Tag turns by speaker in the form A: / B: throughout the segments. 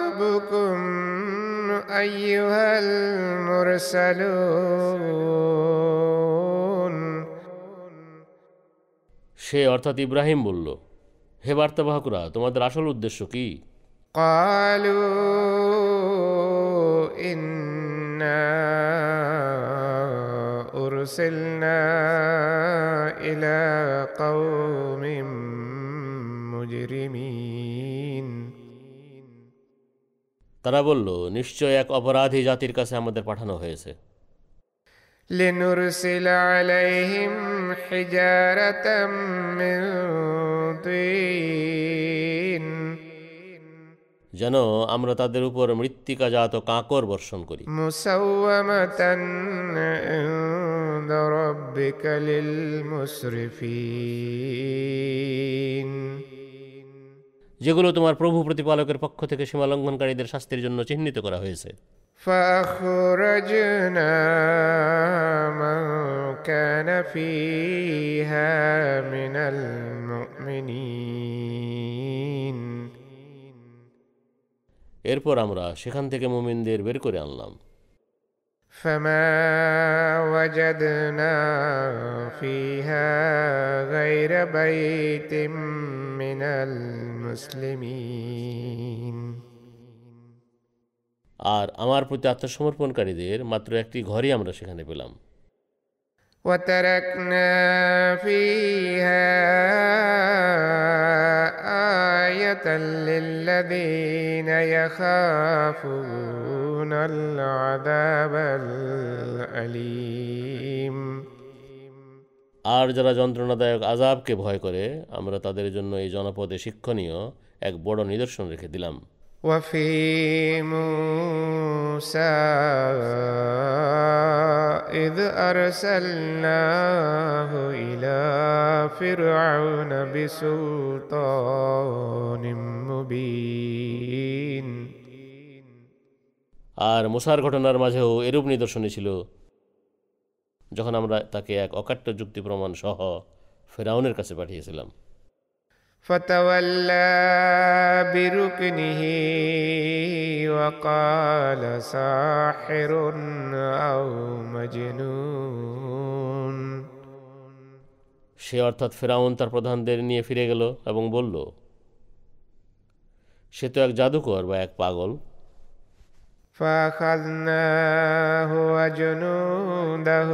A: ربكم أيها المرسلون সে অর্থাৎ ইব্রাহিম বলল হে বার্তাবাহকরা তোমাদের আসল উদ্দেশ্য কি
B: قالوا إنا أرسلنا إلى قوم مجرمين
A: তারা বলল নিশ্চয় এক অপরাধী জাতির কাছে আমাদের পাঠানো হয়েছে যেন আমরা তাদের উপর মৃত্তিকাজাত কাঁকর বর্ষণ করি
B: মুসরিফিন
A: যেগুলো তোমার প্রভু প্রতিপালকের পক্ষ থেকে সীমালঙ্ঘনকারীদের শাস্তির জন্য চিহ্নিত করা হয়েছে এরপর আমরা সেখান থেকে মোমিনদের বের করে আনলাম فما
B: وجدنا فيها غير بيت من المسلمين আর
A: আমার প্রতি আত্মসমর্পণকারীদের মাত্র একটি ঘরই আমরা সেখানে পেলাম وتركنا فيها آية للذين يخافون العذاب الأليم আর যারা যন্ত্রণাদায়ক আজাবকে ভয় করে আমরা তাদের জন্য এই জনপদে শিক্ষণীয় এক বড় নিদর্শন রেখে দিলাম وفي موسى إذ أرسلناه إلى فرعون بسلطان مبين আর মুসার ঘটনার মাঝেও এরূপ নিদর্শনী ছিল যখন আমরা তাকে এক অকাট্য যুক্তি প্রমাণ সহ ফেরাউনের কাছে পাঠিয়েছিলাম
B: فتولى بركنه وقال ساحر مجنون
A: সে অর্থাৎ ফেরাউন তার প্রধানদের নিয়ে ফিরে গেল এবং বলল সে তো এক জাদুকর বা এক পাগল فأخذناه وجنوده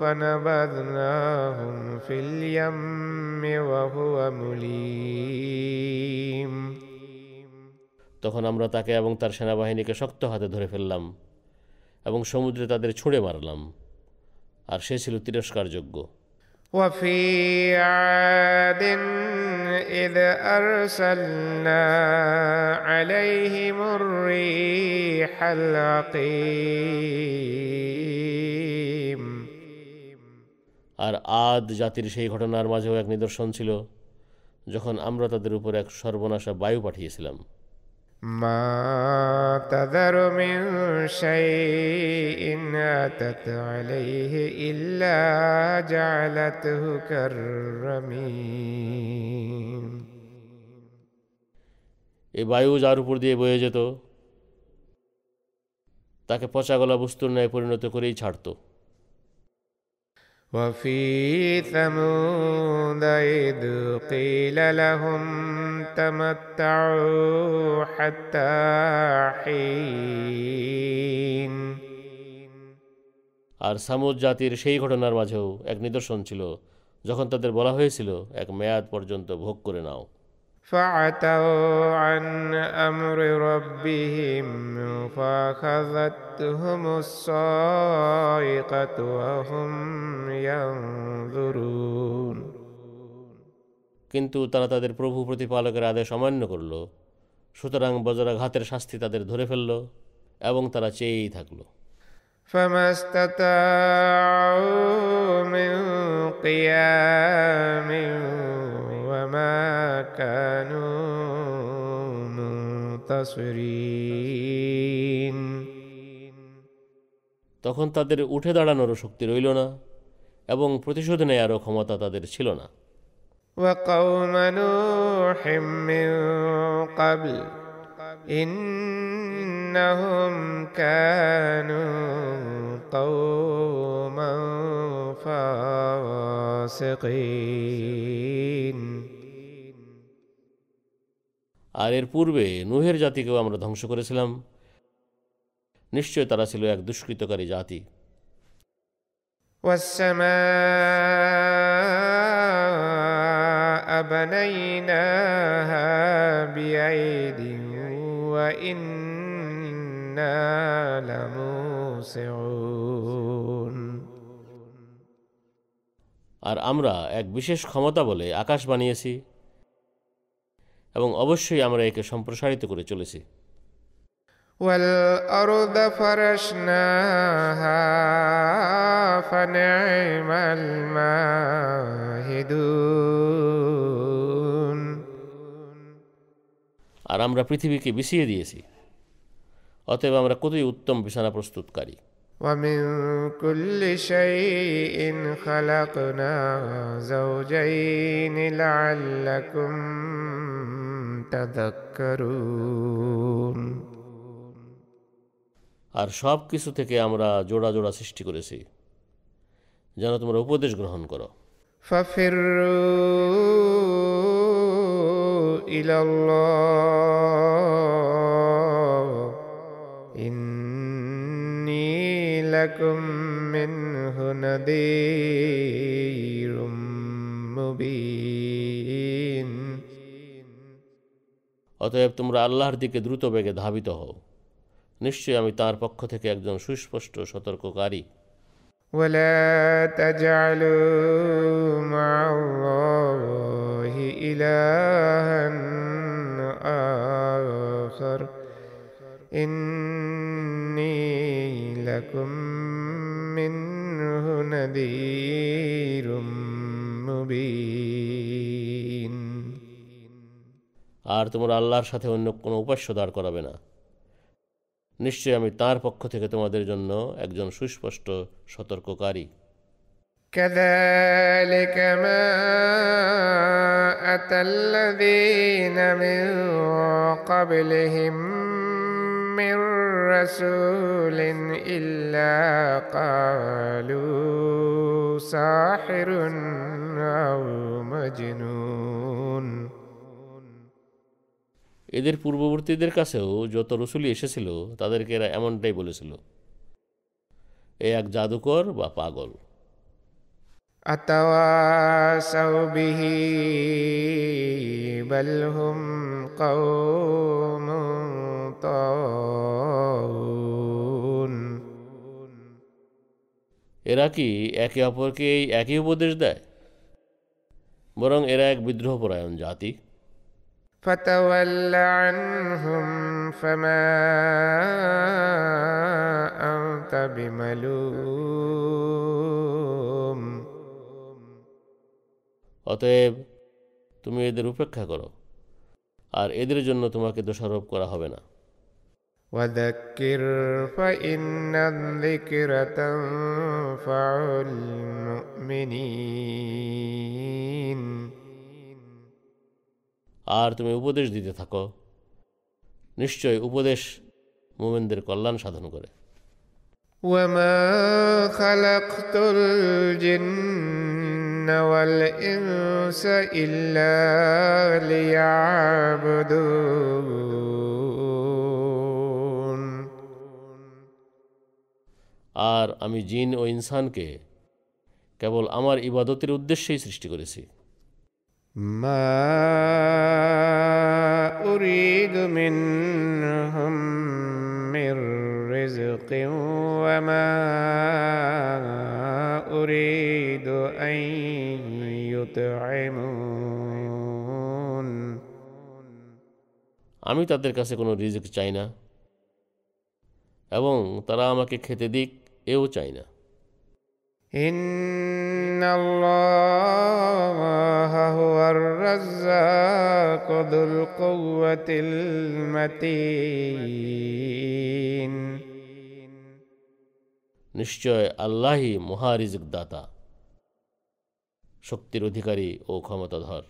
A: فنبذناهم في اليم وهو مليم তখন আমরা তাকে এবং তার সেনাবাহিনীকে শক্ত হাতে ধরে ফেললাম এবং সমুদ্রে তাদের ছুঁড়ে মারলাম আর সে ছিল তিরস্কারযোগ্য وفي عاد
B: إذ أرسلنا عليهم الريح العقيم আর
A: আদ জাতির সেই ঘটনার মাঝেও এক নিদর্শন ছিল যখন আমরা তাদের উপর এক সর্বনাশা বায়ু পাঠিয়েছিলাম
B: এই বায়ু যার
A: উপর দিয়ে বয়ে যেত তাকে পচা গলা বস্তুর ন্যায় পরিণত করেই ছাড়তো وفي
B: ثمود إذ قيل لهم تمتعوا حتى حين আর
A: সামুদ জাতির সেই ঘটনার মাঝেও এক নিদর্শন ছিল যখন তাদের বলা হয়েছিল এক মেয়াদ পর্যন্ত ভোগ করে নাও
B: فعتوا عن امر ربهم فاخذتهم الصاعقه
A: وهم ينظرون কিন্তু তারা তাদের প্রভু প্রতিপালকের আদেশ অমান্য করল সুতরাং বজরাঘাতের শাস্তি তাদের ধরে ফেলল এবং তারা চেয়েই থাকল فما استطاعوا কিয়া قيام কানু তখন তাদের উঠে দাঁড়ানোর শক্তি রইল না এবং প্রতিশোধ নেয়ারও ক্ষমতা তাদের ছিল না ফাসিকিন আর এর পূর্বে নুহের জাতিকেও আমরা ধ্বংস করেছিলাম নিশ্চয় তারা ছিল এক দুষ্কৃতকারী জাতি
B: আর
A: আমরা এক বিশেষ ক্ষমতা বলে আকাশ বানিয়েছি এবং অবশ্যই আমরা একে সম্প্রসারিত করে চলেছি আর আমরা পৃথিবীকে বিছিয়ে দিয়েছি অতএব আমরা কতই উত্তম বিছানা প্রস্তুতকারী ومن
B: كل شيء خلقنا زوجين لعلكم تذكرون আর
A: সব কিছু থেকে আমরা জোড়া জোড়া সৃষ্টি করেছি যেন তোমরা উপদেশ গ্রহণ করো ইলাল্লাহ
B: لَكُمْ مِنْهُ نَذِيرٌ مُبِينٌ অতএব তোমরা আল্লাহর দিকে দ্রুত বেগে ধাবিত হও নিশ্চয়ই আমি তার পক্ষ থেকে একজন সুস্পষ্ট সতর্ককারী ولا تجعلوا مع الله إلها آخر إني لكم
A: منه نذير مبين আর তোমরা আল্লাহর সাথে অন্য কোনো উপাস্য দাঁড় করাবে না নিশ্চয়ই আমি তার পক্ষ থেকে তোমাদের জন্য একজন সুস্পষ্ট
B: সতর্ককারী كذلك ما أتى الذين من قبلهم من رسول إلا قالوا
A: ساحر أو مجنون এদের পূর্ববর্তীদের কাছেও যত রসুলি এসেছিল তাদেরকে এরা এমনটাই বলেছিল এ এক জাদুকর বা পাগল আতাওয়াসাউ বিহি বলহুম কওমুন এরা কি একে অপরকে এই একই উপদেশ দেয় বরং এরা এক বিদ্রোহপরায়ণ জাতি
B: অতএব
A: তুমি এদের উপেক্ষা করো আর এদের জন্য তোমাকে দোষারোপ করা হবে না وذكر
B: فإن الذكر تنفع المؤمنين আর
A: তুমি উপদেশ দিতে থাকো নিশ্চয় উপদেশ মোমেনদের কল্যাণ সাধন করে وما خلقت الجن والإنس إلا ليعبدون আর আমি জিন ও ইনসানকে কেবল আমার ইবাদতের উদ্দেশ্যেই সৃষ্টি
B: করেছি আমি তাদের
A: কাছে কোনো রিজিক চাই না এবং তারা আমাকে খেতে দিক
B: এও চাই না কদুল নিশ্চয়
A: আল্লাহ মহারিজক দাতা শক্তির অধিকারী ও ক্ষমতাধর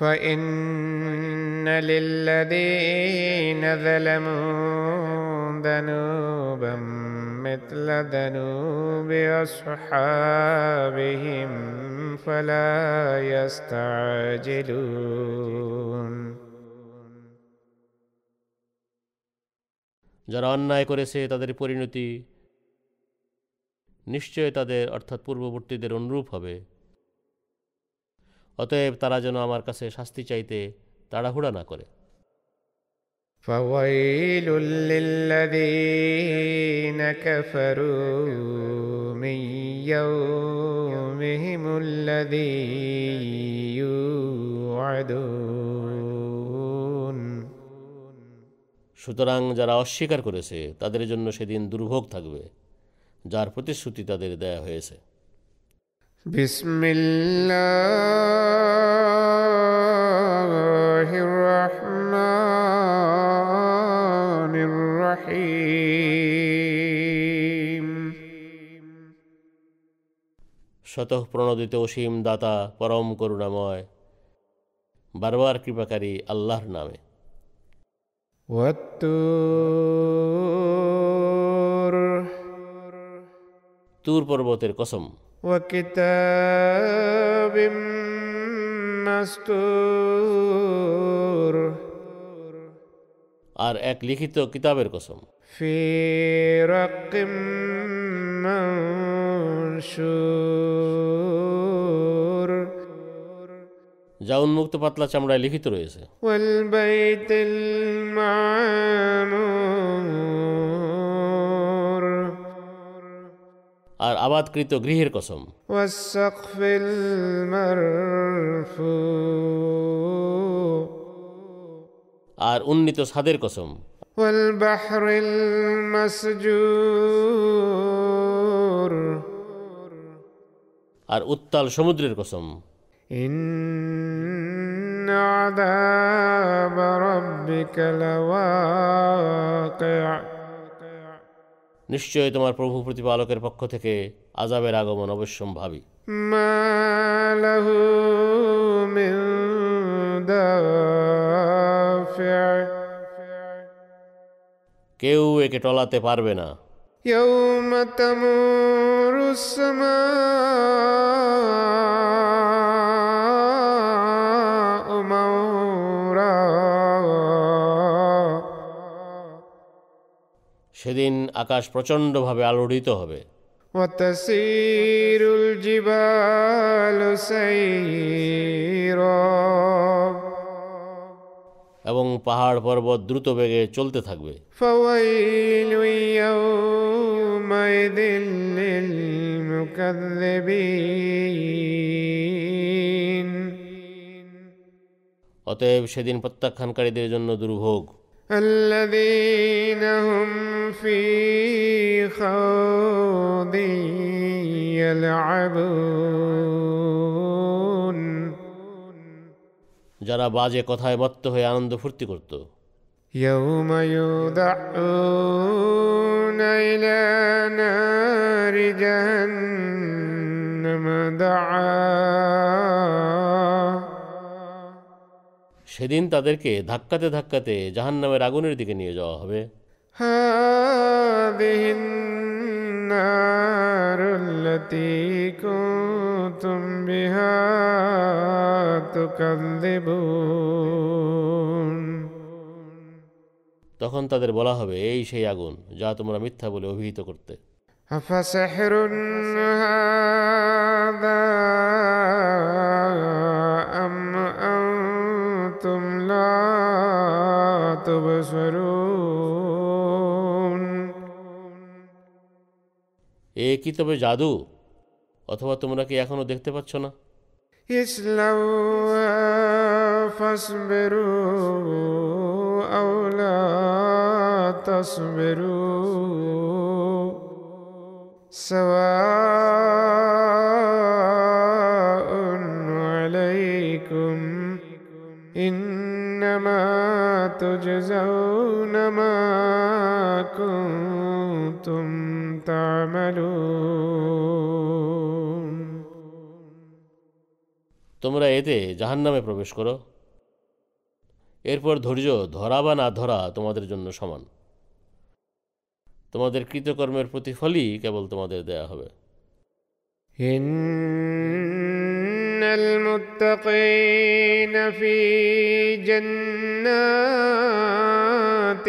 B: فإن للذين مثل ذنوب أصحابهم
A: فلا يستعجلون যারা অন্যায় করেছে তাদের পরিণতি নিশ্চয় তাদের অর্থাৎ পূর্ববর্তীদের অনুরূপ হবে অতএব তারা যেন আমার কাছে শাস্তি চাইতে তাড়াহুড়া না করে فويل للذين كفروا من يومهم الذي يوعدون সুতরাং যারা অস্বীকার করেছে তাদের জন্য সেদিন দুর্ভোগ থাকবে যার প্রতিশ্রুতি তাদের দেয়া হয়েছে বিসমিল্লাহির রহমান স্বতঃ শতঃ প্রণোদিত অসীম দাতা পরম করুণাময় বারবার কৃপাকারী আল্লাহর নামে তুর পর্বতের
B: কসম ওয়াকিতাবিম
A: مستور আর এক লিখিত কিতাবের
B: কসম যা উন্মুক্ত
A: পাতলা চামড়ায় লিখিত রয়েছে
B: আর
A: আবাদকৃত গৃহের কসম
B: ওয়াসাকফিল মারফু
A: আর
B: উন্নীত স্বাদের কসম আর উত্তাল সমুদ্রের কসম
A: নিশ্চয় তোমার প্রভু প্রতিপালকের পক্ষ থেকে আজাবের আগমন অবশ্যম্ভাবী মালহু মিল কেউ একে টলাতে পারবে না
B: সেদিন
A: আকাশ প্রচণ্ডভাবে আলোড়িত হবে وتسير الجبال سيرا এবং পাহাড় পর্বত দ্রুত বেগে চলতে থাকবে অতএব সেদিন প্রত্যাখ্যানকারীদের জন্য দুর্ভোগ
B: الذين هم في خوض يلعبون
A: যারা বাজে কথায় মত্ত হয়ে আনন্দ ফুর্তি করত
B: يوم يدعون إلى نار جهنم دعا
A: সেদিন তাদেরকে ধাক্কাতে ধাক্কাতে জাহান্নামের আগুনের দিকে নিয়ে যাওয়া হবে তখন তাদের বলা হবে এই সেই আগুন যা তোমরা মিথ্যা বলে অভিহিত করতে أفسحر
B: وأنتم لا تبصرون
A: এ কি তবে জাদু অথবা তোমরা কি এখনো দেখতে পাচ্ছ না
B: ইসলাম ফাসবেরু আওলা তাসবেরু সওয়া ما تجزون
A: ما তোমরা এতে জাহান্নামে প্রবেশ করো এরপর ধৈর্য ধরা বা না ধরা তোমাদের জন্য সমান তোমাদের কৃতকর্মের প্রতিফলই কেবল তোমাদের দেয়া হবে المتقين في جنات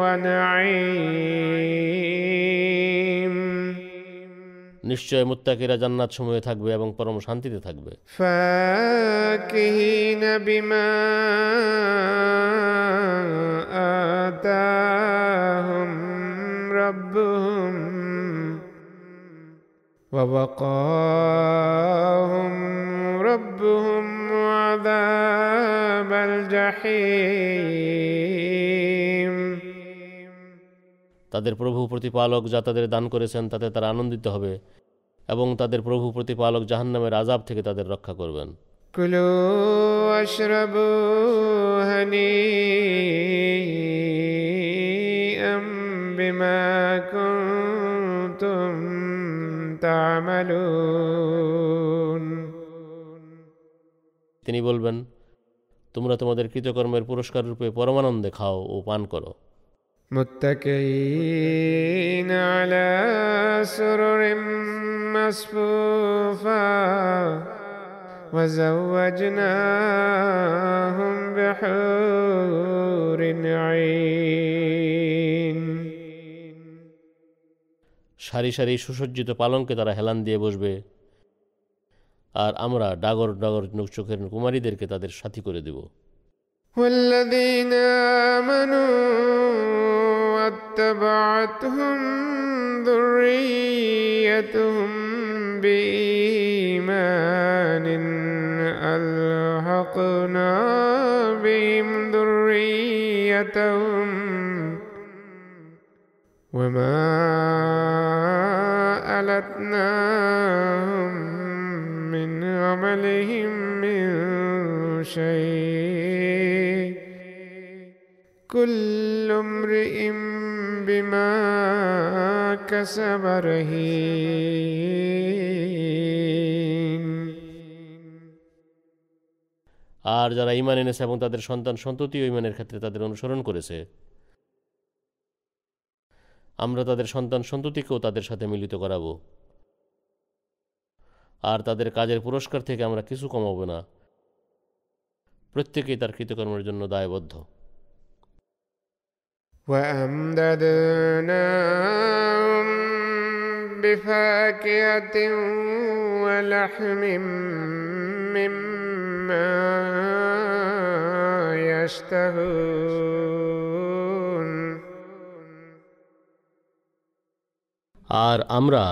A: ونعيم নিশ্চয় মুত্তাকিরা জান্নাত সমূহে থাকবে এবং পরম শান্তিতে থাকবে ফাকিহিন বিমা
B: আতাহুম রাব্বুহুম ووقاهم ربهم عذاب
A: الجحيم তাদের প্রভু প্রতিপালক যা তাদের দান করেছেন তাতে তারা আনন্দিত হবে এবং তাদের প্রভু প্রতিপালক জাহান্নামের আজাব থেকে তাদের রক্ষা করবেন
B: কুলু আশরাবু হানি বিমা কুনতুম
A: তিনি বলবেন তোমরা তোমাদের কৃতকর্মের পুরস্কার রূপে পরমানন্দে খাও ও পান করো
B: متكئين وزوجناهم
A: بحور عين সারি সারি সুসজ্জিত পালঙ্কে তারা হেলান দিয়ে বসবে আর আমরা ডাগর ডাগর চোখের কুমারীদেরকে তাদের সাথী করে
B: দেব والذين بهم ذريتهم وما ألتناهم من عملهم من شيء كل امرئ بما كسب رهين আর
A: যারা ইমান এনেছে এবং তাদের সন্তান সন্ততিও ইমানের ক্ষেত্রে তাদের অনুসরণ করেছে আমরা তাদের সন্তান সন্ততিকেও তাদের সাথে মিলিত করাব আর তাদের কাজের পুরস্কার থেকে আমরা কিছু কমাবো না প্রত্যেকেই তার কৃতকর্মের জন্য দায়বদ্ধ وأمددناهم بفاكهة ولحم مما يشتهون আর আমরা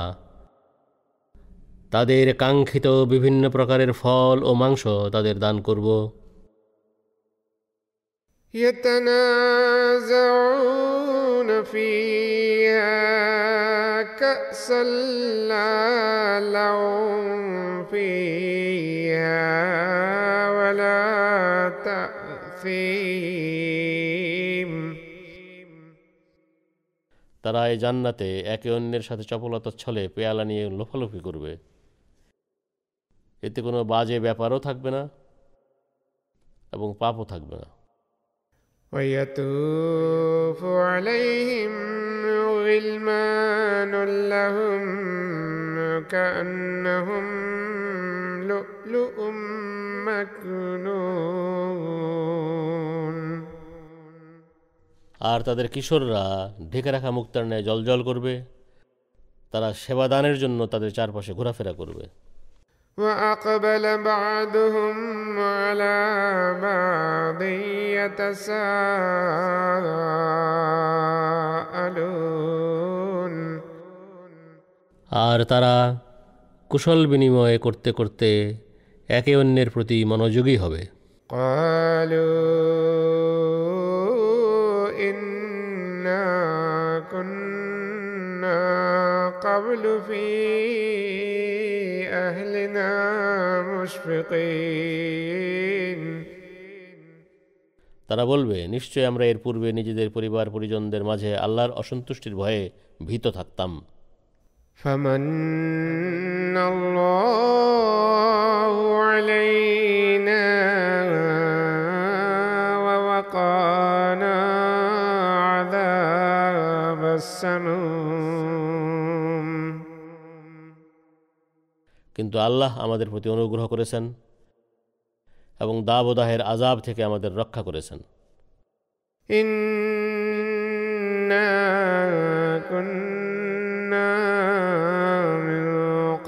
A: তাদের কাঙ্ক্ষিত বিভিন্ন প্রকারের ফল ও মাংস তাদের দান করব
B: يتنازعون فيها كأسا لا لهم فيها ولا تأثيم
A: তারা এই জান্নাতে একে অন্যের সাথে চপলতার ছলে পেয়ালা নিয়ে লোফালোফি করবে এতে কোনো বাজে ব্যাপারও থাকবে না এবং পাপও থাকবে না ويطوف আর তাদের কিশোররা ঢেকে রাখা মুক্তার ন্যায় জলজল করবে তারা সেবাদানের জন্য তাদের চারপাশে ঘোরাফেরা করবে وأقبل بعضهم على بعض يتساءلون আর তারা কুশল বিনিময় করতে করতে একে অন্যের প্রতি মনোযোগী হবে قالوا قبل في أهلنا مشفقين তারা বলবে নিশ্চয় আমরা এর পূর্বে নিজেদের পরিবার পরিজনদের মাঝে আল্লাহর অসন্তুষ্টির ভয়ে ভীত থাকতাম فمن কিন্তু আল্লাহ আমাদের প্রতি অনুগ্রহ করেছেন এবং দাবদাহের আজাব থেকে আমাদের
B: রক্ষা করেছেন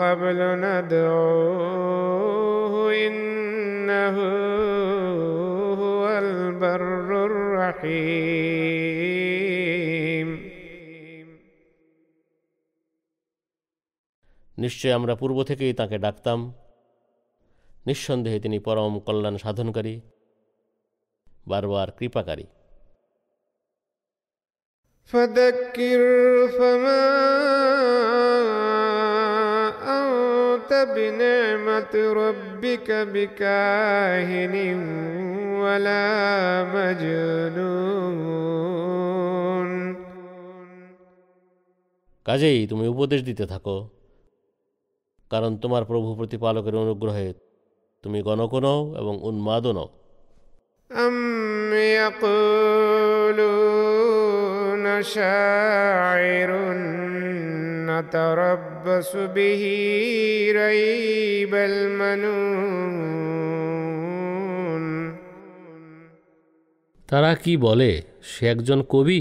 B: قبل إنه هو البر الرحيم
A: নিশ্চয় আমরা পূর্ব থেকেই তাকে ডাকতাম নিঃসন্দেহে তিনি পরম কল্যাণ সাধনকারী বারবার কৃপাকারী
B: فذكر فما أنت بنعمة ربك بكاهن ولا مجنون
A: কাজেই তুমি উপদেশ দিতে থাকো কারণ তোমার প্রভু প্রতিপালকের অনুগ্রহে তুমি নও এবং উন্মাদন নও তারা কি বলে সে একজন কবি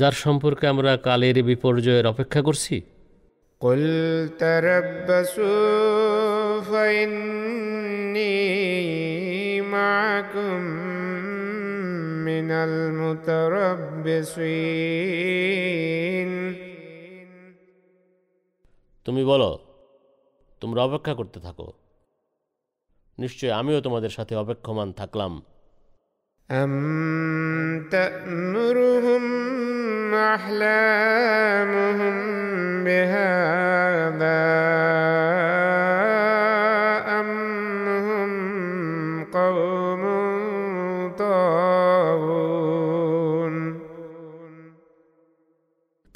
A: যার সম্পর্কে আমরা কালের বিপর্যয়ের অপেক্ষা করছি قل تربصوا فإني معكم من المتربصين তুমি বলো তোমরা অপেক্ষা করতে থাকো নিশ্চয় আমিও তোমাদের সাথে অপেক্ষমান থাকলাম أم تأمرهم أحلامهم بهذا أم هم قوم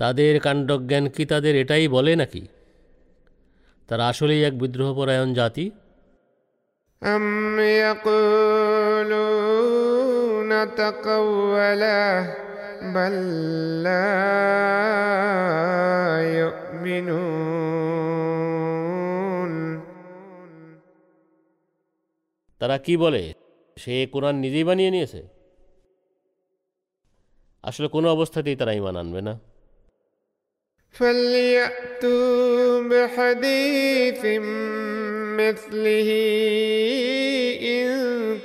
A: তাদের কাণ্ডজ্ঞান কি তাদের এটাই বলে নাকি তারা আসলেই এক বিদ্রোহপরায়ণ জাতি أم يقولون تقوله بل لا يؤمنون তারা কি বলে সে কোরআন নিজেই বানিয়ে নিয়েছে আসলে কোনো অবস্থাতেই তারা ইমান আনবে না
B: فليأتوا بحديث مثله إن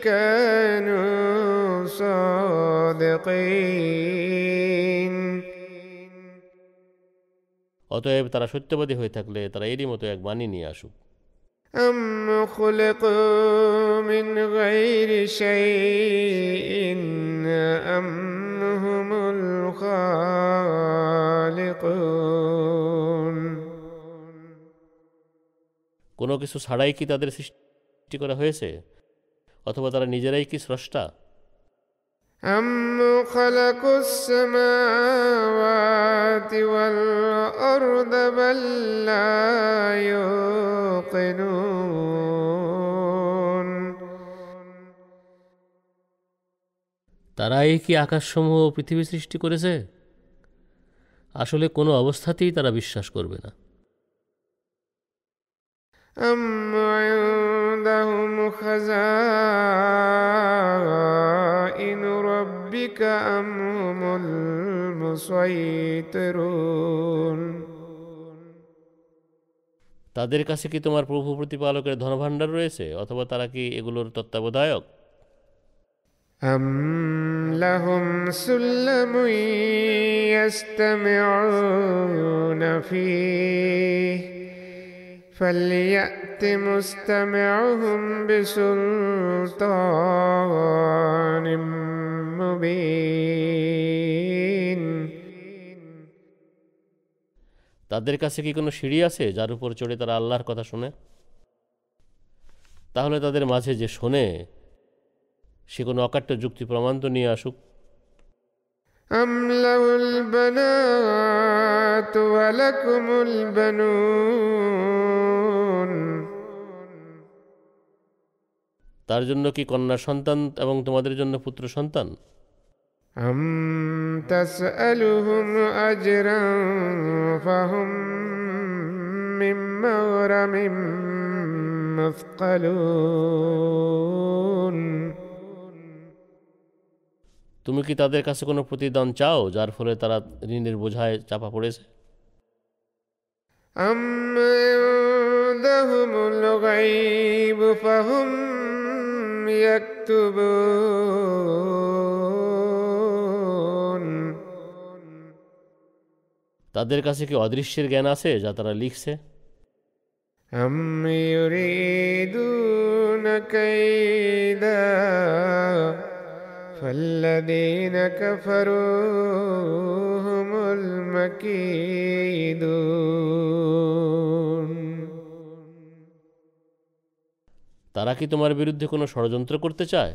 B: كانوا
A: অতএব তারা সত্যবাদী হয়ে থাকলে তারা এরই মতো এক বাণী নিয়ে আসুক কোনো কিছু ছাড়াই কি তাদের সৃষ্টি করা হয়েছে অথবা তারা নিজেরাই কি স্রষ্টা
B: أم خلقوا السماوات والأرض بل لا يوقنون
A: তারাই কি আকাশসমূহ ও পৃথিবী সৃষ্টি করেছে আসলে কোনো অবস্থাতেই তারা বিশ্বাস করবে না أم عندهم خزائن ربك أم هم المسيطرون তাদের কাছে কি তোমার প্রভু প্রতিপালকের ধনভাণ্ডার রয়েছে অথবা তারা কি এগুলোর তত্ত্বাবধায়ক أم لهم سلم يستمعون فيه فليأت مستمعهم بسلطان مبين তাদের কাছে কি কোনো সিঁড়ি আছে যার উপর চড়ে তারা আল্লাহর কথা শোনে তাহলে তাদের মাঝে যে শোনে সে কোনো অকাট্য যুক্তি প্রমাণ তো নিয়ে আসুক
B: أم له البنات ولكم البنون
A: তার জন্য কি কন্যা সন্তান এবং তোমাদের জন্য পুত্র সন্তান তুমি কি তাদের কাছে কোনো প্রতিদান চাও যার ফলে তারা ঋণের বোঝায় চাপা পড়েছে
B: أم عندهم الغيب فهم
A: يكتبون তাদের কাছে কি অদৃশ্যের জ্ঞান আছে যা তারা
B: লিখছে هم يريدون كيدا فالذين كفروا هم
A: المكيدون তারা কি তোমার বিরুদ্ধে কোনো ষড়যন্ত্র করতে চায়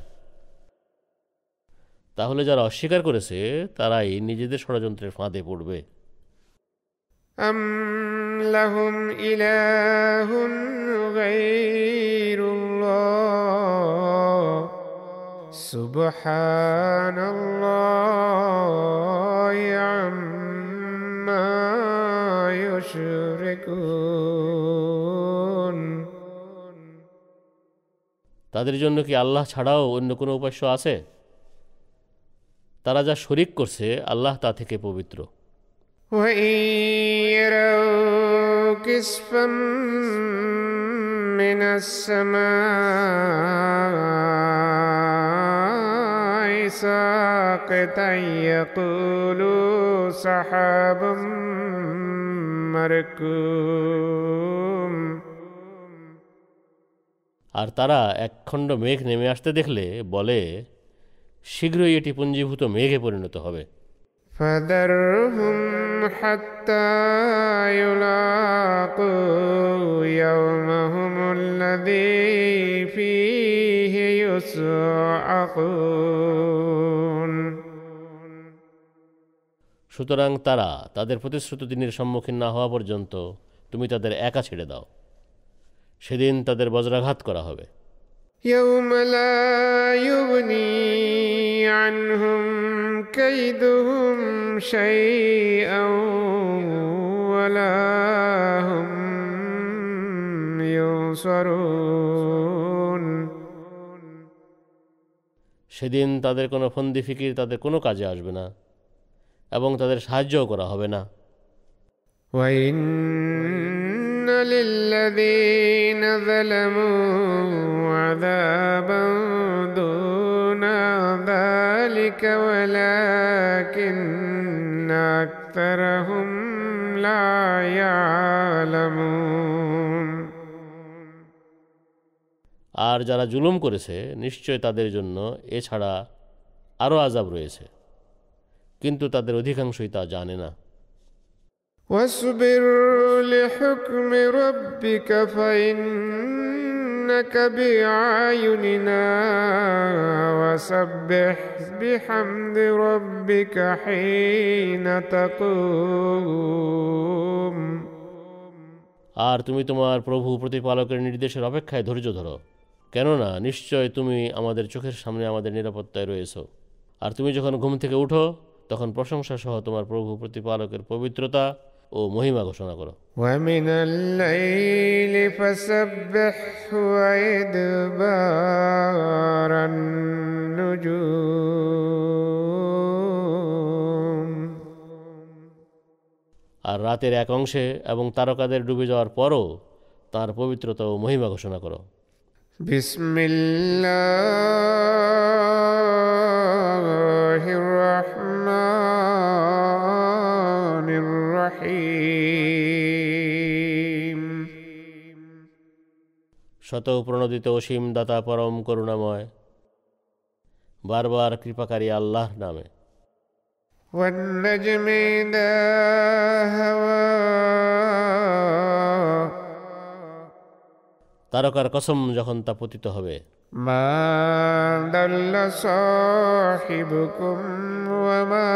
A: তাহলে যারা অস্বীকার করেছে তারাই নিজেদের ষড়যন্ত্রের ফাঁদে পড়বে أم لهم إله তাদের জন্য কি আল্লাহ ছাড়াও অন্য কোনো উপাস্য আছে তারা যা শরিক করছে আল্লাহ তা থেকে পবিত্র
B: من السماء
A: আর তারা একখণ্ড মেঘ নেমে আসতে দেখলে বলে শীঘ্রই এটি পুঞ্জীভূত মেঘে পরিণত হবে সুতরাং তারা তাদের প্রতিশ্রুত দিনের সম্মুখীন না হওয়া পর্যন্ত তুমি তাদের একা ছেড়ে দাও সেদিন তাদের বজ্রাঘাত করা
B: হবে
A: সেদিন তাদের কোনো ফন্দি ফিকির তাদের কোনো কাজে আসবে না এবং তাদের সাহায্যও করা হবে না للذين ظلموا عذابا دون ذلك ولكن أكثرهم لا يعلمون আর যারা জুলুম করেছে নিশ্চয় তাদের জন্য এছাড়া আরও আজাব রয়েছে কিন্তু তাদের অধিকাংশই তা জানে না واصبر لحكم ربك فإنك
B: بأعيننا وسبح بحمد ربك حين تقوم আর
A: তুমি তোমার প্রভু প্রতিপালকের নির্দেশের অপেক্ষায় ধৈর্য ধরো কেননা নিশ্চয় তুমি আমাদের চোখের সামনে আমাদের নিরাপত্তায় রয়েছ আর তুমি যখন ঘুম থেকে উঠো তখন প্রশংসা সহ তোমার প্রভু প্রতিপালকের পবিত্রতা ও মহিমা
B: ঘোষণা করো
A: আর রাতের এক অংশে এবং তারকাদের ডুবে যাওয়ার পরও তার পবিত্রতা ও মহিমা ঘোষণা
B: করো বিসমিল্লাহির রহমান
A: শত প্রণোদিত অসীম দাতা পরম করুণাময় বারবার কৃপাকারী আল্লাহর নামে তারকার কসম যখন তা পতিত হবে
B: সাহিবুকুম মা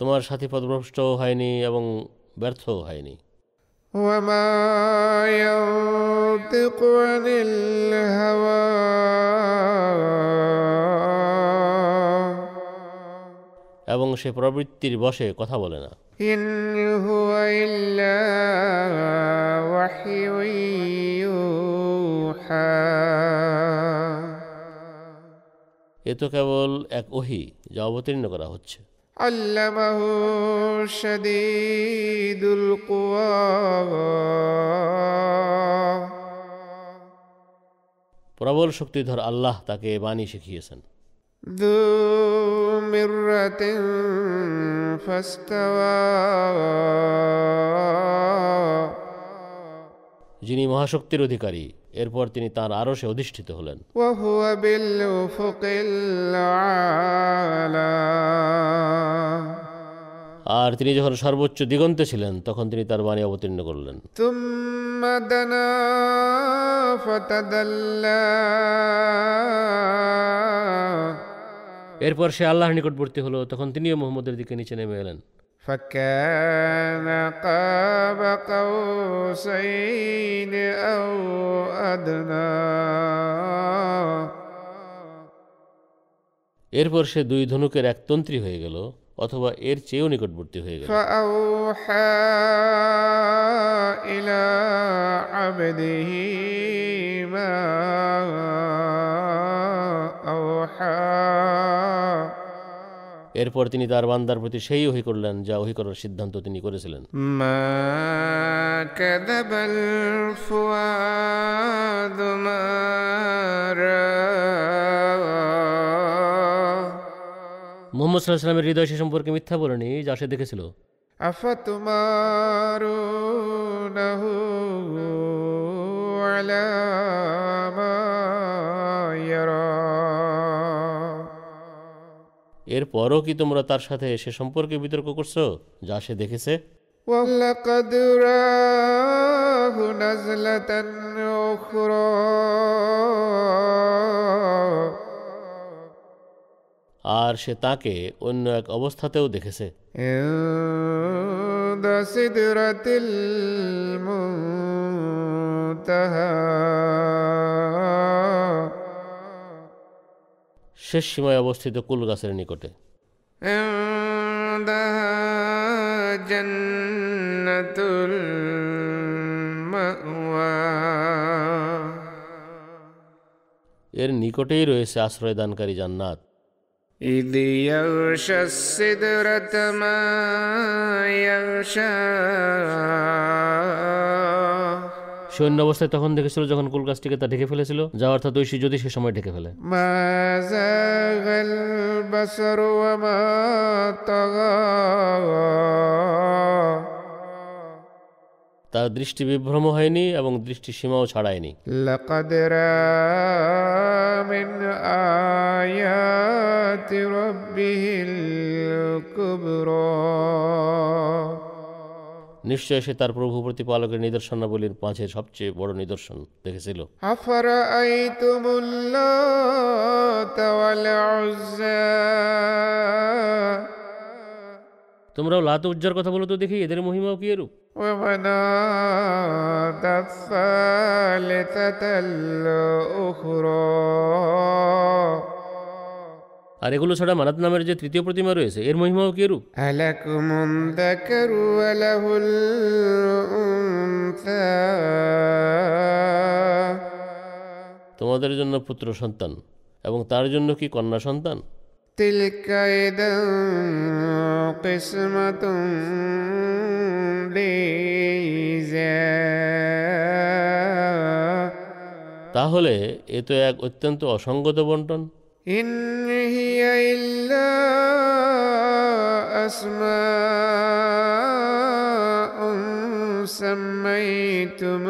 A: তোমার সাথে পদভ্রষ্ট হয়নি এবং ব্যর্থও হয়নি এবং সে প্রবৃত্তির বসে কথা বলে না এ তো কেবল এক ওহি যা অবতীর্ণ করা হচ্ছে علمه شديد القوى প্রবল শক্তিধর আল্লাহ তাকে বাণী শিখিয়েছেন ذو مرة فاستوى যিনি মহাশক্তির অধিকারী এরপর তিনি তার আরশে অধিষ্ঠিত হলেন আর তিনি যখন সর্বোচ্চ দিগন্তে ছিলেন তখন তিনি তার বাণী অবতীর্ণ করলেন এরপর সে আল্লাহর নিকটবর্তী হলো তখন তিনিও মোহাম্মদের দিকে নিচে নেমে এলেন
B: فكان قاب قوسين أو
A: أدنى এরপর সে দুই ধনুকের এক তন্ত্রী হয়ে গেল অথবা এর চেয়েও নিকটবর্তী হয়ে গেল
B: ইলা
A: এরপর তিনি তার বান্দার প্রতি সেই ওহি করলেন যা ওহি করার সিদ্ধান্ত তিনি করেছিলেন
B: মোহাম্মদ
A: সাল্লাহামের হৃদয় সে সম্পর্কে মিথ্যা বলেনি যা সে দেখেছিল
B: আফা তোমার
A: এরপরও কি তোমরা তার সাথে সে সম্পর্কে বিতর্ক করছো যা সে দেখেছে আর সে তাকে অন্য এক অবস্থাতেও দেখেছে
B: সিদরাতিল
A: শেষ সীমায় অবস্থিত কুল গাছের নিকটে এর নিকটেই রয়েছে আশ্রয়দানকারী জান্নাত ইদিয়ৌষিদরতমায়ৌষা সৈন্য অবস্থায় তখন দেখেছিল যখন কুল গাছটিকে তা ঢেকে ফেলেছিল যা অর্থাৎ ঐশী যদি সে সময় ঢেকে ফেলে তার দৃষ্টি বিভ্রম হয়নি এবং দৃষ্টি সীমাও ছাড়ায়নি
B: আয়াতি রব্বিহিল কুবরা
A: নিশ্চয় সে তার প্রভু প্রতিপালকের নিদর্শনাবলীর মাঝে সবচেয়ে বড় নিদর্শন দেখেছিল তোমরাও লাত উজ্জার কথা বলো তো দেখি এদের মহিমাও কি এরূপ
B: ওমানা
A: আর এগুলো ছাড়া মানাত নামের যে তৃতীয় প্রতিমা রয়েছে এর মহিমাও
B: কি রূপ
A: তোমাদের জন্য পুত্র সন্তান এবং তার জন্য কি কন্যা সন্তান তাহলে এ তো এক অত্যন্ত অসঙ্গত বন্টন
B: إن هي إلا أسماء سميتموها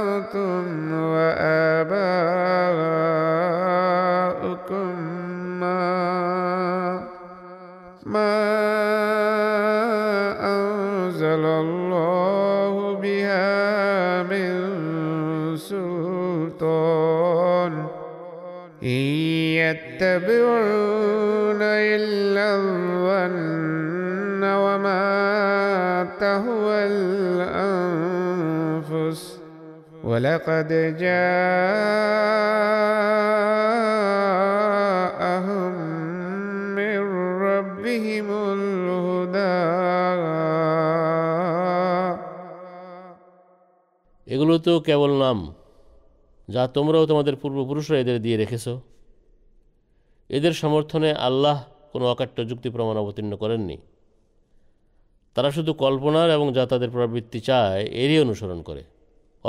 B: أنتم وآباؤكم
A: يتبعون إلا الظن وما تهوى الأنفس ولقد جاءهم من ربهم الهدى এগুলো তো কেবল নাম যা তোমরাও তোমাদের পূর্বপুরুষরা এদের দিয়ে রেখেছো এদের সমর্থনে আল্লাহ কোনো অকাট্য যুক্তি প্রমাণ অবতীর্ণ করেননি তারা শুধু কল্পনার এবং যা তাদের প্রবৃত্তি চায় এরই অনুসরণ করে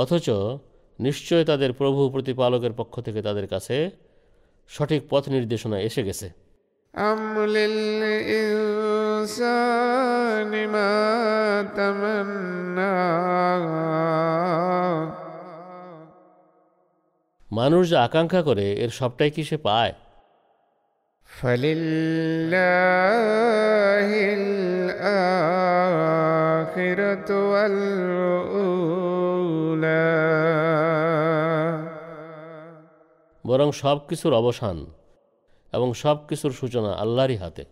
A: অথচ নিশ্চয় তাদের প্রভু প্রতিপালকের পক্ষ থেকে তাদের কাছে সঠিক পথ নির্দেশনা এসে গেছে মানুষ যা আকাঙ্ক্ষা করে এর সবটাই কি সে পায় فلله الآخرة والأولى বরং সব কিছুর অবসান এবং সব কিছুর সূচনা আল্লাহরই হাতে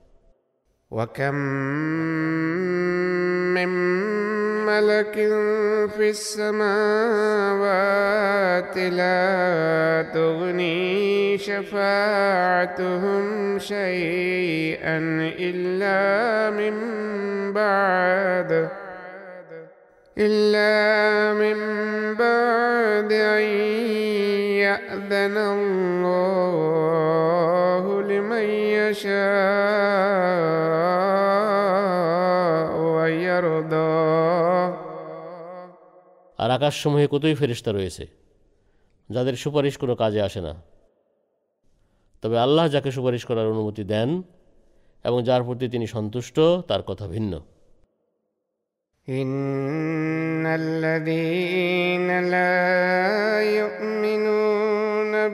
A: وكم
B: من ملك في السماوات لا تغني شفاعتهم شيئا إلا من بعد إلا من بعد أن يأذن الله لمن يشاء
A: আর আকাশসমূহে কতই ফেরিস্তা রয়েছে যাদের সুপারিশ কোনো কাজে আসে না তবে আল্লাহ যাকে সুপারিশ করার অনুমতি দেন এবং যার প্রতি তিনি সন্তুষ্ট তার কথা ভিন্ন إن الذين لا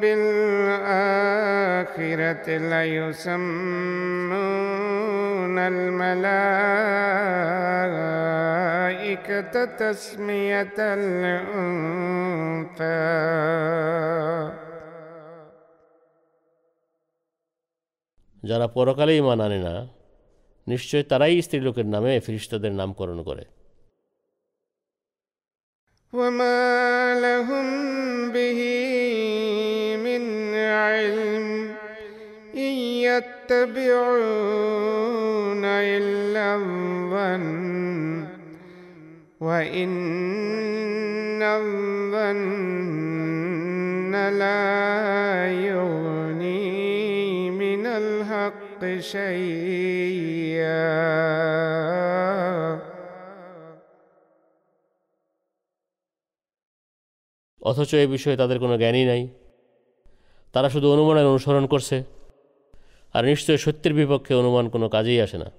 A: بالآخرة ليسمون الملائكة تسمية الأنثى যারা পরকালে ইমান আনে না নিশ্চয় তারাই স্ত্রীলোকের নামে ফিরিস্তাদের নামকরণ করে وما لهم به يتبعون
B: إلا الظن وإن الظن لا يغني من الحق شيئا অথচ
A: এ বিষয়ে তাদের কোনো জ্ঞানই নাই তারা শুধু অনুমানের অনুসরণ করছে আর নিশ্চয় সত্যের বিপক্ষে অনুমান কোনো কাজেই আসে না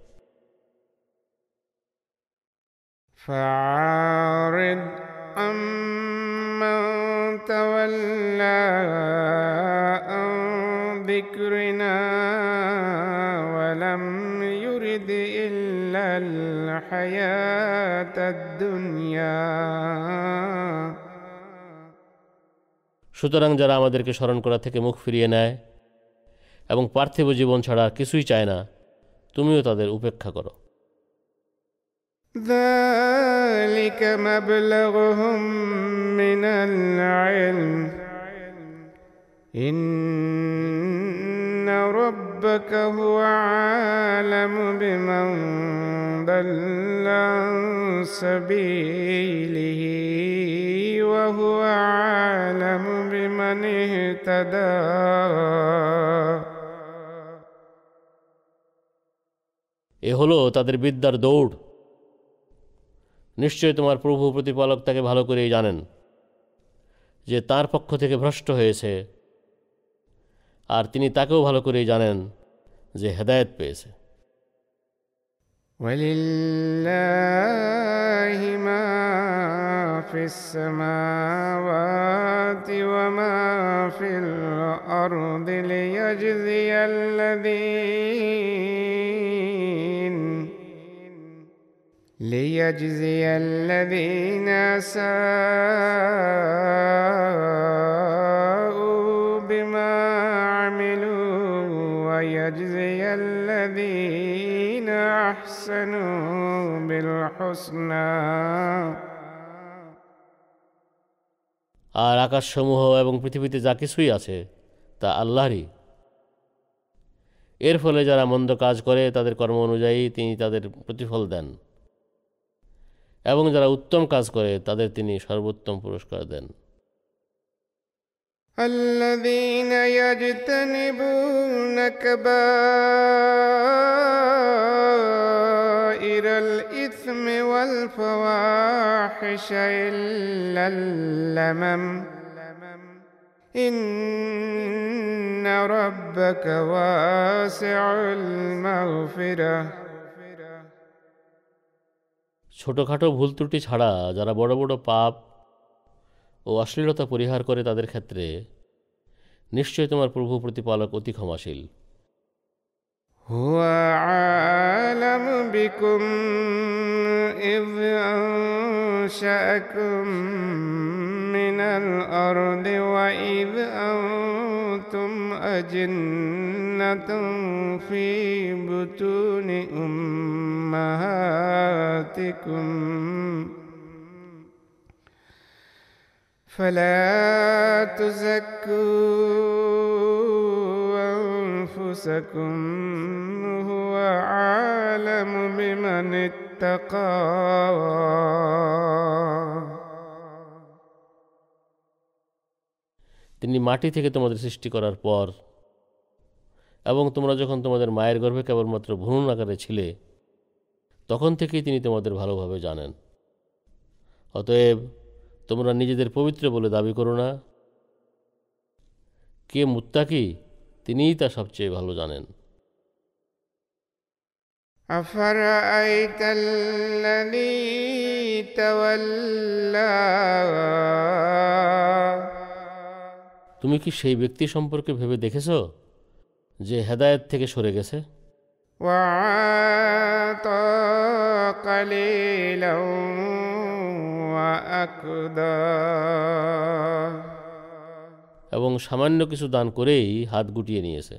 A: সুতরাং যারা আমাদেরকে স্মরণ করা থেকে মুখ ফিরিয়ে নেয় এবং পার্থিব জীবন ছাড়া কিছুই চায় না তুমিও তাদের উপেক্ষা করো
B: وَهُوَ عَالَمُ بِمَنِ اهْتَدَى
A: এ হলো তাদের বিদ্যার দৌড় নিশ্চয় তোমার প্রভু প্রতিপালক তাকে ভালো করেই জানেন যে তার পক্ষ থেকে ভ্রষ্ট হয়েছে আর তিনি তাকেও ভালো করেই জানেন যে হেদায়েত পেয়েছে ولله ما في السماوات وما
B: ليجزي الذين ساءوا بما عملوا ويجزي الذين أحسنوا بالحسنى আর
A: আকাশসমূহ এবং পৃথিবীতে যা কিছুই আছে তা আল্লাহরই এর ফলে যারা মন্দ কাজ করে তাদের কর্ম অনুযায়ী তিনি তাদের প্রতিফল দেন এবং যারা উত্তম কাজ করে তাদের তিনি সর্বোত্তম পুরস্কার দেন الذين يجتنبون كبائر
B: الإثم والفواحش إلا اللمم إن ربك واسع المغفره
A: ছোটোখাটো ভুল ত্রুটি ছাড়া যারা বড় বড় পাপ ও অশ্লীলতা পরিহার করে তাদের ক্ষেত্রে নিশ্চয় তোমার প্রভু প্রতিপালক অতি
B: ক্ষমাশীল هو الأرض وإذ أنتم أجنة في بطون أمهاتكم فلا تزكوا أنفسكم هو عالم بمن اتقى
A: তিনি মাটি থেকে তোমাদের সৃষ্টি করার পর এবং তোমরা যখন তোমাদের মায়ের গর্ভে কেবলমাত্র ভ্রূণ আকারে ছিলে তখন থেকেই তিনি তোমাদের ভালোভাবে জানেন অতএব তোমরা নিজেদের পবিত্র বলে দাবি করো না কে মুত্তাকি তিনিই তা সবচেয়ে ভালো জানেন
B: أفرأيت الذي
A: তুমি কি সেই ব্যক্তি সম্পর্কে ভেবে দেখেছ যে হেদায়ত থেকে সরে গেছে
B: এবং
A: সামান্য কিছু দান করেই হাত গুটিয়ে নিয়েছে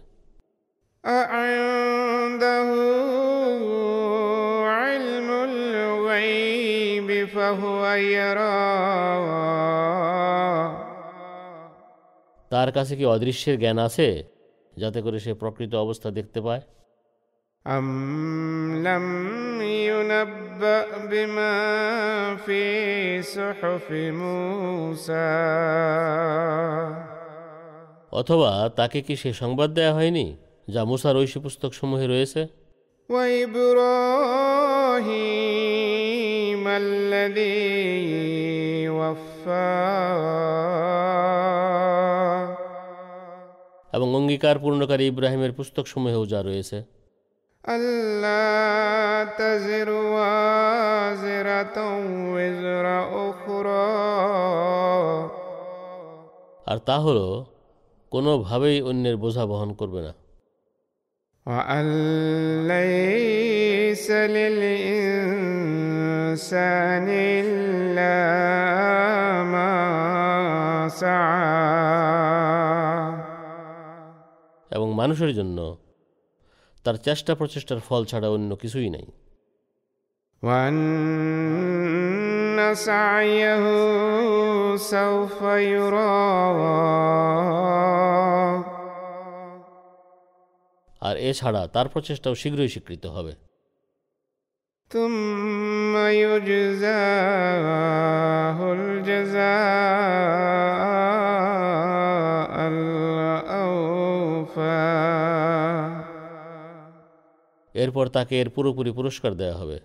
A: فهو يراه তার কাছে কি অদৃশ্যের জ্ঞান আছে যাতে করে সে প্রকৃত অবস্থা দেখতে পায় أم لم ينبأ بما في صحف موسى অথবা তাকে কি সে সংবাদ দেয়া হয়নি যা মুসার ঐশী পুস্তক সমূহে রয়েছে
B: ওয়াইব্রাহিম
A: এবং অঙ্গীকার পূর্ণকারী ইব্রাহিমের পুস্তক সমূহেও যা রয়েছে আর তা হল কোনোভাবেই অন্যের বোঝা বহন করবে না ليس للإنسان إلا এবং মানুষের জন্য তার চেষ্টা প্রচেষ্টার ফল ছাড়া অন্য কিছুই নাই سعيه سوف يرى আর এছাড়া তার প্রচেষ্টাও শীঘ্রই স্বীকৃত হবে ثم يجزاه الجزاء এরপর তাকে এর পুরোপুরি পুরস্কার দেওয়া হবে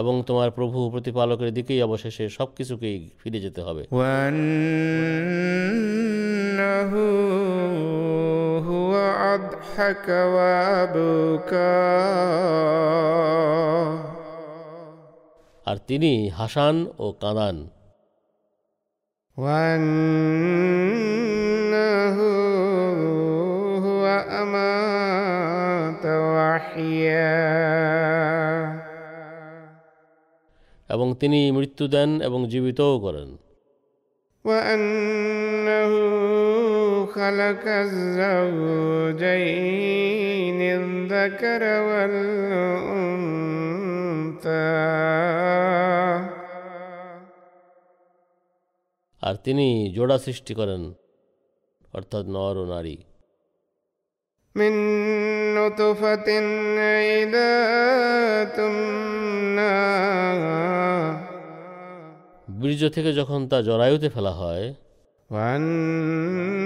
A: এবং তোমার প্রভু প্রতিপালকের দিকেই অবশেষে সব কিছুকেই ফিরে যেতে হবে أضحك আর তিনি হাসান ও
B: কাঁদান
A: এবং তিনি মৃত্যু দেন এবং জীবিতও
B: করেন وأنه خلق الزوجين
A: আর তিনি জোড়া সৃষ্টি করেন অর্থাৎ নর ও নারী
B: من نطفة إذا تمنى
A: বীর্য থেকে যখন তা জরায়ুতে ফেলা হয়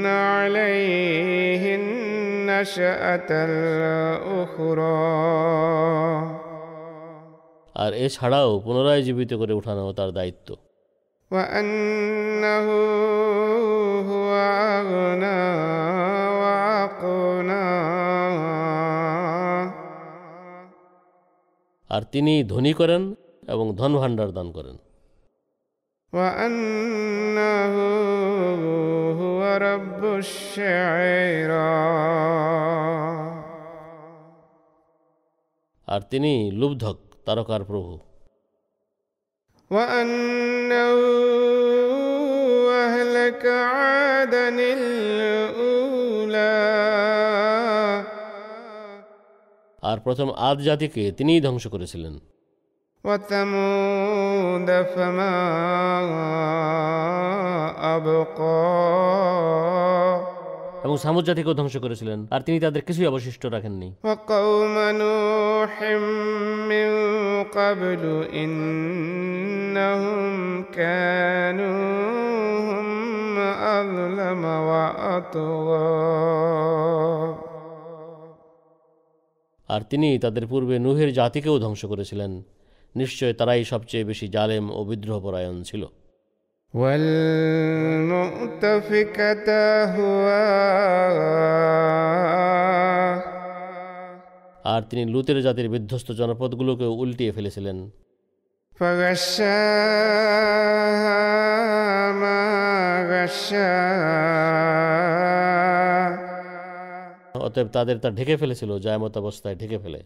B: আলাইহিন নাশআতাল উখরা
A: আর এছাড়াও পুনরায় জীবিত করে ওঠানো তার দায়িত্ব
B: আর
A: তিনি ধনী করেন এবং ধন ভাণ্ডার দান করেন আর তিনি লুব্ধক তারকার প্রভু আর প্রথম আদ জাতিকে তিনিই ধ্বংস করেছিলেন
B: অবক
A: এবং সামুদ জাতিকেও ধ্বংস করেছিলেন আর তিনি তাদের কিছুই অবশিষ্ট রাখেননি
B: আর
A: তিনি তাদের পূর্বে নুহের জাতিকেও ধ্বংস করেছিলেন নিশ্চয় তারাই সবচেয়ে বেশি জালেম ও বিদ্রোহপরায়ণ ছিল والمؤتفكة هوى আর তিনি লুতের জাতির বিধ্বস্ত জনপদগুলোকে উল্টিয়ে ফেলেছিলেন অতএব তাদের তা ঢেকে ফেলেছিল জায়মত অবস্থায় ঢেকে ফেলে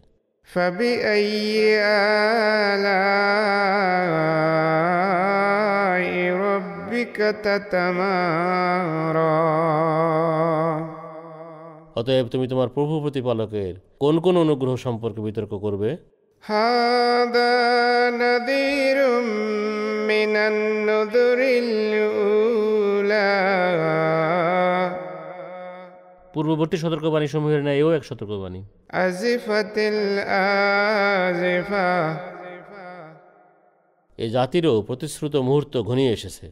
A: فبأي آلاء ربك تتمارى অতএব তুমি তোমার প্রভু প্রতিপালকের কোন কোন অনুগ্রহ সম্পর্কে বিতর্ক করবে
B: هذا نذير من পূর্ববর্তী সতর্কবাণী সমূহের ন্যায় এও এক সতর্কবাণী
A: এ জাতিরও প্রতিশ্রুত মুহূর্ত ঘনিয়ে এসেছে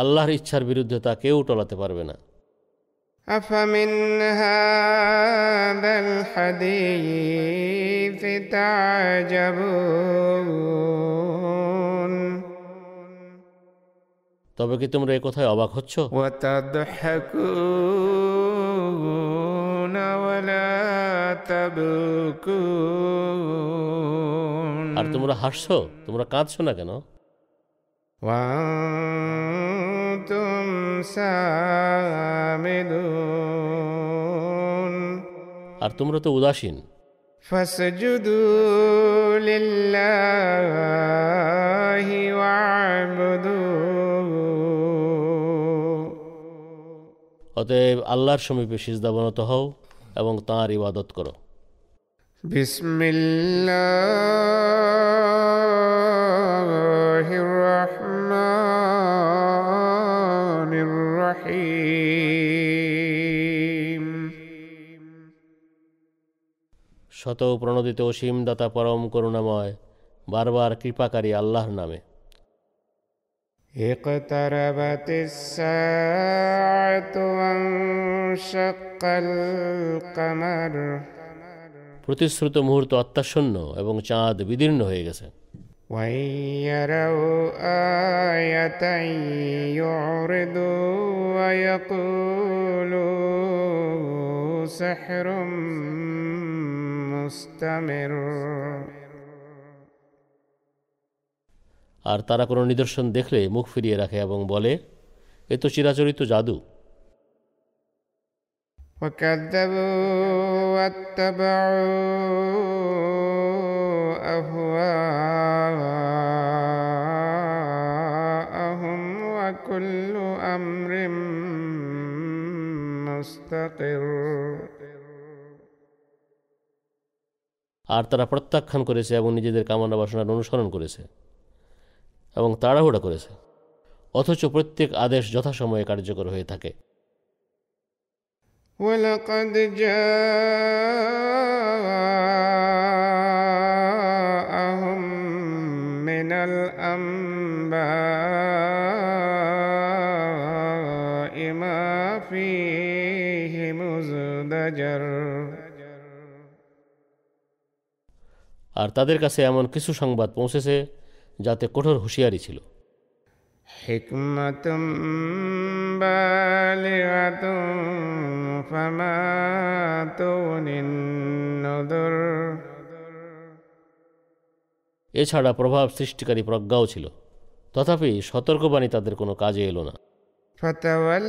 A: আল্লাহর ইচ্ছার বিরুদ্ধে তা কেউ টলাতে পারবে না أفمن هذا الحديث تعجبون তবে কি তোমরা এই কথায় অবাক হচ্ছ আর তোমরা হাসছো তোমরা কাঁদছো না কেন আর তোমরা তো উদাসীন فاسجدوا لله واعبدوا অতএব আল্লাহর সমীপে সিজদাবনত হও এবং তাঁর ইবাদত করো
B: বিসমিল্লাহির রহমান
A: শত প্রণোদিত অসীম দাতা পরম করুণাময় বারবার কৃপাকারী আল্লাহর নামে اقتربت الساعة وانشق القمر প্রতিশ্রুত মুহূর্ত অত্যাশূন্য এবং চাঁদ বিদীর্ণ হয়ে গেছে ويروا سحر مستمر আর তারা কোনো নিদর্শন দেখলে মুখ ফিরিয়ে রাখে এবং বলে এ তো চিরাচরিত জাদু أهواءهم وكل আর তারা প্রত্যাখ্যান করেছে এবং নিজেদের কামনা বাসনার অনুসরণ করেছে এবং তাড়াহুড়া করেছে অথচ প্রত্যেক আদেশ যথাসময়ে কার্যকর হয়ে থাকে ولقد جاءهم من الأنباء আর তাদের কাছে এমন কিছু সংবাদ পৌঁছেছে যাতে কঠোর হুঁশিয়ারি ছিল এছাড়া প্রভাব সৃষ্টিকারী প্রজ্ঞাও ছিল তথাপি সতর্কবাণী তাদের কোনো কাজে এলো না فتول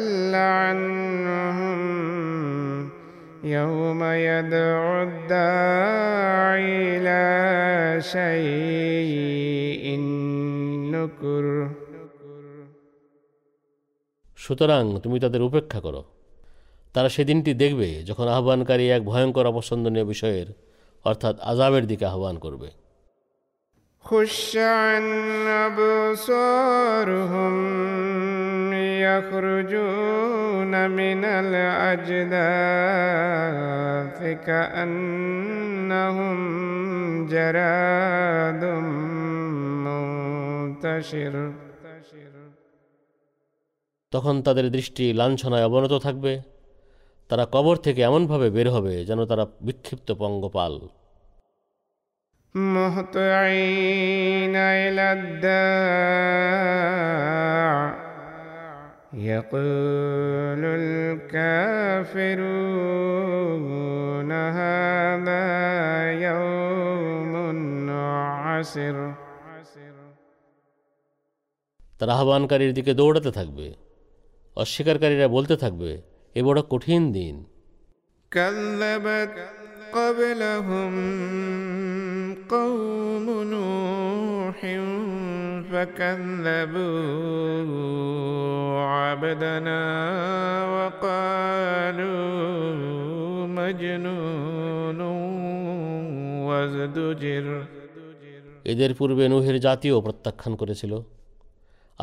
A: يوم يدعو الداعي إلى شيء نكر সুতরাং তুমি তাদের উপেক্ষা করো তারা সেদিনটি দেখবে যখন আহ্বানকারী এক ভয়ঙ্কর অপছন্দনীয় বিষয়ের অর্থাৎ আজাবের দিকে আহ্বান করবে خشعا أبصارهم يخرجون من الأجداث كأنهم جراد منتشر তখন তাদের দৃষ্টি লাঞ্ছনায় অবনত থাকবে তারা কবর থেকে এমনভাবে বের হবে যেন তারা বিক্ষিপ্ত পঙ্গপাল مهطعين إلى الداع يقول الكافرون هذا يوم عسر তারা আহ্বানকারীর দিকে দৌড়াতে থাকবে অস্বীকারীরা বলতে থাকবে এ বড় কঠিন দিন কাল্লাবাত قبلهم قوم نوح فكذبوا عبدنا وقالوا مجنون وازدجر এদের পূর্বে নুহের জাতিও প্রত্যাখ্যান করেছিল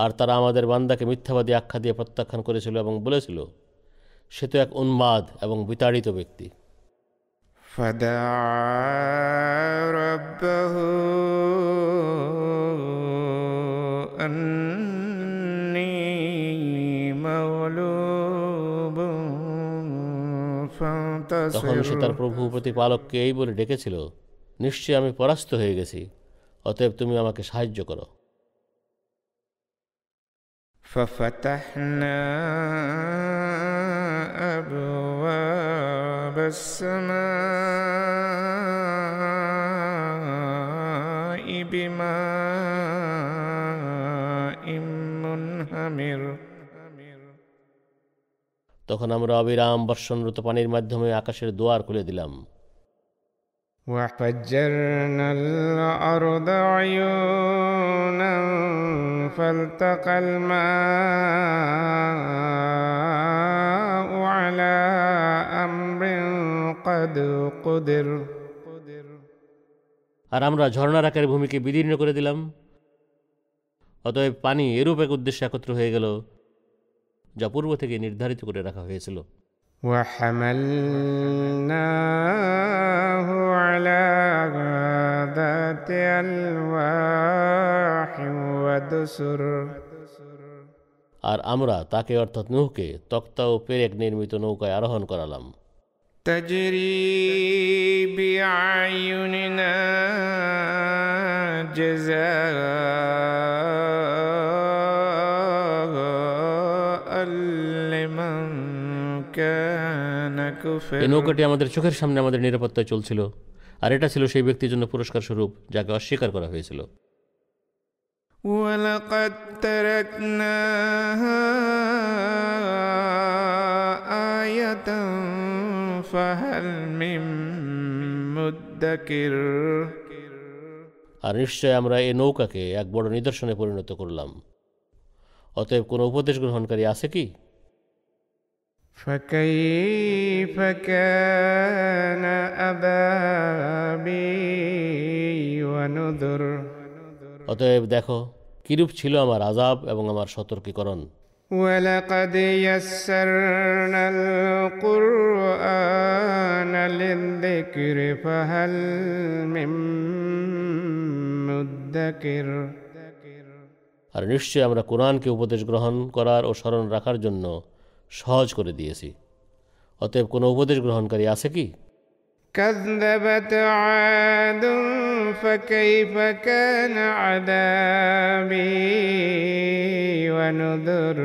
A: আর তারা আমাদের বান্দাকে মিথ্যাবাদী আখ্যা দিয়ে প্রত্যাখ্যান করেছিল এবং বলেছিল সে তো এক উন্মাদ এবং বিতাড়িত ব্যক্তি فدعا ربه
B: أني مغلوب তখন
A: সে তার প্রভু প্রতিপালককে এই বলে ডেকেছিল নিশ্চয়ই আমি পরাস্ত হয়ে গেছি অতএব তুমি আমাকে সাহায্য করো
B: ففتحنا أبواب السماء
A: بماء منهمر তখন আমরা অবিরাম বর্ষণরত পানির মাধ্যমে আকাশের দোয়ার খুলে দিলাম ফলত মা على أمر قد قدر আর আমরা ঝর্ণার আকারে ভূমিকে বিদীর্ণ করে দিলাম অতএব পানি এরূপ এক উদ্দেশ্যে একত্র হয়ে গেল যা পূর্ব থেকে নির্ধারিত করে রাখা হয়েছিল وحملناه আর আমরা তাকে অর্থাৎ নুহকে তক্তা ও পেরেক নির্মিত নৌকায় আরোহণ
B: করালাম تجري بعيننا جزاء لمن كان كفر এই নৌকাটি
A: আমাদের চোখের সামনে আমাদের নিরাপত্তায় চলছিল আর এটা ছিল সেই ব্যক্তির জন্য পুরস্কার স্বরূপ যাকে অস্বীকার করা হয়েছিল ولقد تركناها
B: آية فهل من مدكر আর
A: নিশ্চয় আমরা এই নৌকাকে এক বড় নিদর্শনে পরিণত করলাম অতএব কোনো উপদেশ গ্রহণকারী আছে কি فكيف كان أبابي ونذر অতএব দেখো কিরূপ ছিল আমার আজাব এবং আমার
B: সতর্কীকরণ ولقد يسرنا القرآن للذكر فهل
A: আর নিশ্চয় আমরা কোরআনকে উপদেশ গ্রহণ করার ও স্মরণ রাখার জন্য সহজ করে দিয়েছি অতএব কোনো উপদেশ গ্রহণকারী আছে কি كذبت عاد فكيف كان عذابي ونذر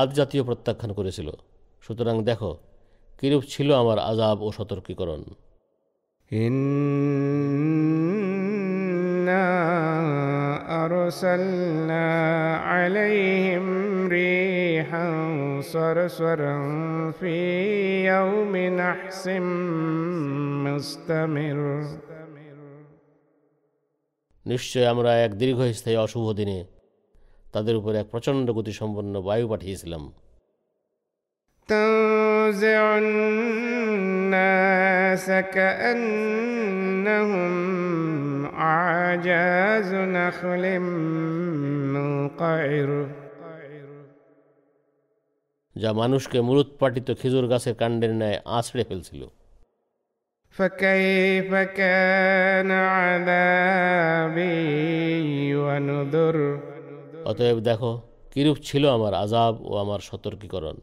A: আদ জাতীয় প্রত্যাখ্যান করেছিল সুতরাং দেখো কিরূপ ছিল আমার আজাব ও সতর্কীকরণ
B: ইন্না أرسلنا عليهم ريحا
A: صرصرا في يوم نحس مستمر নিশ্চয় আমরা এক দীর্ঘস্থায়ী অশুভ দিনে তাদের উপর এক প্রচণ্ড গতিসম্পন্ন বায়ু পাঠিয়েছিলাম أوزع الناس كأنهم أعجاز نخل منقعر যা মানুষকে মূরুৎপাটিত খেজুর গাছের কাণ্ডের ন্যায় আছড়ে ফেলছিল
B: অতএব
A: দেখো কিরূপ ছিল আমার আজাব ও আমার সতর্কীকরণ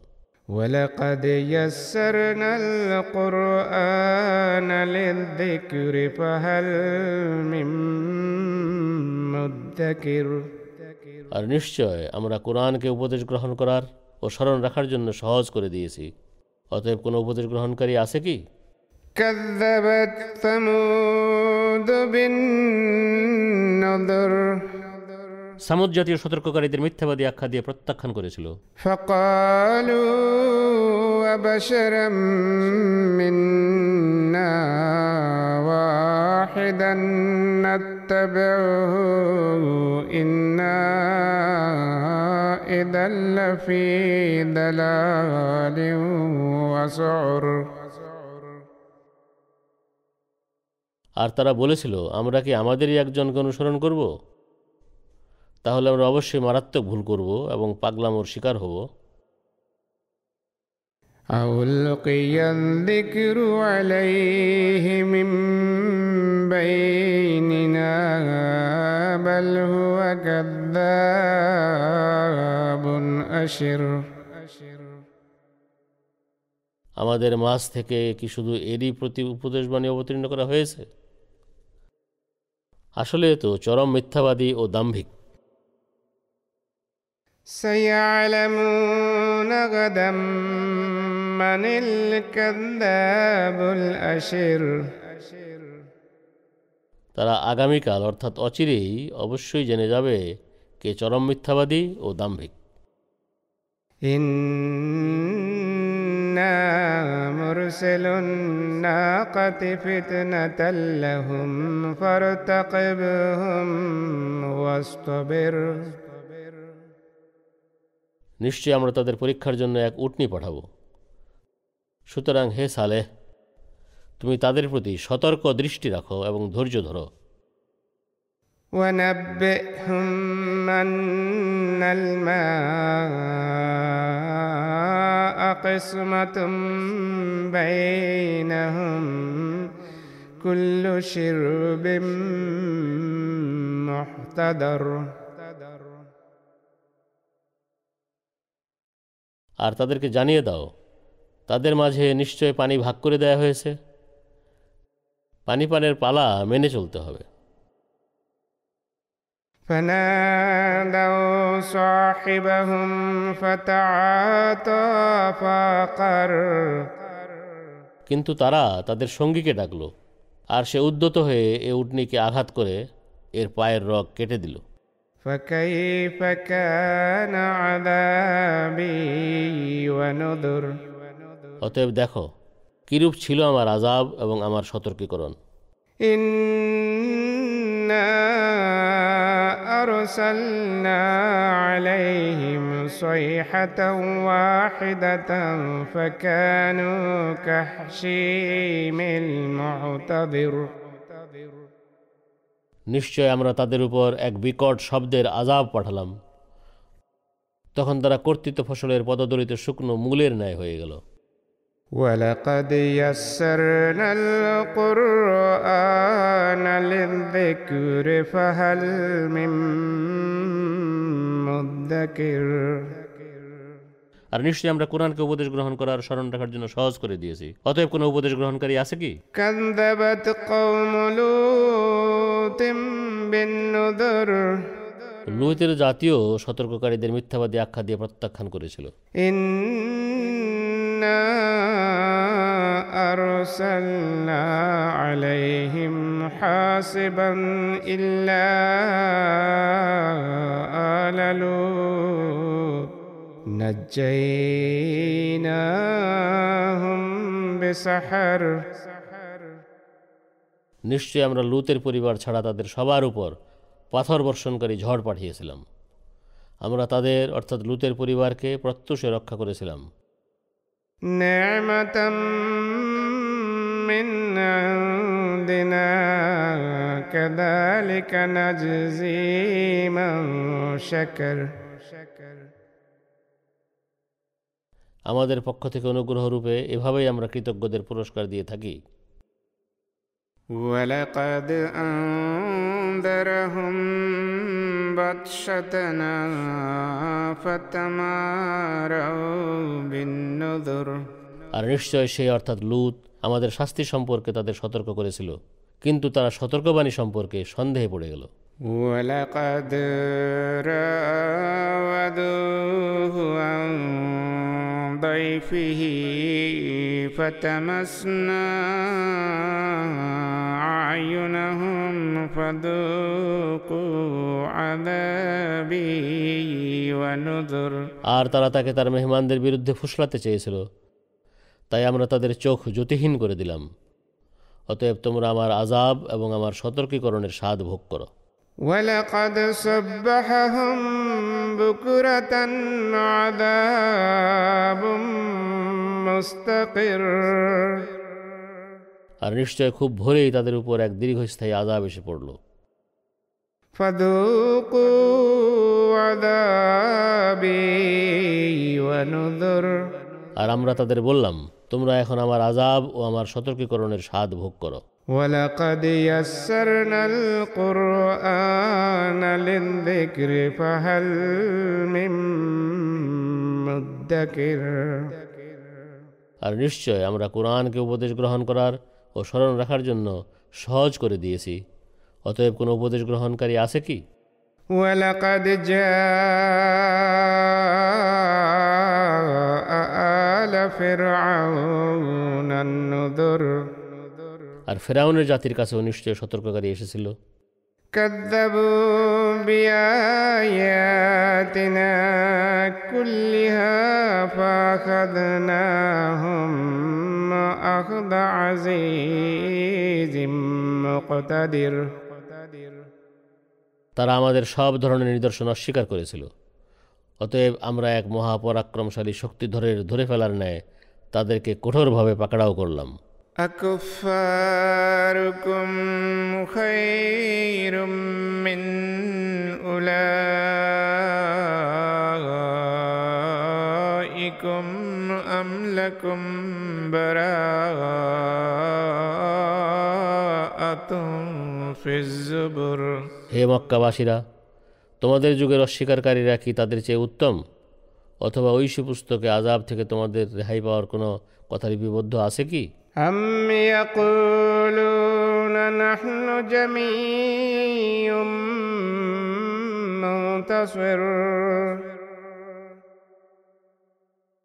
A: ولقد يسرنا القرآن للذكر فهل من مدكر আর নিশ্চয় আমরা কোরআনকে উপদেশ গ্রহণ করার ও স্মরণ রাখার জন্য সহজ করে দিয়েছি অতএব কোনো উপদেশ গ্রহণকারী আছে কি كذبت ثمود بالنذر সামুদ জাতীয় সতর্ককারীদের মিথ্যাবাদী আখ্যা দিয়ে প্রত্যাখ্যান করেছিল আর তারা বলেছিল আমরা কি আমাদেরই একজনকে অনুসরণ করব তাহলে আমরা অবশ্যই মারাত্মক ভুল করব এবং পাগলামোর শিকার
B: হব
A: আমাদের মাছ থেকে কি শুধু এরই প্রতি উপদেশবাণী অবতীর্ণ করা হয়েছে আসলে তো চরম মিথ্যাবাদী ও দাম্ভিক
B: سيعلمون غدا من الكذاب الأشر তারা
A: আগামীকাল অর্থাৎ অচিরেই অবশ্যই জেনে যাবে কে চরম মিথ্যাবাদী ও দাম্ভিক ফরতকিবহুম ওয়াস্তবির নিশ্চয়ই আমরা তাদের পরীক্ষার জন্য এক উটনি পাঠাবো সুতরাং হে সালেহ তুমি তাদের প্রতি সতর্ক দৃষ্টি রাখো এবং ধৈর্য
B: ধরো ونبئهم أن الماء كل شرب محتدر
A: আর তাদেরকে জানিয়ে দাও তাদের মাঝে নিশ্চয় পানি ভাগ করে দেয়া হয়েছে পানি পানের পালা মেনে চলতে হবে
B: فنادوا صاحبهم فتعاطى
A: কিন্তু তারা তাদের সঙ্গীকে ডাকল আর সে উদ্যত হয়ে এ উটনিকে আঘাত করে এর পায়ের রগ কেটে দিল
B: فكيف كان عذابي ونذر অতএব দেখো কিরূপ ছিল আমার আজাব
A: এবং আমার
B: সতর্কীকরণ আলাইহিম
A: নিশ্চয় আমরা তাদের উপর এক বিকট শব্দের আজাব পাঠালাম তখন তারা কর্তৃত্ব ফসলের পদদলিত শুকনো মূলের ন্যায় হয়ে গেল ولقد يسرنا القرآن للذكر فهل من مدكر আর নিশ্চয়ই আমরা কোরআনকে উপদেশ গ্রহণ করার স্মরণ রাখার জন্য সহজ করে দিয়েছি অতএব কোনো উপদেশ গ্রহণকারী আছে কি
B: লুইতের জাতীয় সতর্ককারীদের মিথ্যাবাদী আখ্যা দিয়ে প্রত্যাখ্যান
A: করেছিল
B: ইল্লা নিশ্চয়ই
A: আমরা লুতের পরিবার ছাড়া তাদের সবার উপর পাথর বর্ষণকারী ঝড় পাঠিয়েছিলাম আমরা তাদের অর্থাৎ লুতের পরিবারকে প্রত্যুষে রক্ষা করেছিলাম
B: كذلك نجزي من
A: আমাদের পক্ষ থেকে অনুগ্রহ রূপে এভাবেই আমরা কৃতজ্ঞদের পুরস্কার দিয়ে থাকি ولقد أنذرهم
B: بطشتنا فتماروا بالنذر আর
A: নিশ্চয় সেই অর্থাৎ লুত আমাদের শাস্তি সম্পর্কে তাদের সতর্ক করেছিল কিন্তু তারা সতর্কবাণী সম্পর্কে সন্দেহে পড়ে গেল ولقد راودوه عن ضيفه فتمسنا أعينهم فذوقوا عذابي ونذر আর তারা তাকে তার মেহমানদের বিরুদ্ধে ফুসলাতে চেয়েছিল তাই আমরা তাদের চোখ জ্যোতিহীন করে দিলাম অতএব তোমরা আমার আজাব এবং আমার সতর্কীকরণের স্বাদ ভোগ করো ولقد سبحهم بكرة عذاب مستقر আর নিশ্চয় খুব ভোরেই তাদের উপর এক দীর্ঘস্থায়ী আজাব এসে পড়ল আর আমরা তাদের বললাম তোমরা এখন আমার আজাব ও আমার সতর্কীকরণের স্বাদ ভোগ করো ولقد يسرنا القرآن للذكر فهل من مدكر আর নিশ্চয় আমরা কোরআনকে উপদেশ গ্রহণ করার ও স্মরণ রাখার জন্য সহজ করে দিয়েছি অতএব কোনো উপদেশ গ্রহণকারী আছে কি ولقد جاء آل فرعون النذر আর ফেরাউনের জাতির কাছেও নিশ্চয় সতর্ককারী এসেছিল كذبوا بآياتنا كلها فأخذناهم أخذ عزيز مقتدر তারা আমাদের সব ধরনের নিদর্শন অস্বীকার করেছিল অতএব আমরা এক মহাপরাক্রমশালী শক্তিধরের ধরে ফেলার ন্যায় তাদেরকে কঠোরভাবে পাকড়াও করলাম أكفاركم خير من أولئكم أم لكم براءة في الزبر হে মক্কাবাসীরা তোমাদের যুগের অস্বীকারীরা কি তাদের চেয়ে উত্তম অথবা ঐশী পুস্তকে আজাব থেকে তোমাদের রেহাই পাওয়ার কোনো কথা বিবদ্ধ আছে কি أم يقولون نحن جميع منتصر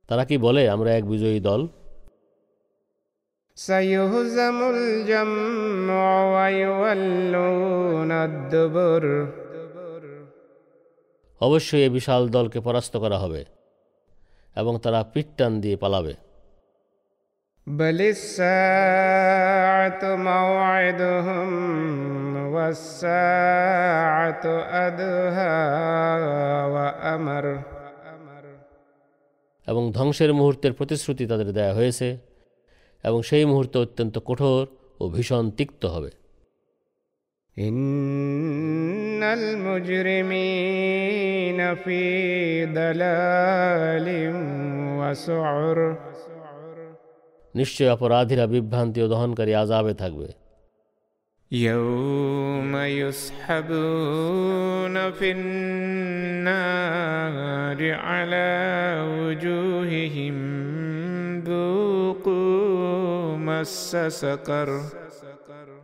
A: তারা কি বলে আমরা এক বিজয়ী দল سيهزم الجمع ويولون অবশ্যই এই বিশাল দলকে পরাস্ত করা হবে এবং তারা পিট্টান দিয়ে পালাবে بل الساعة موعدهم والساعة أدهى وأمر এবং ধ্বংসের মুহূর্তের প্রতিশ্রুতি তাদের দেয়া হয়েছে এবং সেই মুহূর্ত অত্যন্ত কঠোর ও ভীষণ তিক্ত হবে ইন্নাল মুজরিমিনা ফি দালালিম ওয়া নিশ্চয় অপরাধীরা বিভ্রান্তি ও দহনকারী আজাবে থাকবে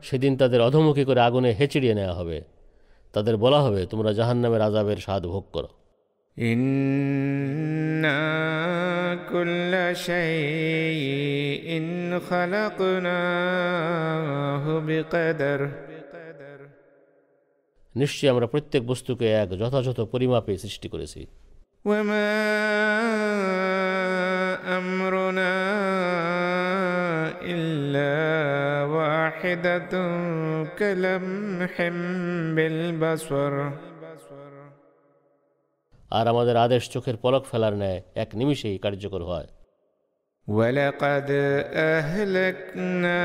A: সেদিন তাদের অধমুখী করে আগুনে হেঁচড়িয়ে নেওয়া হবে তাদের বলা হবে তোমরা জাহান্নামের আজাবের স্বাদ ভোগ করো إنا
B: كل شيء إن خلقناه بقدر নিশ্চয়ই
A: আমরা প্রত্যেক বস্তুকে এক যথাযথ পরিমাপে সৃষ্টি
B: করেছি ইল্লা
A: আর আমাদের আদেশ চোখের পলক ফেলার ন্যায় এক নিমিষেই কার্যকর হয়
B: ولقد أهلكنا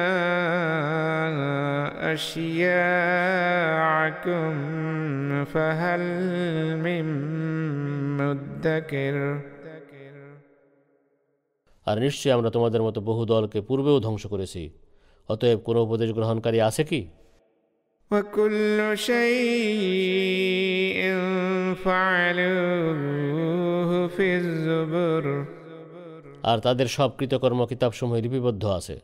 B: أشياعكم فهل من مدكر আর
A: নিশ্চয়ই আমরা তোমাদের মতো বহু দলকে পূর্বেও ধ্বংস করেছি অতএব কোনো উপদেশ গ্রহণকারী আছে কি وكل شيء فعلوه في الزبر আর তাদের সব কৃতকর্ম কিতাব সমূহ লিপিবদ্ধ আছে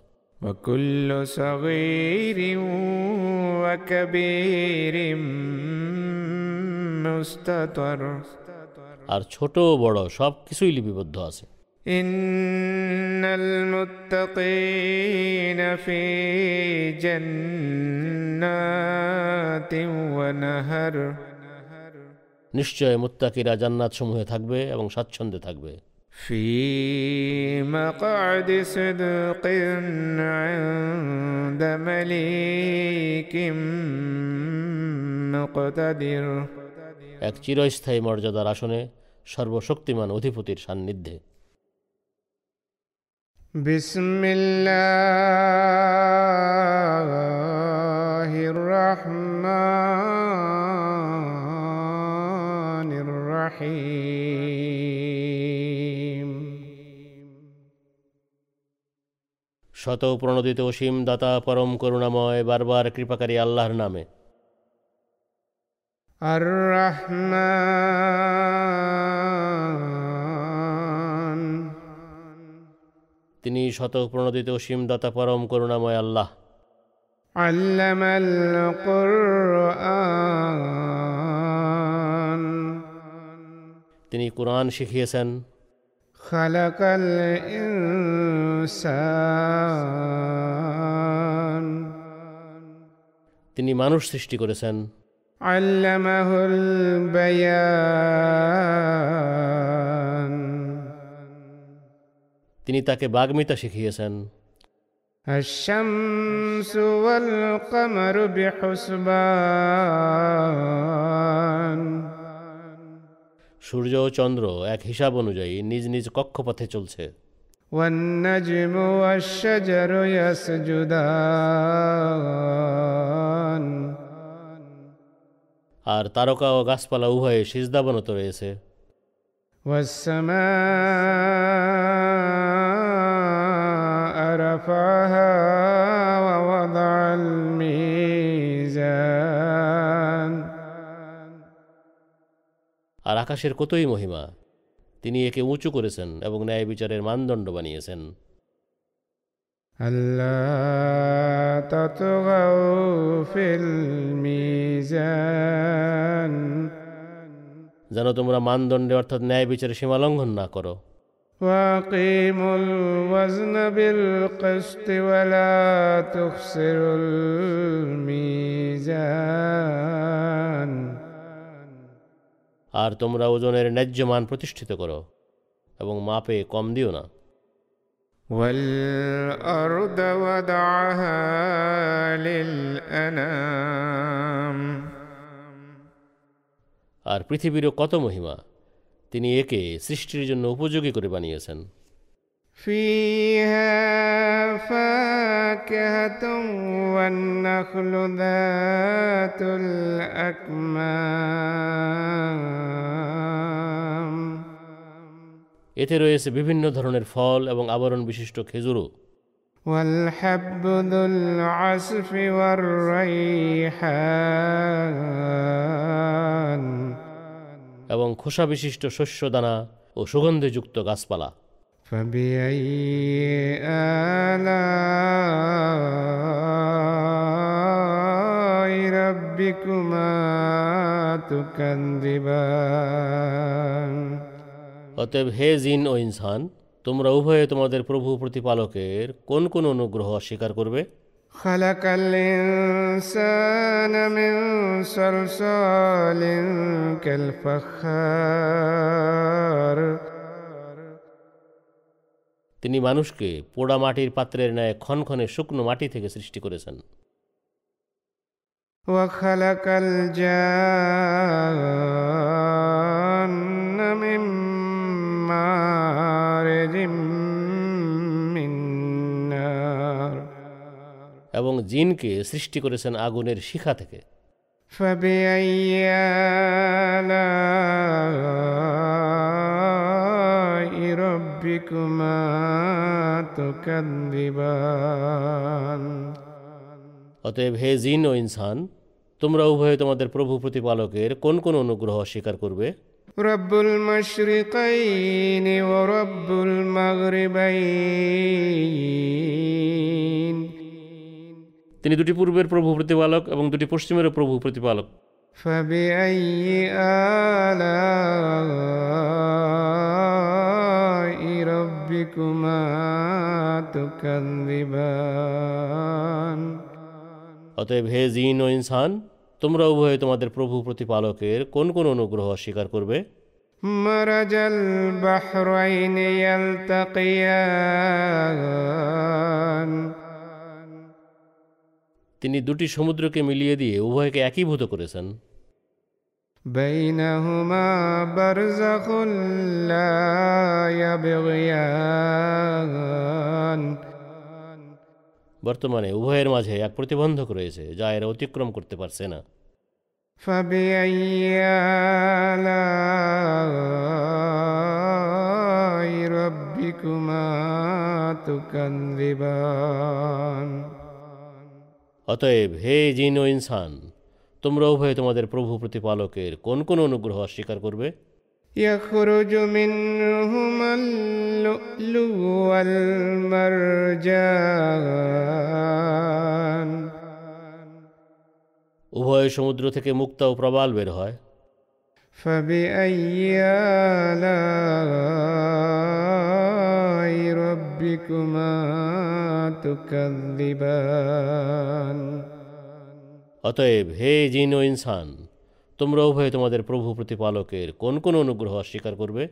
A: আর ছোট বড় সব কিছুই লিপিবদ্ধ আছে إن المتقين في جنات ونهر নিশ্চয় মুত্তাকিরা জান্নাত সমূহে থাকবে এবং স্বাচ্ছন্দ্যে থাকবে এক চিরস্থায়ী মর্যাদার আসনে সর্বশক্তিমান অধিপতির সান্নিধ্যে
B: بسم الله الرحمن
A: الرحيم শত প্রণোদিত অসীম দাতা পরম করুণাময় বারবার কৃপাকারী আল্লাহর নামে
B: আর রহমান
A: তিনি প্রণোদিত অসীম দাতা
B: পরম করুণাময় আল্লাহ তিনি কোরআন শিখিয়েছেন খালাকাল
A: তিনি মানুষ সৃষ্টি করেছেন আল্লামাহুল বায়ান তিনি তাকে বাগ্মিতা
B: শিখিয়েছেন الشمس والقمر بحسبان
A: সূর্য ও চন্দ্র এক হিসাব অনুযায়ী নিজ নিজ কক্ষপথে চলছে والنجم والشجر يسجدان আর তারকা ও গাছপালা উভয়ে সিজদাবনত রয়েছে والسماء আকাশের কতই মহিমা তিনি একে উঁচু করেছেন এবং ন্যায় বিচারের মানদণ্ড বানিয়েছেন
B: যেন
A: তোমরা মানদণ্ডে অর্থাৎ ন্যায় বিচারে সীমা লঙ্ঘন না
B: করো وَاقِيمُوا
A: আর তোমরা ওজনের ন্যায্য মান প্রতিষ্ঠিত করো এবং মাপে কম দিও না আর পৃথিবীরও কত মহিমা তিনি একে সৃষ্টির জন্য উপযোগী করে বানিয়েছেন فيها فاكهة والنخل ذات الأكمام এতে রয়েছে বিভিন্ন ধরনের ফল এবং আবরণ বিশিষ্ট খেজুরও والحب ذو العسف والريحان এবং খোসা বিশিষ্ট শস্য দানা ও সুগন্ধযুক্ত গাছপালা فبأي
B: آلاء ربكما تكذبان অতএব
A: হে জিন ও ইনসান তোমরা উভয়ে তোমাদের প্রভু প্রতিপালকের কোন কোন অনুগ্রহ অস্বীকার করবে
B: خلق الإنسان من صلصال كالفخار
A: তিনি মানুষকে পোড়া মাটির পাত্রের ন্যায় ক্ষণক্ষণে শুকনো মাটি থেকে সৃষ্টি করেছেন
B: وخلق الجان من
A: এবং জিনকে সৃষ্টি করেছেন আগুনের শিখা থেকে
B: فبأي آلاء ربكما
A: تكذبان অতএব হে জিন ও ইনসান তোমরা উভয়ে তোমাদের প্রভু প্রতিপালকের কোন কোন অনুগ্রহ স্বীকার করবে রব্বুল মাশরিকাইন ওয়া রব্বুল মাগরিবাইন তিনি দুটি পূর্বের প্রভু প্রতিপালক এবং দুটি পশ্চিমের প্রভু প্রতিপালক فبأي আলা ربكما تكذبان অতএব হে জিন ও ইনসান তোমরা উভয়ে তোমাদের প্রভু প্রতিপালকের কোন কোন অনুগ্রহ অস্বীকার করবে مرج البحرين يلتقيان তিনি দুটি সমুদ্রকে মিলিয়ে দিয়ে উভয়কে একীভূত করেছেন بينهما برزخ لا يبغيان বর্তমানে উভয়ের মাঝে এক প্রতিবন্ধক রয়েছে যা এরা অতিক্রম করতে পারছে না
B: অতএব
A: হে জিন ও ইনসান তোমরা উভয়ে তোমাদের প্রভু প্রতিপালকের কোন কোন অনুগ্রহ অস্বীকার করবে
B: يخرج منهما اللؤلؤ والمرجان উভয়
A: সমুদ্র থেকে মুক্তা ও প্রবাল বের হয় فبأي آلاء ربكما تكذبان অতএব হে জিন ও ইনসান তোমরা উভয়ে তোমাদের প্রভু প্রতিপালকের কোন কোন অনুগ্রহ অস্বীকার করবে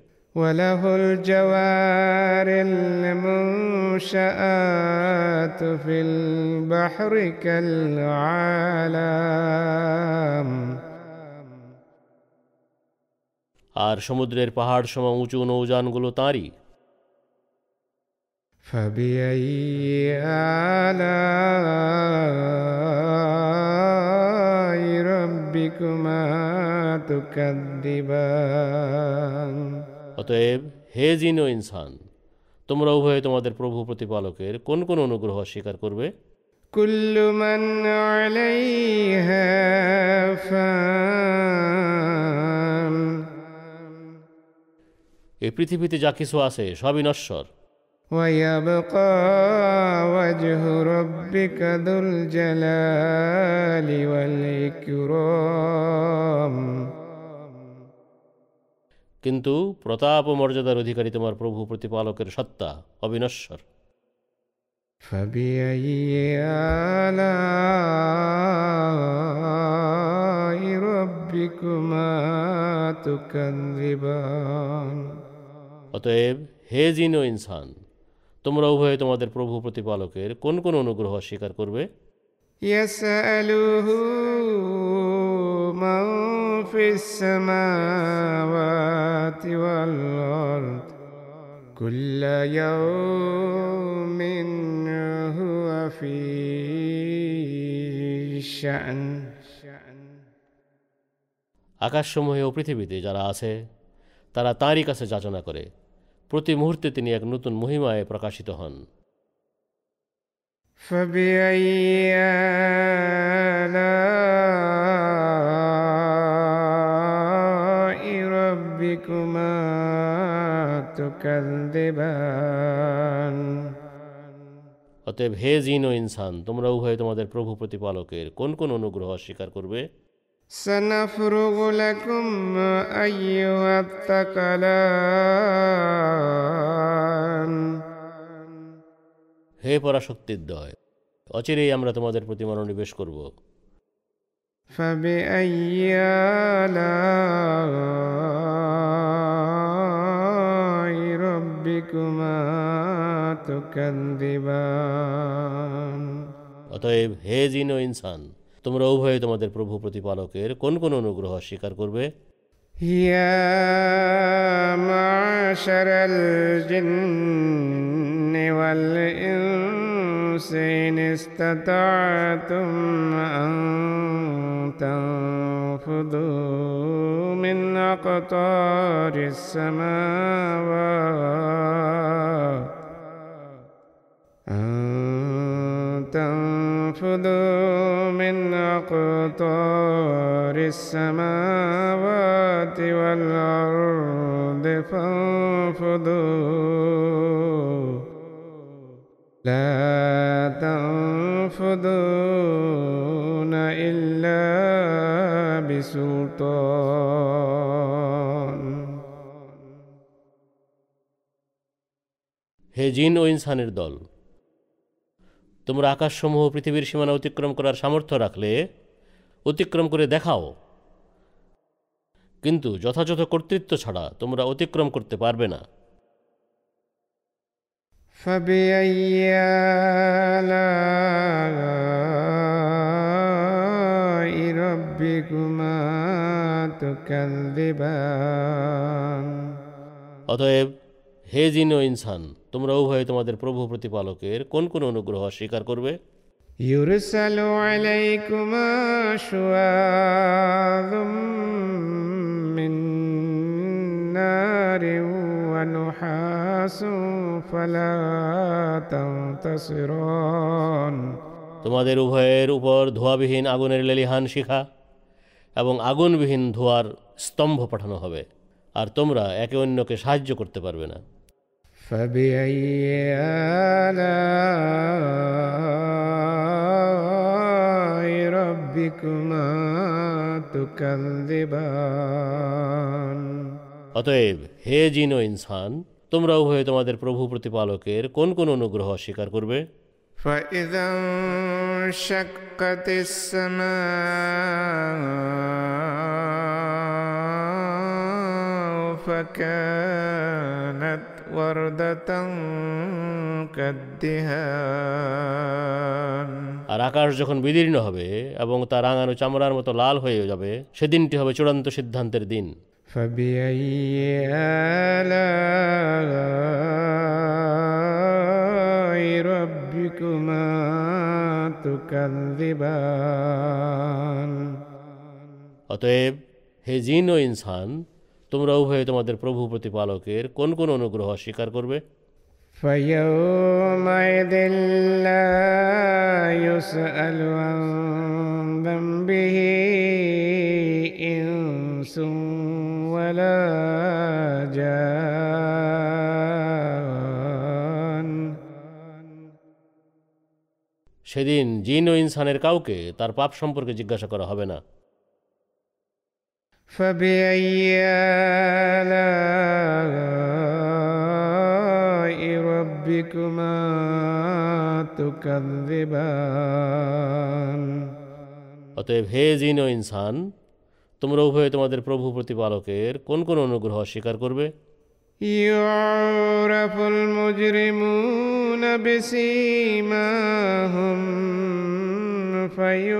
B: আর
A: সমুদ্রের পাহাড় সম উঁচু নৌযানগুলো তাঁরই فبأي آلاء ربكما تكذبان অতএব হে জিন ও ইনসান তোমরা উভয়ে তোমাদের প্রভু প্রতিপালকের কোন কোন অনুগ্রহ স্বীকার করবে
B: কুল্লু মান
A: এই পৃথিবীতে যা কিছু আছে সবই নশ্বর ويبقى
B: وجه ربك ذو الجلال والإكرام কিন্তু
A: প্রতাপ ও মর্যাদার অধিকারী তোমার প্রভু প্রতিপালকের সত্তা
B: অবিনশ্বর
A: অতএব হে জিনো ইনসান তোমরা উভয়ে তোমাদের প্রভু প্রতিপালকের কোন কোন অনুগ্রহ স্বীকার করবে
B: يسأله من
A: আকাশসমূহে ও পৃথিবীতে যারা আছে তারা তাঁরই কাছে যাচনা করে প্রতি মুহূর্তে তিনি এক নতুন মহিমায় প্রকাশিত হন অতএব হে জিন ও ইনসান তোমরা উভয় তোমাদের প্রভু প্রতিপালকের কোন কোন অনুগ্রহ স্বীকার করবে
B: سنفرغ لكم أيها الثقلان
A: হে পরাশক্তির দয় অচিরেই আমরা তোমাদের প্রতি মনোনিবেশ করব অতএব হে জিন ও ইনসান তোমরা উভয়ে তোমাদের প্রভু প্রতিপালকের কোন কোন অনুগ্রহ স্বীকার করবে إن استطعتم أن
B: تنفذوا من أقطار السماوات أن تنفذوا من أقطار السماوات والأرض فانفذوا لا تنفذون إلا بسلطان হে জিন
A: ও ইনসানের দল তোমরা আকাশসমূহ পৃথিবীর সীমানা অতিক্রম করার সামর্থ্য রাখলে অতিক্রম করে দেখাও কিন্তু যথাযথ কর্তৃত্ব ছাড়া তোমরা অতিক্রম করতে পারবে না অতএব হে জিন ইনসান তোমরা উভয়ে তোমাদের প্রভু প্রতিপালকের কোন কোন অনুগ্রহ স্বীকার করবে يرسل
B: عليكما شواظ من نار ونحاس فلا تنتصران
A: তোমাদের উভয়ের উপর ধোয়াবিহীন আগুনের লেলিহান শিখা এবং আগুনবিহীন ধোঁয়ার স্তম্ভ পাঠানো হবে আর তোমরা একে অন্যকে সাহায্য করতে পারবে না فبأي
B: آلاء ربكما تكذبان অতএব
A: হে জিন ইনসান তোমরা উভয়ে তোমাদের প্রভু প্রতিপালকের কোন কোন অনুগ্রহ অস্বীকার করবে فإذا انشقت السماء فكانت আর আকাশ যখন বিদীর্ণ হবে এবং তা রাঙানো চামড়ার মতো লাল হয়ে যাবে সেদিনটি হবে চূড়ান্ত সিদ্ধান্তের দিন
B: অতএব
A: হে জিন ও ইনসান তোমরা উভয়ে তোমাদের প্রভু প্রতিপালকের কোন কোন অনুগ্রহ স্বীকার করবে সেদিন জিন ও ইনসানের কাউকে তার পাপ সম্পর্কে জিজ্ঞাসা করা হবে না فبأي آلاء ربكما تكذبان অতএব হে জিন ও ইনসান তোমরা উভয়ে তোমাদের প্রভু প্রতিপালকের কোন কোন অনুগ্রহ স্বীকার করবে يعرف المجرمون بسيماهم فيؤ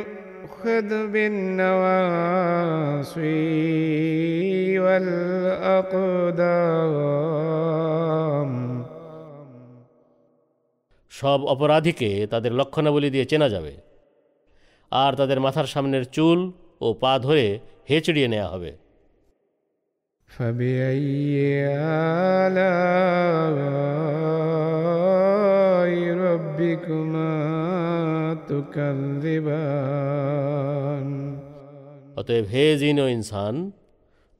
A: يؤخذ بالنواصي والأقدام সব অপরাধীকে তাদের লক্ষণাবলী দিয়ে চেনা যাবে আর তাদের মাথার সামনের চুল ও পা ধরে হেঁচড়িয়ে নেওয়া হবে অতএব হে জিন ও ইনসান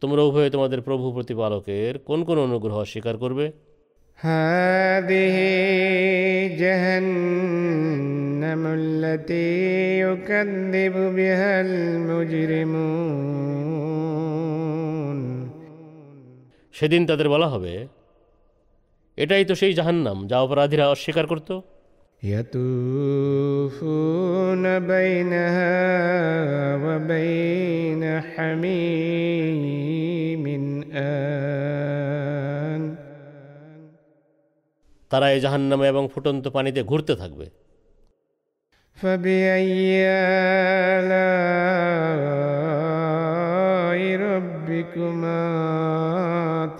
A: তোমরা উভয়ে তোমাদের প্রভু প্রতিপালকের কোন কোন অনুগ্রহ স্বীকার করবে সেদিন তাদের বলা হবে এটাই তো সেই জাহান্নাম যা অপরাধীরা অস্বীকার করতো يطوفون بينها وبين حميم آن ترى তারা এই জাহান্নামে এবং ফুটন্ত পানিতে ঘুরতে থাকবে فبأي آلاء ربكما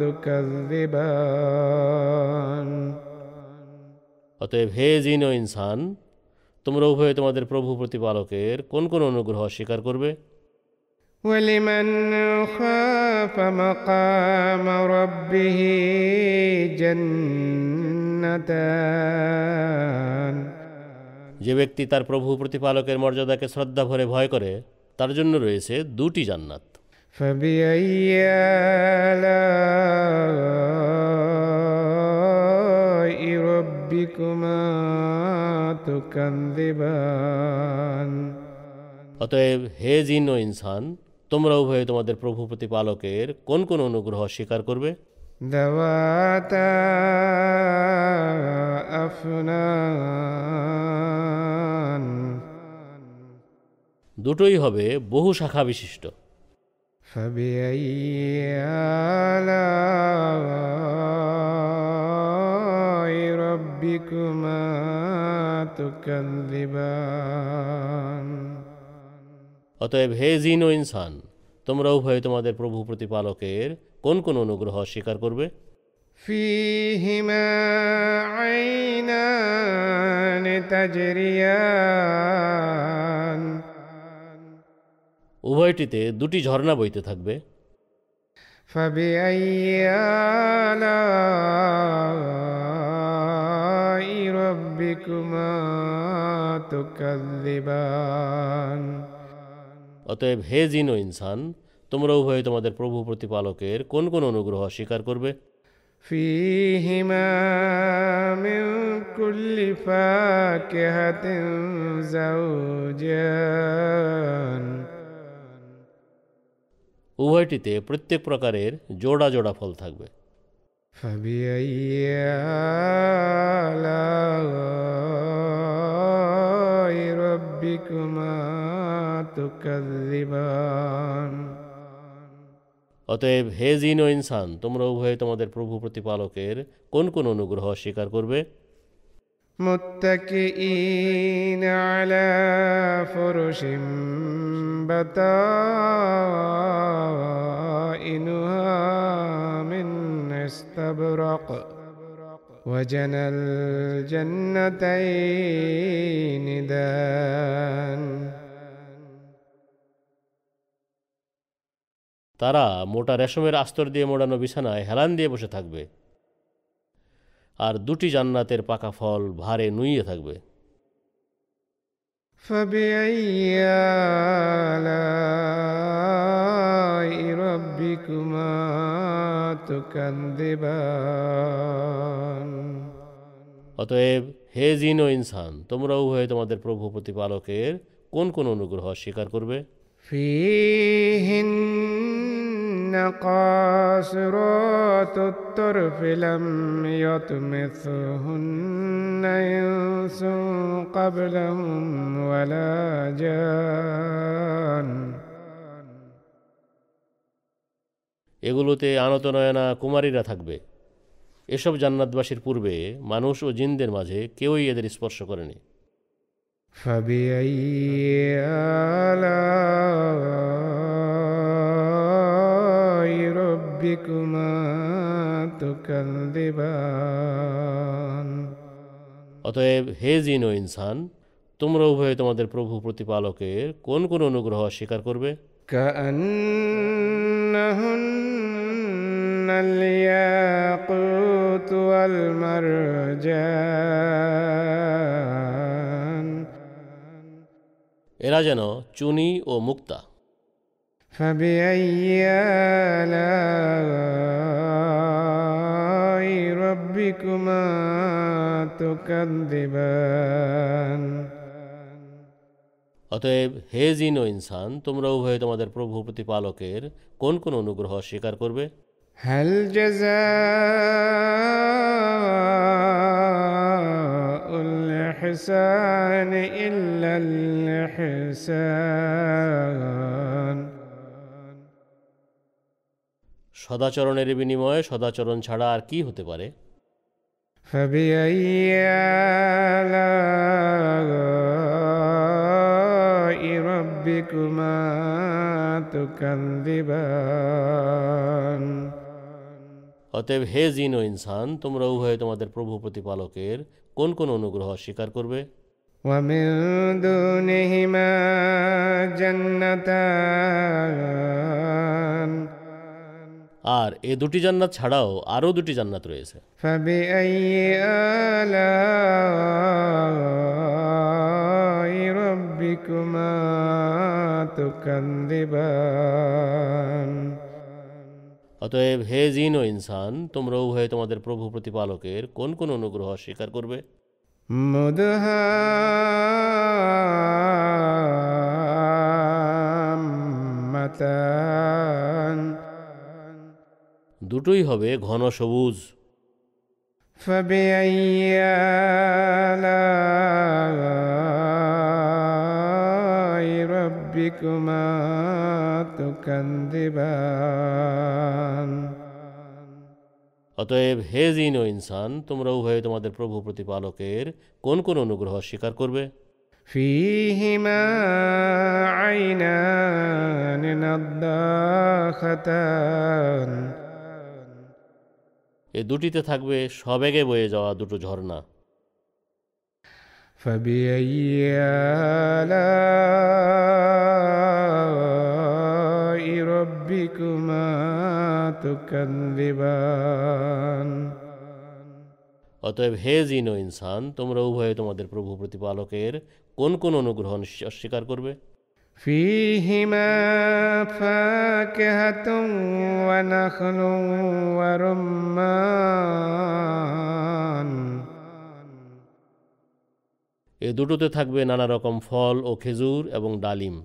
A: تكذبان অতএব হে জিন ও ইনসান তোমরা উভয়ে তোমাদের প্রভু প্রতিপালকের কোন কোন অনুগ্রহ স্বীকার করবে
B: ولمن خاف مقام ربه جنتان
A: যে ব্যক্তি তার প্রভু প্রতিপালকের মর্যাদাকে শ্রদ্ধা ভরে ভয় করে তার জন্য রয়েছে দুটি জান্নাত فبأي অতএব হে জিন ও ইনসান তোমরা উভয়ে তোমাদের প্রভু প্রতিপালকের কোন কোন অনুগ্রহ স্বীকার করবে দুটোই হবে বহু শাখা বিশিষ্ট
B: فبأي ربكما تكذبان
A: অতএব হে জিন ও ইনসান তোমরা উভয়ে তোমাদের প্রভু প্রতিপালকের কোন কোন অনুগ্রহ স্বীকার করবে উভয়টিতে দুটি ঝর্ণা বইতে থাকবে
B: فبأي آلاء
A: অতএব হে জিন ও ইনসান তোমরা উভয়ে তোমাদের প্রভু প্রতিপালকের কোন কোন
B: অনুগ্রহ স্বীকার করবে উভয়টিতে
A: প্রত্যেক প্রকারের জোড়া জোড়া ফল থাকবে
B: فبأي ربكما تكذبان
A: অতএব হে জিন ও ইনসান তোমরা উভয়ে তোমাদের প্রভু প্রতিপালকের কোন কোন অনুগ্রহ স্বীকার করবে متكئين
B: على فرش بطائنها من استبرق وجنى الجنتين دان তারা
A: মোটা রেশমের আস্তর দিয়ে মোড়ানো বিছানায় হেলান দিয়ে বসে থাকবে আর দুটি জান্নাতের পাকা ফল ভারে নুইয়ে থাকবে অতএব হে জিন ও ইনসান তোমরা উভয়ে তোমাদের প্রভু প্রতিপালকের কোন কোন অনুগ্রহ স্বীকার করবে
B: ফিহিন إن قاصرات الطرف لم يطمثهن إنس
A: قبلهم ولا جان এগুলোতে আনতনয়না কুমারীরা থাকবে এসব জান্নাতবাসীর পূর্বে মানুষ ও জিনদের মাঝে কেউই এদের স্পর্শ করেনি فبأي آلاء ربكما تكذبان অতএব হে জিন ও ইনসান তোমরা উভয়ে তোমাদের প্রভু প্রতিপালকের কোন কোন অনুগ্রহ স্বীকার করবে এরা যেন চুনি ও মুক্তা فبأي آلاء ربكما تكذبان অতএব হে জিন ও ইনসান তোমরা উভয়ে তোমাদের প্রভু প্রতিপালকের কোন কোন অনুগ্রহ স্বীকার করবে هل جزاء الإحسان সদাচরণের বিনিময়ে সদাচরণ ছাড়া আর কি হতে পারে
B: অতএব
A: হে জিন ও ইনসান তোমরা উভয়ে তোমাদের প্রভু প্রতিপালকের কোন কোন অনুগ্রহ স্বীকার করবে ومن دونهما আর এ দুটি জান্নাত ছাড়াও আরও দুটি জান্নাত রয়েছে অতএব হে জিন ও ইনসান তোমরা উভয়ে তোমাদের প্রভু প্রতিপালকের কোন কোন অনুগ্রহ স্বীকার করবে
B: মুদহা মতান
A: দুটোই হবে ঘন সবুজ অতএব হে জিন ও ইনসান তোমরা উভয়ে তোমাদের প্রভু প্রতিপালকের কোন কোন অনুগ্রহ স্বীকার করবে فيهما عينان এ দুটিতে থাকবে সবেগে বয়ে যাওয়া দুটো ঝর্ণা অতএব হে জিনো ইনসান তোমরা উভয়ে তোমাদের প্রভু প্রতিপালকের কোন কোন অনুগ্রহ অস্বীকার করবে
B: فيهما فاكهة ونخل ورمان
A: এ দুটোতে থাকবে নানা রকম ফল ও খেজুর এবং ডালিম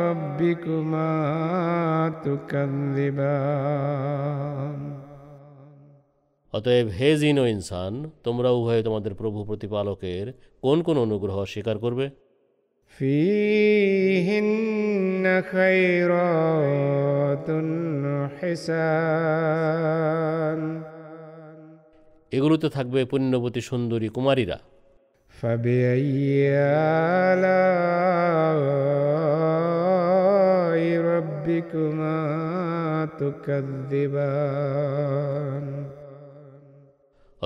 B: রব্বিকুমা তুকান্দিবা
A: অতএব হে জিন ও ইনসান তোমরা উভয়ে তোমাদের প্রভু প্রতিপালকের কোন কোন অনুগ্রহ স্বীকার করবে এগুলোতে থাকবে পুণ্যবতী সুন্দরী কুমারীরা
B: ربكما تكذبان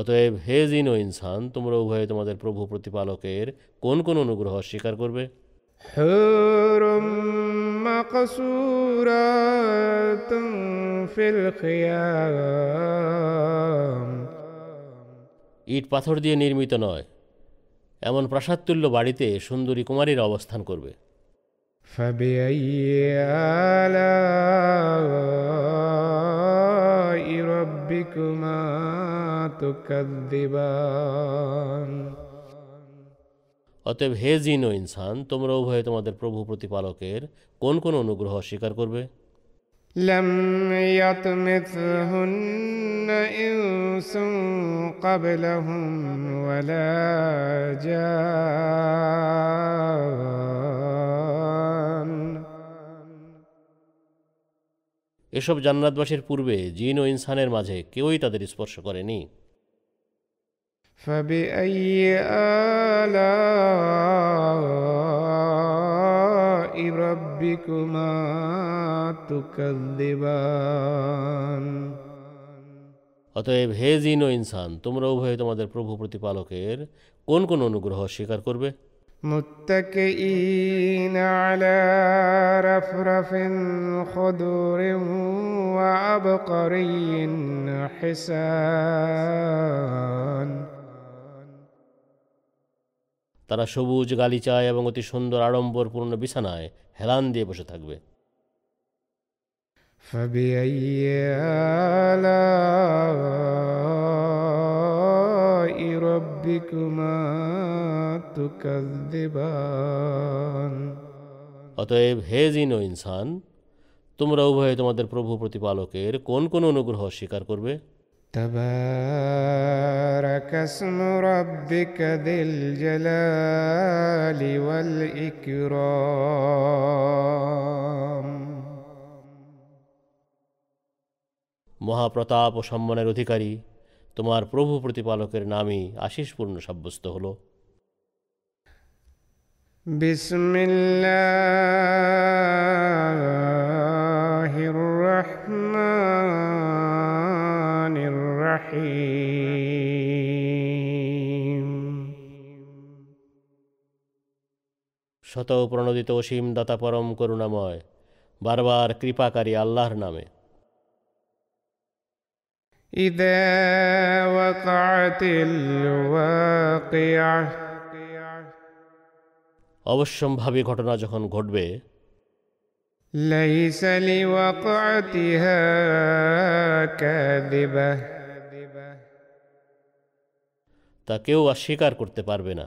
A: অতএব হে জিন ও ইনসান তোমরা উভয়ে তোমাদের প্রভু প্রতিপালকের কোন কোন অনুগ্রহ স্বীকার করবে ইট পাথর দিয়ে নির্মিত নয় এমন প্রাসাদতুল্য বাড়িতে সুন্দরী কুমারীর অবস্থান করবে فبأي آلاء ربكما تكذبان অতএব হে জিন ও ইনসান তোমরা উভয়ে তোমাদের প্রভু প্রতিপালকের কোন কোন অনুগ্রহ স্বীকার করবে لم يطمثهن إنس قبلهم ولا جان এসব জান্নাতবাসীর পূর্বে জিন ও ইনসানের মাঝে কেউই তাদের স্পর্শ করেনি فبأي آلاء ربكما تكذبان অতএব হে জিন ও ইনসান তোমরা উভয়ে তোমাদের প্রভু প্রতিপালকের কোন কোন অনুগ্রহ স্বীকার করবে متكئين على رفرف خضر وعبقري حسان তারা সবুজ গালিচায় এবং অতি সুন্দর আড়ম্বরপূর্ণ বিছানায় হেলান দিয়ে বসে থাকবে অতএব হে জিন ইনসান তোমরা উভয়ে তোমাদের প্রভু প্রতিপালকের কোন কোন অনুগ্রহ স্বীকার করবে تبارك اسم ربك ذي الجلال والإكرام মহাপ্রতাপ ও সম্মানের অধিকারী তোমার প্রভু প্রতিপালকের নামই আশিসপূর্ণ সাব্যস্ত হল বিসমিল্লাহির রহমান শত প্রণোদিত অসীম দাতা পরম করুণাময় বারবার কৃপাকারী আল্লাহর নামে إذا অবশ্যম্ভাবী ঘটনা যখন ঘটবে তা কেউ অস্বীকার করতে পারবে না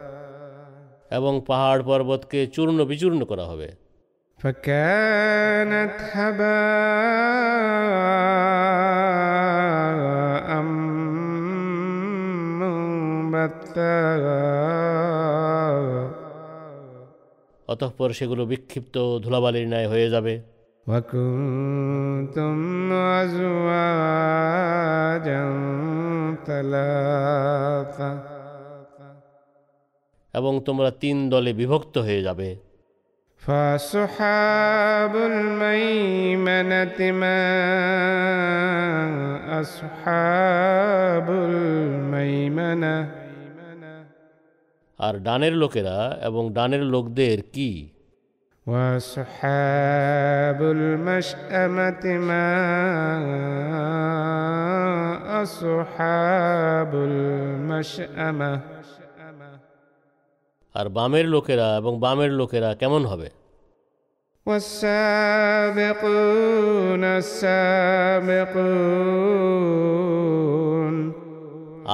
A: এবং পাহাড় পর্বতকে চূর্ণ বিচূর্ণ করা হবে অতঃপর সেগুলো বিক্ষিপ্ত ধুলাবালির ন্যায় হয়ে যাবে وكنتم أزواجا এবং তোমরা তিন দলে বিভক্ত হয়ে যাবে আর ডানের লোকেরা এবং ডানের লোকদের কি ওয়াসহাবুল মাশআমাতি মা আসহাবুল মাশআমাহ আর বামের লোকেরা এবং বামের লোকেরা কেমন হবে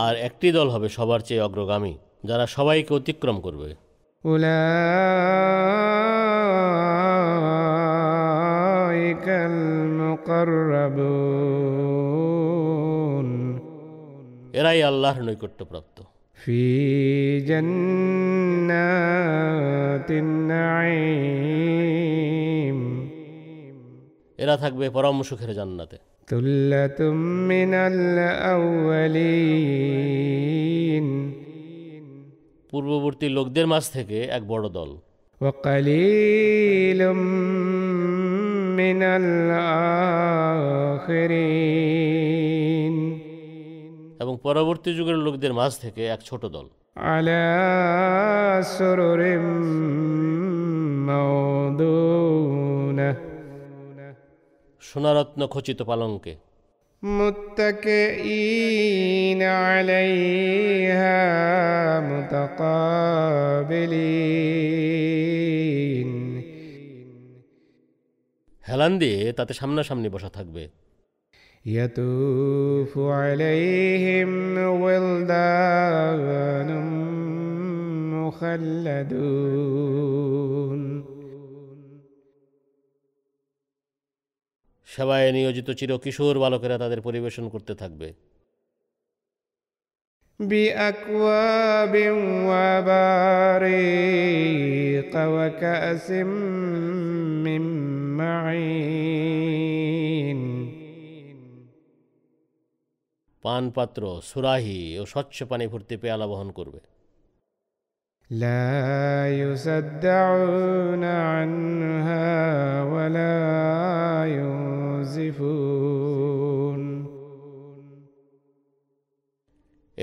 A: আর একটি দল হবে সবার চেয়ে অগ্রগামী যারা সবাইকে অতিক্রম করবে এরাই আল্লাহর নৈকট্যপ্রাপ্ত في جنات النعيم এরা থাকবে পরম সুখের জান্নাতে তুল্লাতুম মিনাল পূর্ববর্তী লোকদের মাঝ থেকে এক বড় দল মিনাল আখিরিন এবং পরবর্তী যুগের লোকদের মাঝ থেকে এক ছোট দল সোনারত্ন খচিত পালঙ্কে হেলান দিয়ে তাতে সামনাসামনি বসা থাকবে يطوف عليهم ولدان مخلدون সেবায় নিয়োজিত চির কিশোর বালকেরা তাদের পরিবেশন করতে থাকবে বিআকওয়াবিম ওয়াবারি পানপাত্র সুরাহি ও স্বচ্ছ পানি ভর্তি পেয়ালা বহন করবে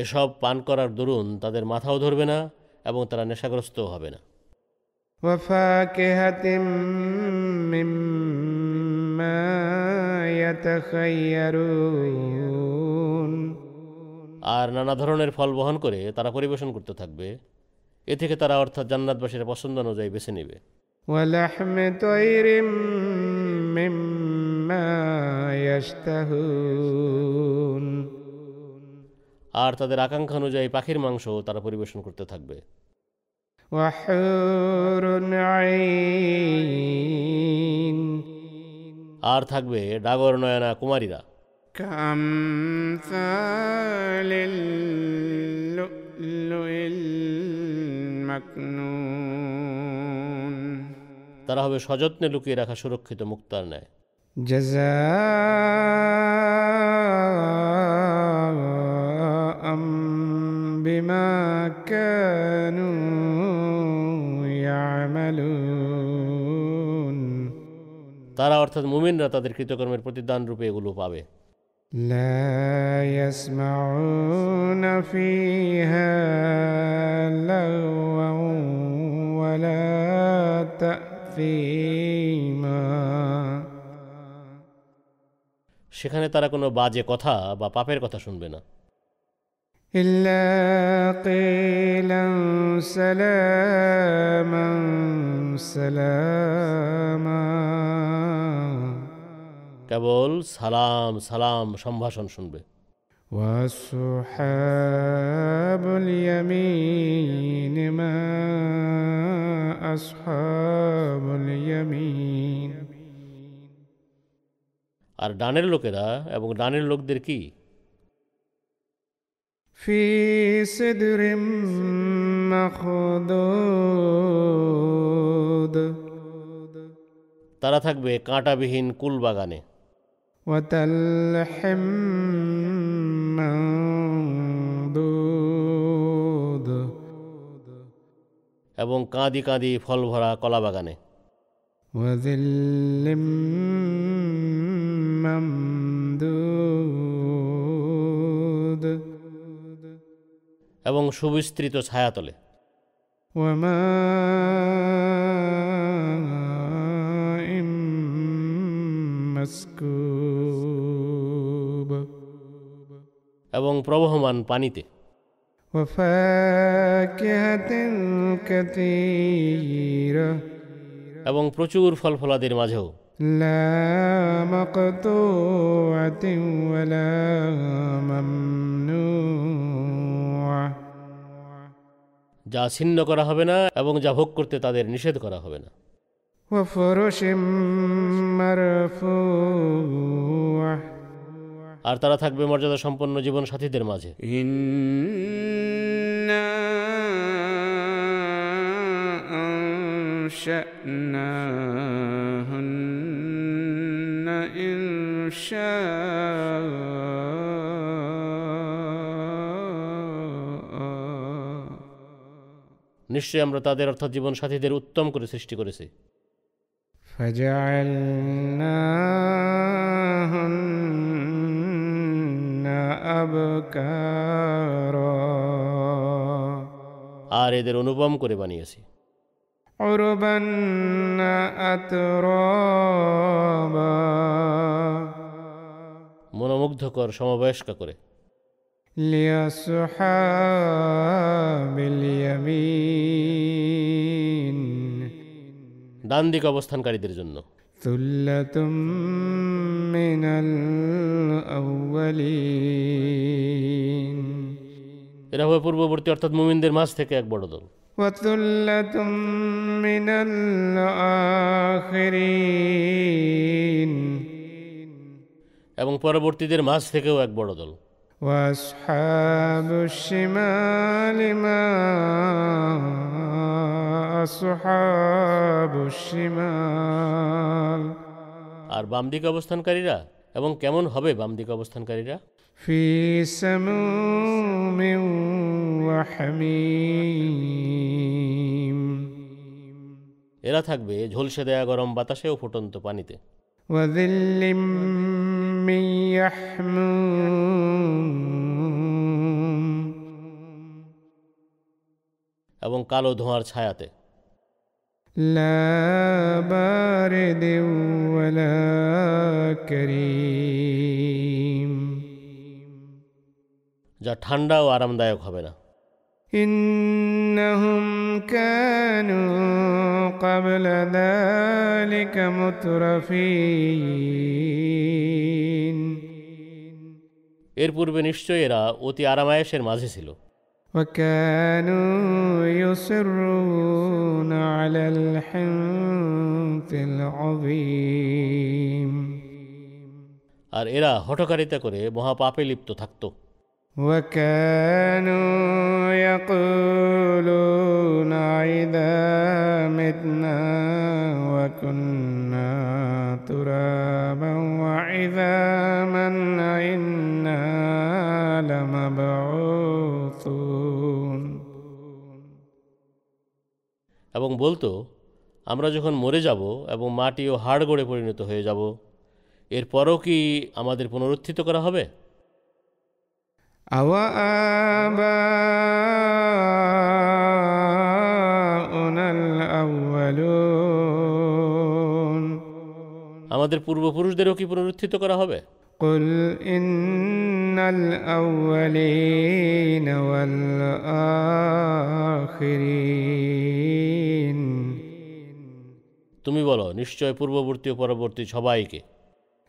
A: এসব পান করার দরুন তাদের মাথাও ধরবে না এবং তারা নেশাগ্রস্ত হবে না وفاكهة مما আর নানা ধরনের ফল বহন করে তারা পরিবেশন করতে থাকবে এ থেকে তারা অর্থাৎ জান্নাতবাসীর পছন্দ অনুযায়ী বেছে নেবে আর তাদের আকাঙ্ক্ষা অনুযায়ী পাখির মাংস তারা পরিবেশন করতে থাকবে আর থাকবে ডাগর নয়না কুমারীরা كأمثال اللؤلؤ المكنون তারা হবে সযত্নে লুকিয়ে রাখা সুরক্ষিত মুক্তার নেয় جزاء بما তারা অর্থাৎ মুমিনরা তাদের কৃতকর্মের প্রতিদান রূপে এগুলো পাবে لا يسمعون فيها لغوا ولا تأثيما সেখানে তারা কোনো বাজে কথা বা পাপের কথা শুনবে না إلا قيلا سلاما سلاما কেবল সালাম সালাম সম্ভাষণ শুনবে আর ডানের লোকেরা এবং ডানের লোকদের কি তারা থাকবে কাঁটাবিহীন কুল বাগানে وتلح منضود এবং কাঁদি কাঁদি ফল ভরা কলা বাগানে এবং সুবিস্তৃত ছায়াতলে ওমা এবং প্রবহমান পানিতে এবং প্রচুর ফল ফলাদের মাঝেও যা ছিন্ন করা হবে না এবং যা ভোগ করতে তাদের নিষেধ করা হবে না وفرش মারফুয়া আর তারা থাকবে মর্যাদা সম্পন্ন জীবন সাথীদের মাঝে নিশ্চয়ই আমরা তাদের অর্থাৎ জীবন সাথীদের উত্তম করে সৃষ্টি করেছি فجعلناهن আর এদের অনুপম করে বানিয়েছি মনোমুগ্ধকর সমবয়স্ক করে ডান দিক অবস্থানকারীদের জন্য ثلة من الأولين এরা হবে পূর্ববর্তী অর্থাৎ মুমিনদের মাঝ থেকে এক বড় দল وثلة من এবং পরবর্তীদের মাঝ থেকেও এক বড় দল وأصحاب الشمال ما أصحاب الشمال আর বাম দিকে অবস্থানকারীরা এবং কেমন হবে বাম দিকে অবস্থানকারীরা ফি সামুমিন ওয়া এরা থাকবে ঝলসে দেয়া গরম বাতাসে ও ফুটন্ত পানিতে ওয়া من يحموم এবং কালো ধোঁয়ার ছায়াতে لا بارد ولا كريم যা ঠান্ডা ও আরামদায়ক হবে না إنهم كانوا قبل ذلك مترفين এর পূর্বে নিশ্চয় এরা অতি আরামায়াসের মাঝে ছিল আর এরা হঠকারিতা করে মহাপাপে লিপ্ত থাকত وكانوا يقولون إذا متنا وكنا ترابا وعظاما إنا لمبعوثون এবং বলতো আমরা যখন মরে যাব এবং মাটি ও হাড় গড়ে পরিণত হয়ে যাব এরপরও কি আমাদের পুনরুত্থিত করা হবে আমাদের পূর্বপুরুষদেরও কি পুনরুত্থিত করা হবে قل إن الأولين والآخرين তুমি বলো নিশ্চয় পূর্ববর্তী ও পরবর্তী সবাইকে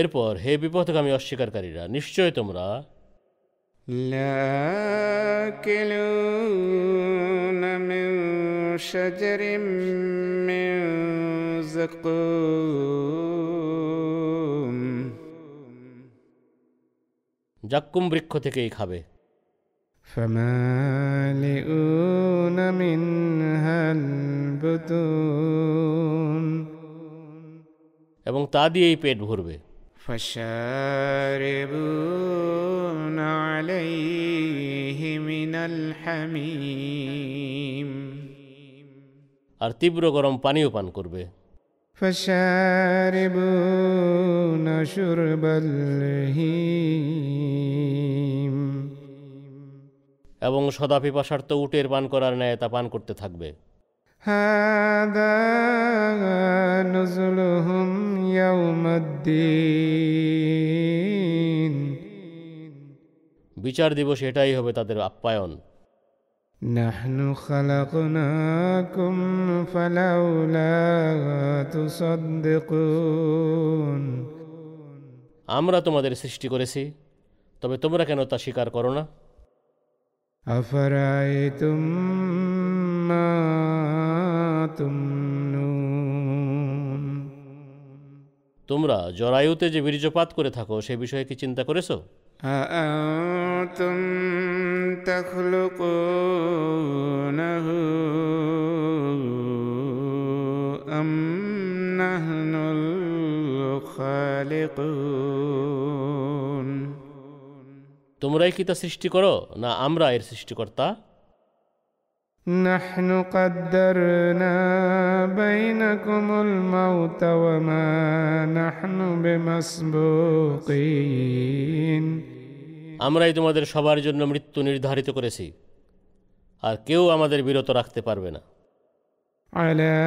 A: এরপর হে বিপথগামী অস্বীকারীরা নিশ্চয় তোমরা জাক্কুম বৃক্ষ থেকেই খাবে এবং তা দিয়েই পেট ভরবে فشاربون عليه من الحميم আর তীব্র গরম পানিও পান করবে فشاربون شرب الهيم এবং সদা পিপাসার্থ উটের পান করার ন্যায় তা পান করতে থাকবে هذا نزلهم يوم الدين বিচার দিবস এটাই হবে তাদের আপ্যায়ন نحن خلقناكم فلولا تصدقون আমরা তোমাদের সৃষ্টি করেছি তবে তোমরা কেন তা স্বীকার করো না আফরায়তুম মা তোমরা জরায়ুতে যে বীর্যপাত করে থাকো সে বিষয়ে কি চিন্তা করেছো তোমরাই কি তা সৃষ্টি করো না আমরা এর সৃষ্টিকর্তা نحن قدرنا بينكم الموت وما نحن بمسبوقين আমরাই তোমাদের সবার জন্য মৃত্যু নির্ধারিত করেছি আর কেউ আমাদের বিরত রাখতে পারবে না আলা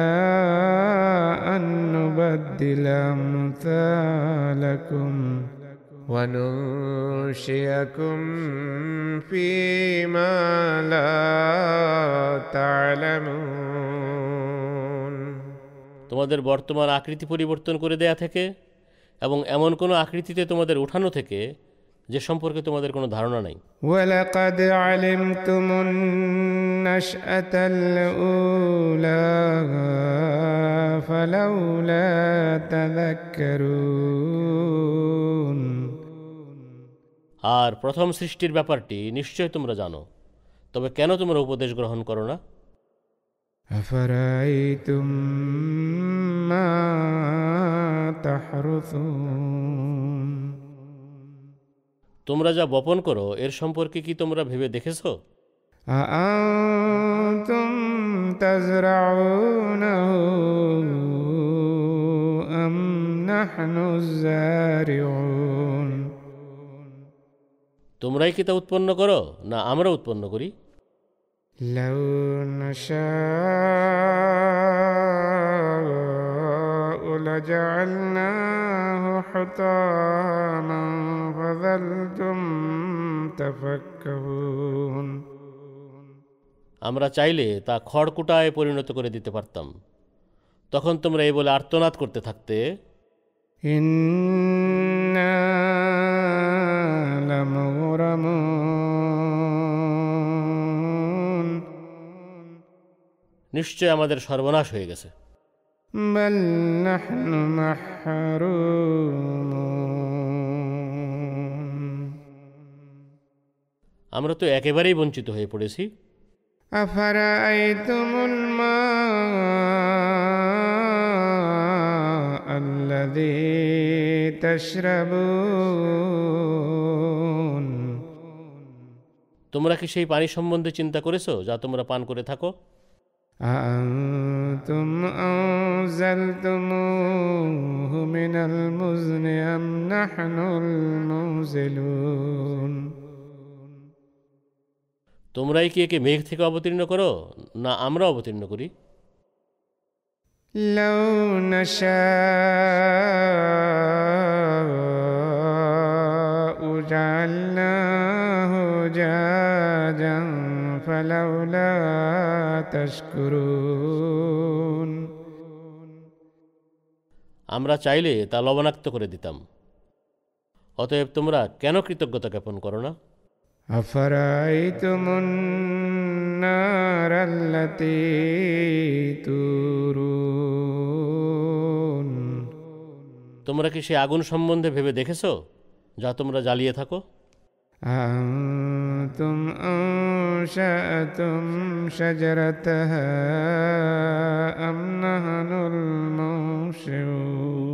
A: আন্নুবাদ্দিলাম তালাকুম وننشئكم فيما لا تعلمون তোমাদের বর্তমান আকৃতি পরিবর্তন করে দেয়া থেকে এবং এমন কোনো আকৃতিতে তোমাদের উঠানো থেকে যে সম্পর্কে তোমাদের কোনো ধারণা নাই ওয়ালাকাদ আলিমতুমুন নাশআতাল উলা ফালাউলা তাযাক্কারুন আর প্রথম সৃষ্টির ব্যাপারটি নিশ্চয় তোমরা জানো তবে কেন তোমরা উপদেশ গ্রহণ করো না তোমরা যা বপন করো এর সম্পর্কে কি তোমরা ভেবে দেখেছ أأنتم তোমরাই কি তা উৎপন্ন করো না আমরা উৎপন্ন করি আমরা চাইলে তা খড়কুটায় পরিণত করে দিতে পারতাম তখন তোমরা এই বলে আর্তনাদ করতে থাকতে ইন্না নিশ্চয় আমাদের সর্বনাশ হয়ে গেছে আমরা তো একেবারেই বঞ্চিত হয়ে পড়েছি আফারা আই তুমুল মা الذي تشربون তোমরা কি সেই পানি সম্বন্ধে চিন্তা করেছো যা তোমরা পান করে থাকো তোমরাই কি একে মেঘ থেকে অবতীর্ণ করো না আমরা অবতীর্ণ করি لو نشاء جعلناه جاجا فلولا تشكرون আমরা চাইলে তা লবণাক্ত করে দিতাম অতএব তোমরা কেন কৃতজ্ঞতা জ্ঞাপন করো না أفرأيتم النار التي تورون তোমরা কি সে আগুন সম্বন্ধে ভেবে দেখেছ যা তোমরা জ্বালিয়ে থাকো তুম সজরত আম নহনুল মৌসুম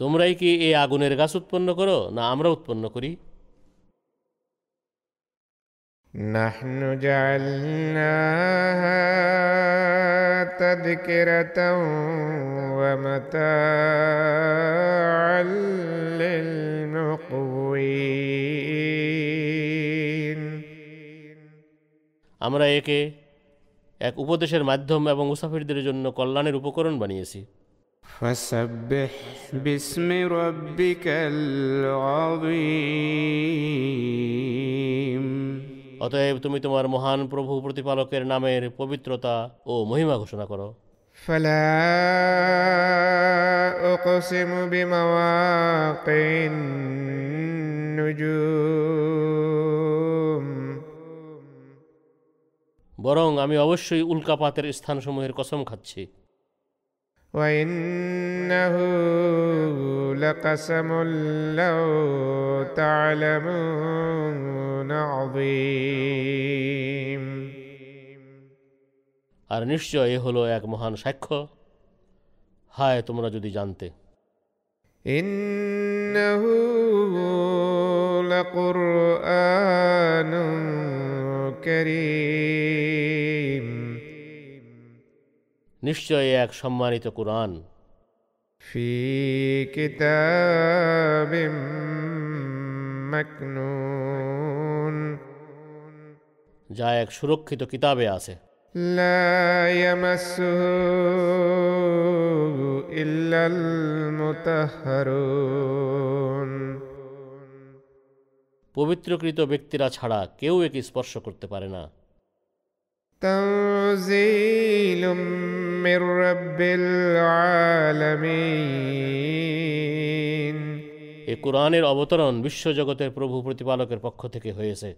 A: তোমরাই কি এই আগুনের গাছ উৎপন্ন করো না আমরা উৎপন্ন করি نحن جعلناها تذكرة ومتاعا للمقوين আমরা একে এক উপদেশের মাধ্যম এবং মুসাফিরদের জন্য কল্যাণের উপকরণ বানিয়েছি فسبح باسم ربك العظيم অতএব তুমি তোমার মহান প্রভু প্রতিপালকের নামের পবিত্রতা ও মহিমা ঘোষণা করো বরং আমি অবশ্যই উল্কাপাতের স্থানসমূহের কসম খাচ্ছি
C: وإنه لقسم لو تعلمون
A: عظيم আর নিশ্চয় এ হলো এক মহান সাক্ষ্য হায় তোমরা যদি জানতে
C: ইন্নাহু আনু কারীম
A: নিশ্চয় এক সম্মানিত কোরআন
C: ফি কিতাবিম মাকনুন
A: যা এক সুরক্ষিত কিতাবে আছে
C: ইল্লাল
A: পবিত্রকৃত ব্যক্তিরা ছাড়া কেউ একে স্পর্শ করতে পারে না تنزيل من رب العالمين এ কোরআনের অবতরণ বিশ্বজগতের প্রভু প্রতিপালকের পক্ষ থেকে হয়েছে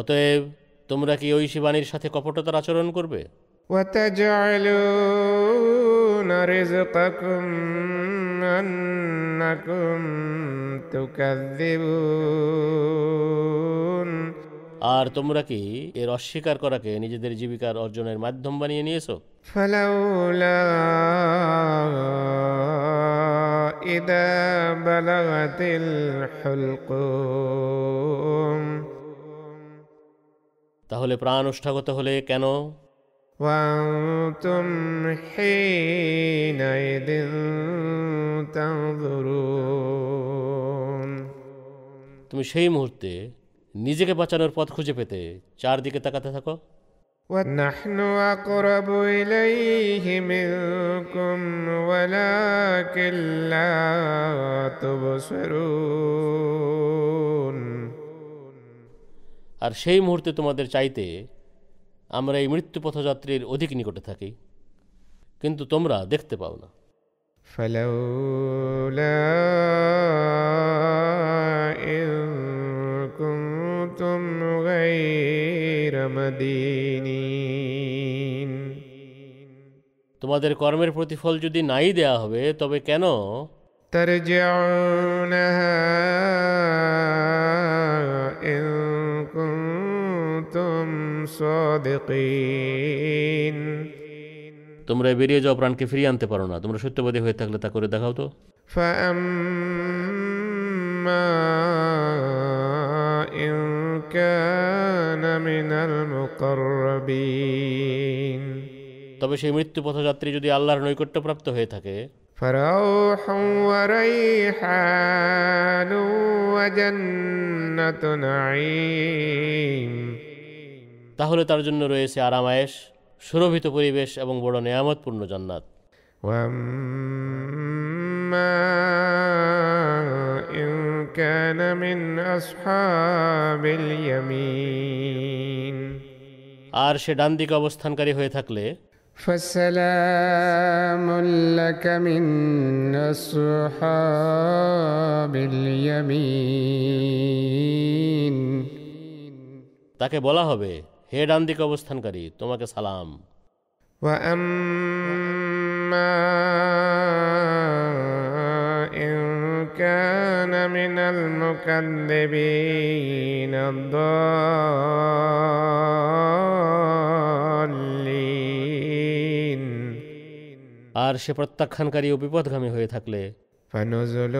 A: অতএব তোমরা কি ঐশী বাণীর সাথে কপটতার আচরণ করবে رزقكم أنكم تكذبون আর তোমরা কি এর অস্বীকার করাকে নিজেদের জীবিকার অর্জনের মাধ্যম বানিয়ে নিয়েছো তাহলে প্রাণ উষ্ঠাগত হলে কেন وأنتم حينئذ تنظرون তুমি সেই মুহূর্তে নিজেকে বাঁচানোর পথ খুঁজে পেতে চারদিকে
C: তাকাতে থাকো ونحن أقرب إليه منكم ولكن لا تبصرون আর
A: সেই মুহূর্তে তোমাদের চাইতে আমরা এই মৃত্যু পথযাত্রীর অধিক নিকটে থাকি কিন্তু তোমরা দেখতে পাও না তোমাদের কর্মের প্রতিফল যদি নাই দেয়া হবে তবে কেন
C: তার إن
A: তোমরা বেরিয়ে যাও প্রাণকে ফিরিয়ে আনতে পারো না তোমরা সত্যবাদী হয়ে থাকলে তা করে দেখাও তো তবে সেই মৃত্যু পথযাত্রী যদি আল্লাহর নৈকট্যপ্রাপ্ত হয়ে থাকে فروح তাহলে তার জন্য রয়েছে আরামায়েশ সুরভিত পরিবেশ এবং বড় নেয়ামতপূর্ণ জান্নাত আর সে ডান দিকে অবস্থানকারী হয়ে থাকলে তাকে বলা হবে হে ডান দিকে অবস্থানকারী তোমাকে সালাম আর সে প্রত্যাখ্যানকারী ও বিপদগামী হয়ে থাকলে فنزل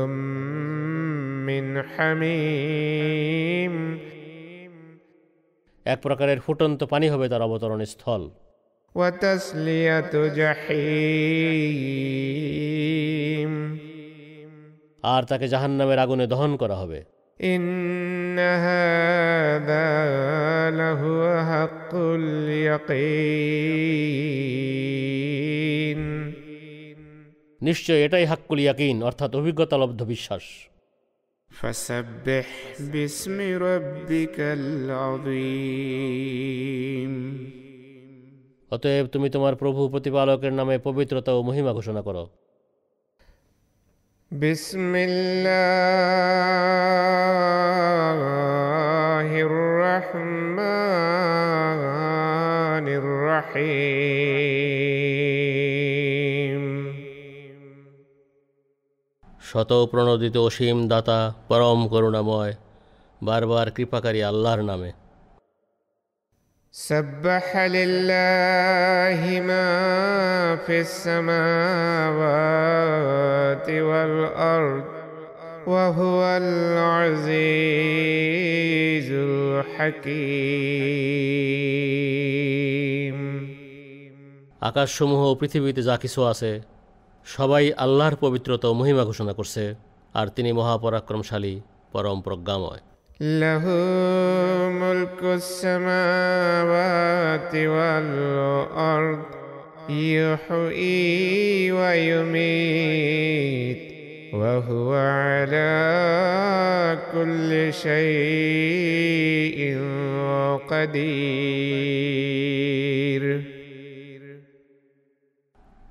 A: من حميم এক প্রকারের ফুটন্ত পানি হবে তার অবতরণ স্থল আর তাকে জাহান্নামের আগুনে দহন করা হবে নিশ্চয় এটাই হাক্কুল ইয়াকিন অর্থাৎ অভিজ্ঞতা লব্ধ বিশ্বাস فسبح باسم ربك العظيم অতএব তুমি তোমার প্রভু প্রতিপালকের নামে পবিত্রতা ও মহিমা ঘোষণা
C: করো বিসমিল্লাহির রহমানির
A: রহিম শতপ্রণোদিত অসীম দাতা পরম করুণাময় বারবার কৃপাকারী আল্লাহর নামে سبح لله ما في السماوات والأرض وهو العزيز الحكيم আকাশসমূহ পৃথিবীতে যা কিছু আছে সবাই আল্লাহর পবিত্রতা ও মহিমা ঘোষণা করছে আর তিনি মহাপরাক্রমশালী
C: পরম প্রজ্ঞাময় له ملك السماوات والأرض يحيي ويميت وهو على كل شيء
A: কাদির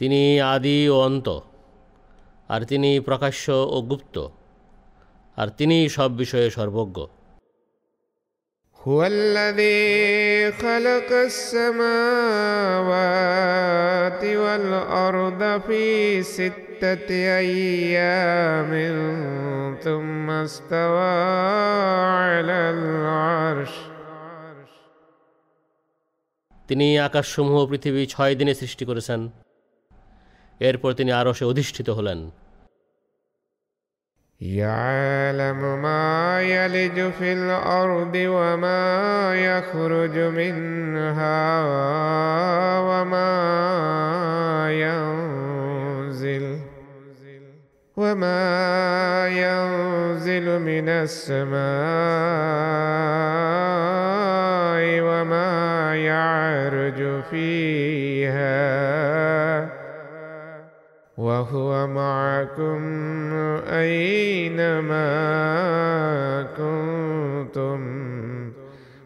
A: তিনি আদি ও অন্ত আর তিনি প্রকাশ্য ও গুপ্ত আর তিনি সব বিষয়ে সর্বজ্ঞ
C: هو الذي خلق السماوات والأرض في ستة أيام ثم
A: তিনি আকাশসমূহ পৃথিবী ছয় দিনে সৃষ্টি করেছেন এরপর তিনি আরও সে অধিষ্ঠিত হলেন يعلم ما يلج في الأرض وما يخرج منها وما ينزل وما ينزل من السماء وما يعرج فيها وهو معكم أينما كنتم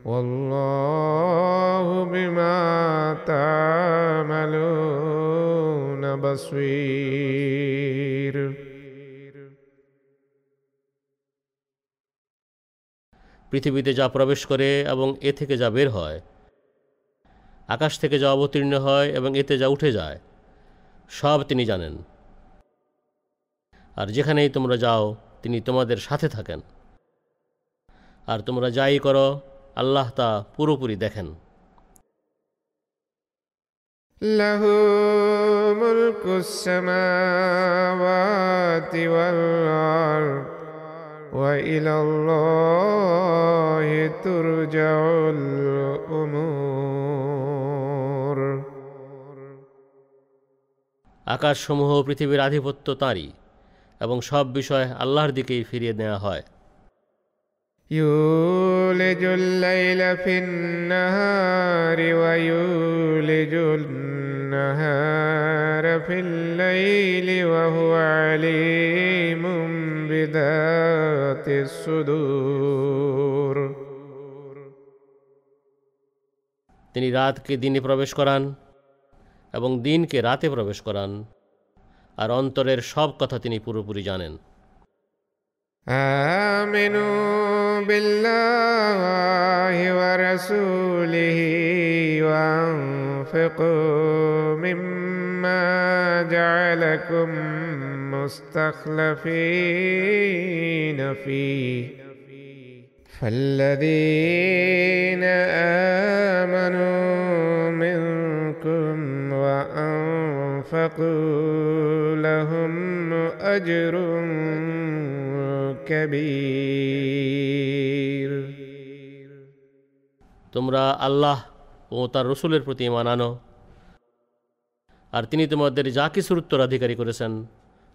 A: والله بما تعملون بصير পৃথিবীতে যা প্রবেশ করে এবং এ থেকে যা বের হয় আকাশ থেকে যা অবতীর্ণ হয় এবং এতে যা উঠে যায় সব তিনি জানেন আর যেখানেই তোমরা যাও তিনি তোমাদের সাথে থাকেন আর তোমরা যাই করো আল্লাহ তা পুরোপুরি দেখেন
C: له ملك السماوات والأرض الله ترجع
A: আকাশসমূহ পৃথিবীর আধিপত্য তাঁরই এবং সব বিষয় আল্লাহর দিকেই ফিরিয়ে নেওয়া হয়
C: يولج الليل في النهار ويولج النهار في الليل وهو عليم بذات الصدور
A: তিনি রাতকে দিনে প্রবেশ করান এবং দিনকে রাতে প্রবেশ করান আর অন্তরের সব কথা তিনি পুরোপুরি জানেন
C: আমিনু বিল্লাহি ওয়া রাসূলিহি ওয়া আনফিকু মিম্মা জা'আলাকুম মুস্তাখলাফিনা ফীহি فالذين آمنوا منكم وأنفقوا
A: لهم أجر كبير তোমরা আল্লাহ ও তার রসুলের প্রতি মানানো আর তিনি তোমাদের যা কিছুর উত্তরাধিকারী করেছেন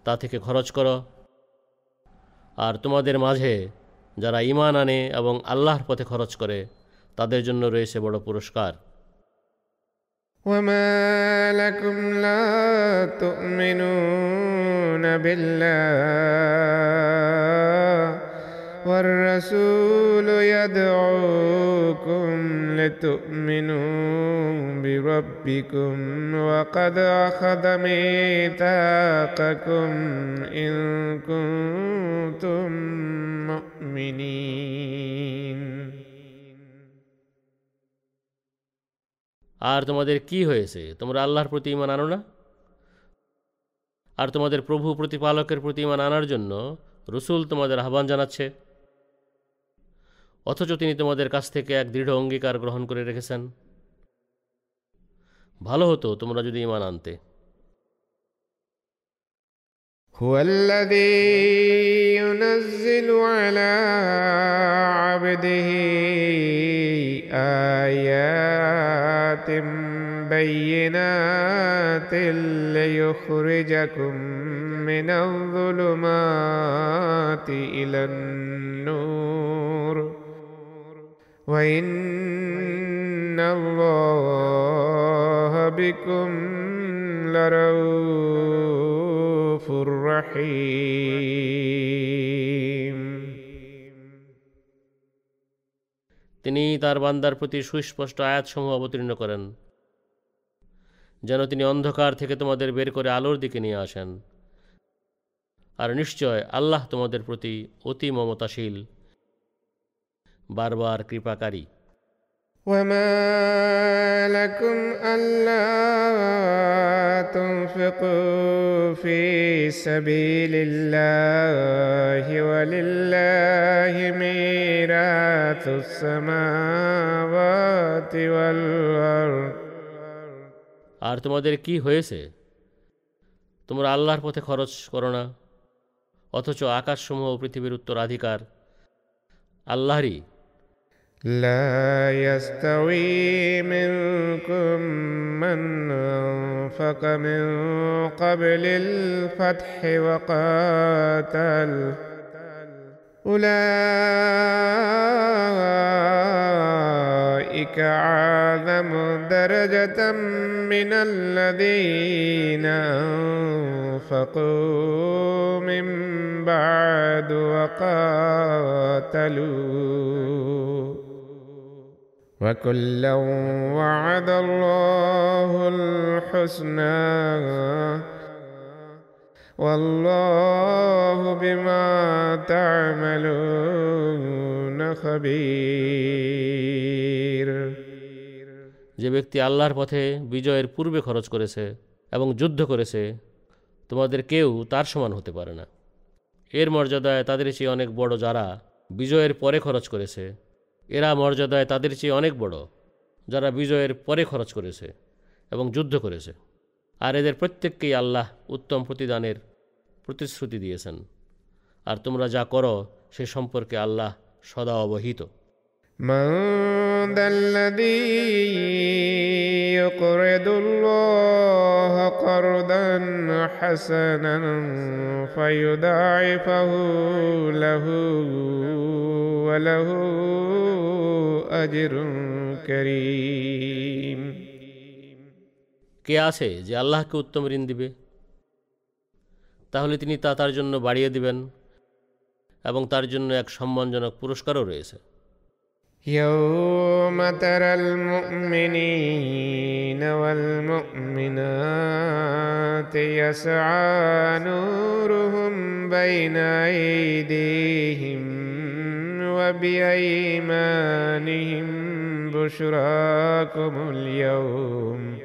A: তা থেকে খরচ করো আর তোমাদের মাঝে যারা ইমান আনে এবং আল্লাহর পথে খরচ করে তাদের জন্য রয়েছে বড় পুরস্কার
C: وما لكم والرسول يدعوكم لتؤمنوا بربكم وقد أخذ
A: ميثاقكم إن كنتم مؤمنين আর তোমাদের কি হয়েছে তোমরা আল্লাহর প্রতি ইমান আনো না আর তোমাদের প্রভু প্রতিপালকের প্রতি ইমান আনার জন্য রসুল তোমাদের আহ্বান জানাচ্ছে অথচ তিনি তোমাদের কাছ থেকে এক দৃঢ় অঙ্গীকার গ্রহণ করে রেখেছেন ভালো হতো তোমরা যদি ইমান আনতে হুয়াল্লাযী ইউনাযযিলু আলা আবদিহি আয়াতিম বাইয়িনাতিল লিইখরিজাকুম মিনাল যুলুমাতি ইলান নূর وإن الله بكم لرؤوف رحيم তিনি তার বান্দার প্রতি সুস্পষ্ট আয়াতসমূহ অবতীর্ণ করেন যেন তিনি অন্ধকার থেকে তোমাদের বের করে আলোর দিকে নিয়ে আসেন আর নিশ্চয় আল্লাহ তোমাদের প্রতি অতি মমতাশীল বারবার কৃপাকারী
C: وما لكم ألا تنفقوا في سبيل الله ولله ميراث السماوات
A: আর তোমাদের কি হয়েছে তোমরা আল্লাহর পথে খরচ করো না অথচ আকাশসমূহ পৃথিবীর উত্তরাধিকার আল্লাহরই
C: لا يستوي منكم من انفق من قبل الفتح وقاتل اولئك اعظم درجه من الذين انفقوا من بعد وقاتلوا وكلا وعد الله الحسنى
A: والله بما تعملون خبير যে ব্যক্তি আল্লাহর পথে বিজয়ের পূর্বে খরচ করেছে এবং যুদ্ধ করেছে তোমাদের কেউ তার সমান হতে পারে না এর মর্যাদায় তাদের চেয়ে অনেক বড় যারা বিজয়ের পরে খরচ করেছে এরা মর্যাদায় তাদের চেয়ে অনেক বড় যারা বিজয়ের পরে খরচ করেছে এবং যুদ্ধ করেছে আর এদের প্রত্যেককেই আল্লাহ উত্তম প্রতিদানের প্রতিশ্রুতি দিয়েছেন আর তোমরা যা করো সে সম্পর্কে আল্লাহ সদা অবহিত من ذا الذي يقرض الله قرضا حسنا فيضاعفه له وله أجر كريم কে আছে যে আল্লাহকে উত্তম ঋণ দিবে তাহলে তিনি তা তার জন্য বাড়িয়ে দিবেন এবং তার জন্য এক সম্মানজনক পুরস্কারও রয়েছে
C: يوم ترى المؤمنين والمؤمنات يسعى نورهم بين أيديهم وبأيمانهم بشراكم اليوم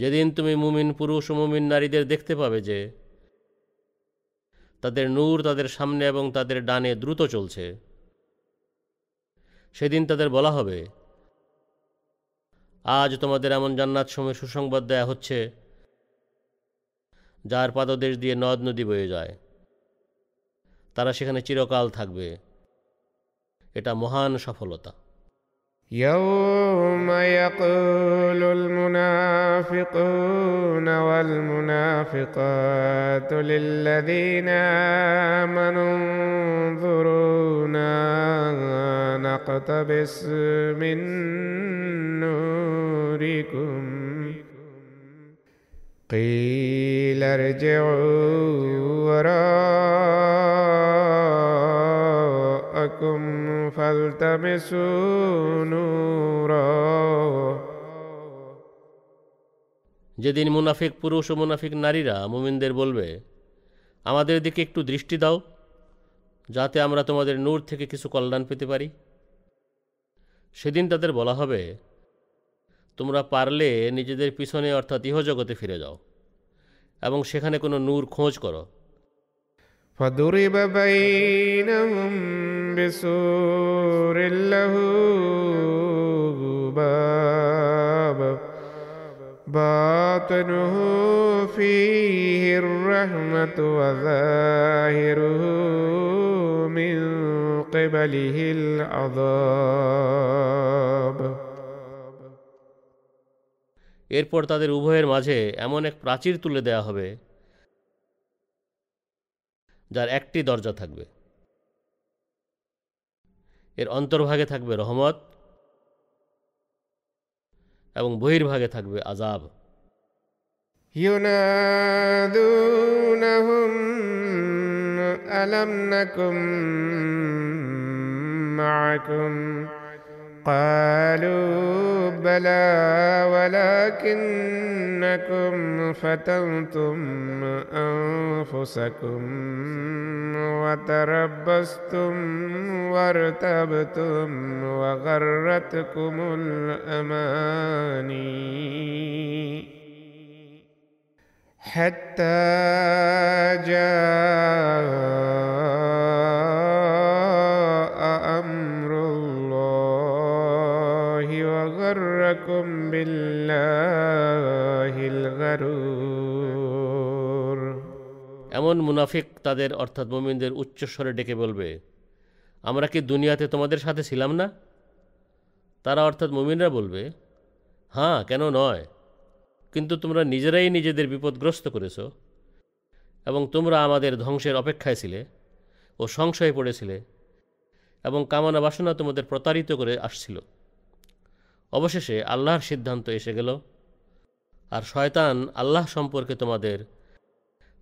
A: যেদিন তুমি মুমিন পুরুষ ও মুমিন নারীদের দেখতে পাবে যে তাদের নূর তাদের সামনে এবং তাদের ডানে দ্রুত চলছে সেদিন তাদের বলা হবে আজ তোমাদের এমন জান্নাত সময় সুসংবাদ দেয়া হচ্ছে যার পাদদেশ দিয়ে নদ নদী বয়ে যায় তারা সেখানে চিরকাল থাকবে এটা মহান সফলতা
C: يوم يقول المنافقون والمنافقات للذين آمنوا انظرونا نقتبس من نوركم قيل ارجعوا وراء فالتمسوا
A: نورا যেদিন মুনাফিক পুরুষ ও মুনাফিক নারীরা মুমিনদের বলবে আমাদের দিকে একটু দৃষ্টি দাও যাতে আমরা তোমাদের নূর থেকে কিছু কল্যাণ পেতে পারি সেদিন তাদের বলা হবে তোমরা পারলে নিজেদের পিছনে অর্থাৎ ইহজগতে ফিরে যাও এবং সেখানে কোনো নূর খোঁজ করো
C: بسور له باب باطنه فيه
A: الرحمة وظاهره من قبله العذاب এরপর তাদের উভয়ের মাঝে এমন এক প্রাচীর তুলে দেয়া হবে যার একটি দরজা থাকবে এর অন্তর্ভাগে থাকবে রহমত এবং বহির্ভাগে থাকবে আজাব ينادونهم
C: ألم نكن معكم قالوا بلى ولكنكم فتنتم انفسكم وتربصتم وارتبتم وغرتكم الاماني حتى جاء
A: এমন মুনাফিক তাদের অর্থাৎ মমিনদের উচ্চস্বরে ডেকে বলবে আমরা কি দুনিয়াতে তোমাদের সাথে ছিলাম না তারা অর্থাৎ মমিনরা বলবে হ্যাঁ কেন নয় কিন্তু তোমরা নিজেরাই নিজেদের বিপদগ্রস্ত করেছ এবং তোমরা আমাদের ধ্বংসের অপেক্ষায় ছিলে ও সংশয়ে পড়েছিলে এবং কামনা বাসনা তোমাদের প্রতারিত করে আসছিল অবশেষে আল্লাহর সিদ্ধান্ত এসে গেল আর শয়তান আল্লাহ সম্পর্কে তোমাদের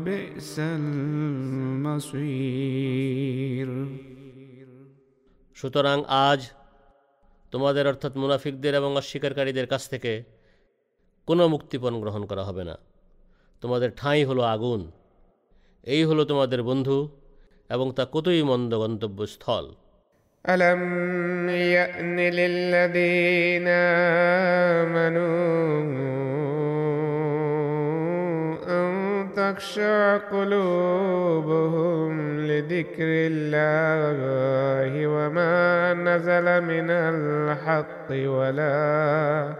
C: وبئس
A: المصير সুতরাং আজ তোমাদের অর্থাৎ মুনাফিকদের এবং অস্বীকারীদের কাছ থেকে কোনো মুক্তিপণ গ্রহণ করা হবে না তোমাদের ঠাঁই হলো আগুন এই হলো তোমাদের বন্ধু এবং তা কতই মন্দ
C: গন্তব্যস্থল أَلَمْ يَأْنِ لِلَّذِينَ آمَنُوا تخشع قلوبهم لذكر الله وما نزل من الحق ولا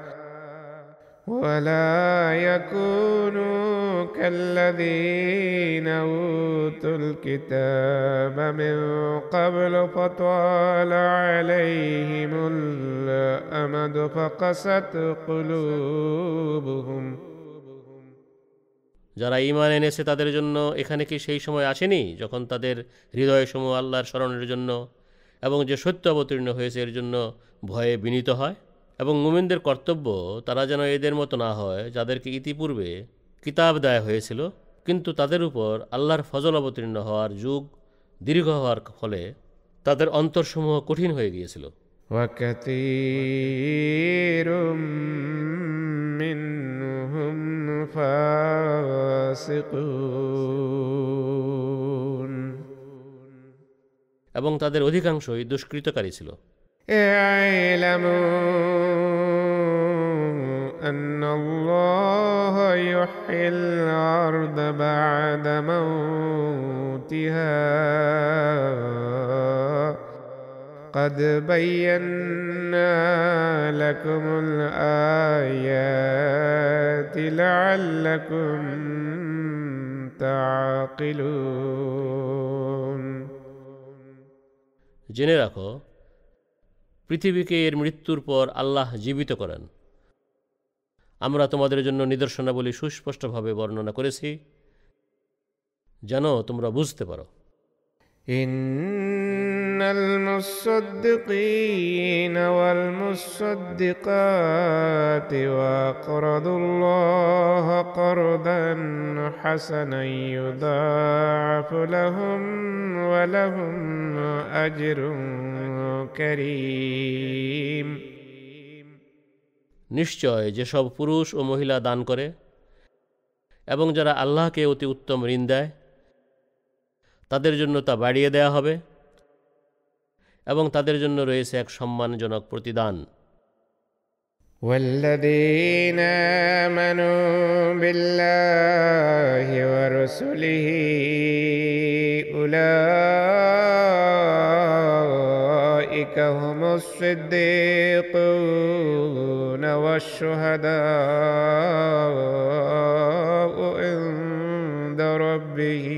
C: ولا يكونوا كالذين اوتوا الكتاب من قبل فطال عليهم الامد فقست قلوبهم
A: যারা ইমান এনেছে তাদের জন্য এখানে কি সেই সময় আসেনি যখন তাদের হৃদয়সমূহ আল্লাহর স্মরণের জন্য এবং যে সত্য অবতীর্ণ হয়েছে এর জন্য ভয়ে বিনীত হয় এবং মুমিনদের কর্তব্য তারা যেন এদের মতো না হয় যাদেরকে ইতিপূর্বে কিতাব দেয়া হয়েছিল কিন্তু তাদের উপর আল্লাহর ফজল অবতীর্ণ হওয়ার যুগ দীর্ঘ হওয়ার ফলে তাদের অন্তরসমূহ কঠিন হয়ে গিয়েছিল وكثير منهم ফাসিকুন এবং তাদের অধিকাংশই দুষ্কৃতকারী ছিল أن الله يحيي الأرض بعد موتها قد بينا لكم الآيات لعلكم تعقلون জেনে রাখো পৃথিবীকে এর মৃত্যুর পর আল্লাহ জীবিত করেন আমরা তোমাদের জন্য নিদর্শনাবলী সুস্পষ্টভাবে বর্ণনা করেছি যেন তোমরা বুঝতে পারো ان المصدقين والمصدقات واقرضوا الله قرضا حسنا يضاعف لهم ولهم اجر كريم নিশ্চয় যেসব পুরুষ ও মহিলা দান করে এবং যারা আল্লাহকে অতি উত্তম ঋণ দেয় তাদের জন্য তা বাড়িয়ে দেয়া হবে এবং তাদের জন্য রয়েছে এক সম্মানজনক প্রতিদান
C: والذين آمنوا بالله ورسله أولئك هم الصديقون والشهداء عند ربهم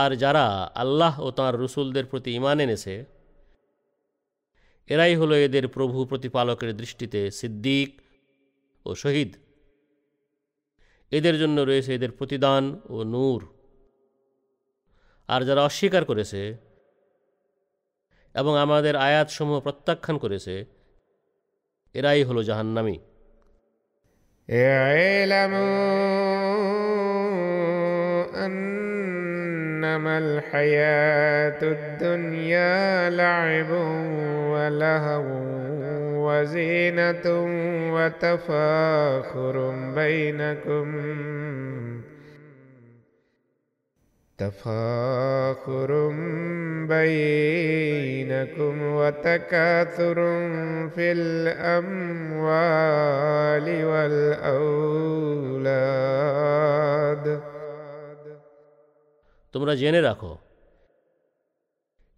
A: আর যারা আল্লাহ ও তাঁর রসুলদের প্রতি ইমান এনেছে এরাই হলো এদের প্রভু প্রতিপালকের দৃষ্টিতে সিদ্দিক ও শহীদ এদের জন্য রয়েছে এদের প্রতিদান ও নূর আর যারা অস্বীকার করেছে এবং আমাদের আয়াতসমূহ প্রত্যাখ্যান করেছে এরাই হলো জাহান্নামি
C: اعلموا إنما الحياة الدنيا لعب ولهو وزينة وتفاخر بينكم تفاخر بينكم وتكاثر في الأموال والأولاد
A: তোমরা জেনে রাখো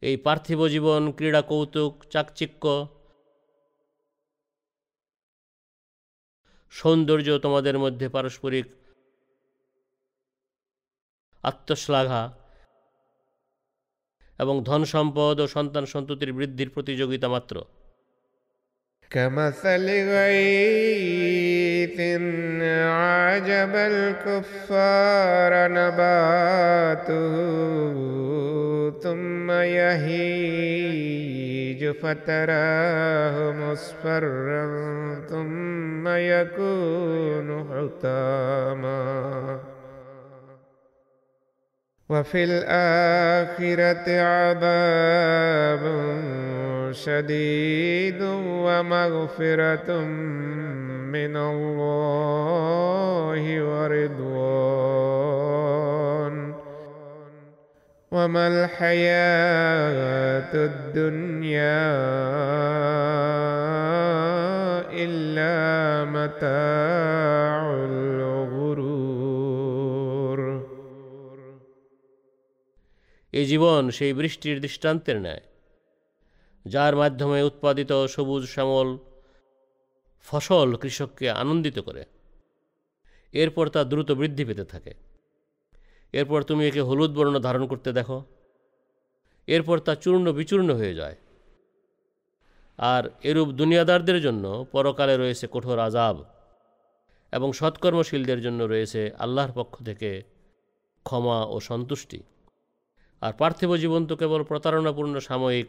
A: এই পার্থিব জীবন ক্রীড়া কৌতুক চাকচিক্য সৌন্দর্য তোমাদের মধ্যে পারস্পরিক আত্মশ্লাঘা এবং ধন সম্পদ ও সন্তান সন্ততির বৃদ্ধির প্রতিযোগিতা মাত্র
C: كمثل غيث عجب الكفار نباته ثم يهيج فتراه مصفرا ثم يكون حطاما وفي الآخرة عذاب شديد ومغفرة من الله ورضوان وما الحياة الدنيا إلا متاع الغرور
A: এই জীবন সেই বৃষ্টির দৃষ্টান্তের ন্যায় যার মাধ্যমে উৎপাদিত সবুজ শ্যামল ফসল কৃষককে আনন্দিত করে এরপর তা দ্রুত বৃদ্ধি পেতে থাকে এরপর তুমি একে হলুদ বর্ণ ধারণ করতে দেখো এরপর তা চূর্ণ বিচূর্ণ হয়ে যায় আর এরূপ দুনিয়াদারদের জন্য পরকালে রয়েছে কঠোর আজাব এবং সৎকর্মশীলদের জন্য রয়েছে আল্লাহর পক্ষ থেকে ক্ষমা ও সন্তুষ্টি আর পার্থিব জীবন তো কেবল প্রতারণাপূর্ণ সাময়িক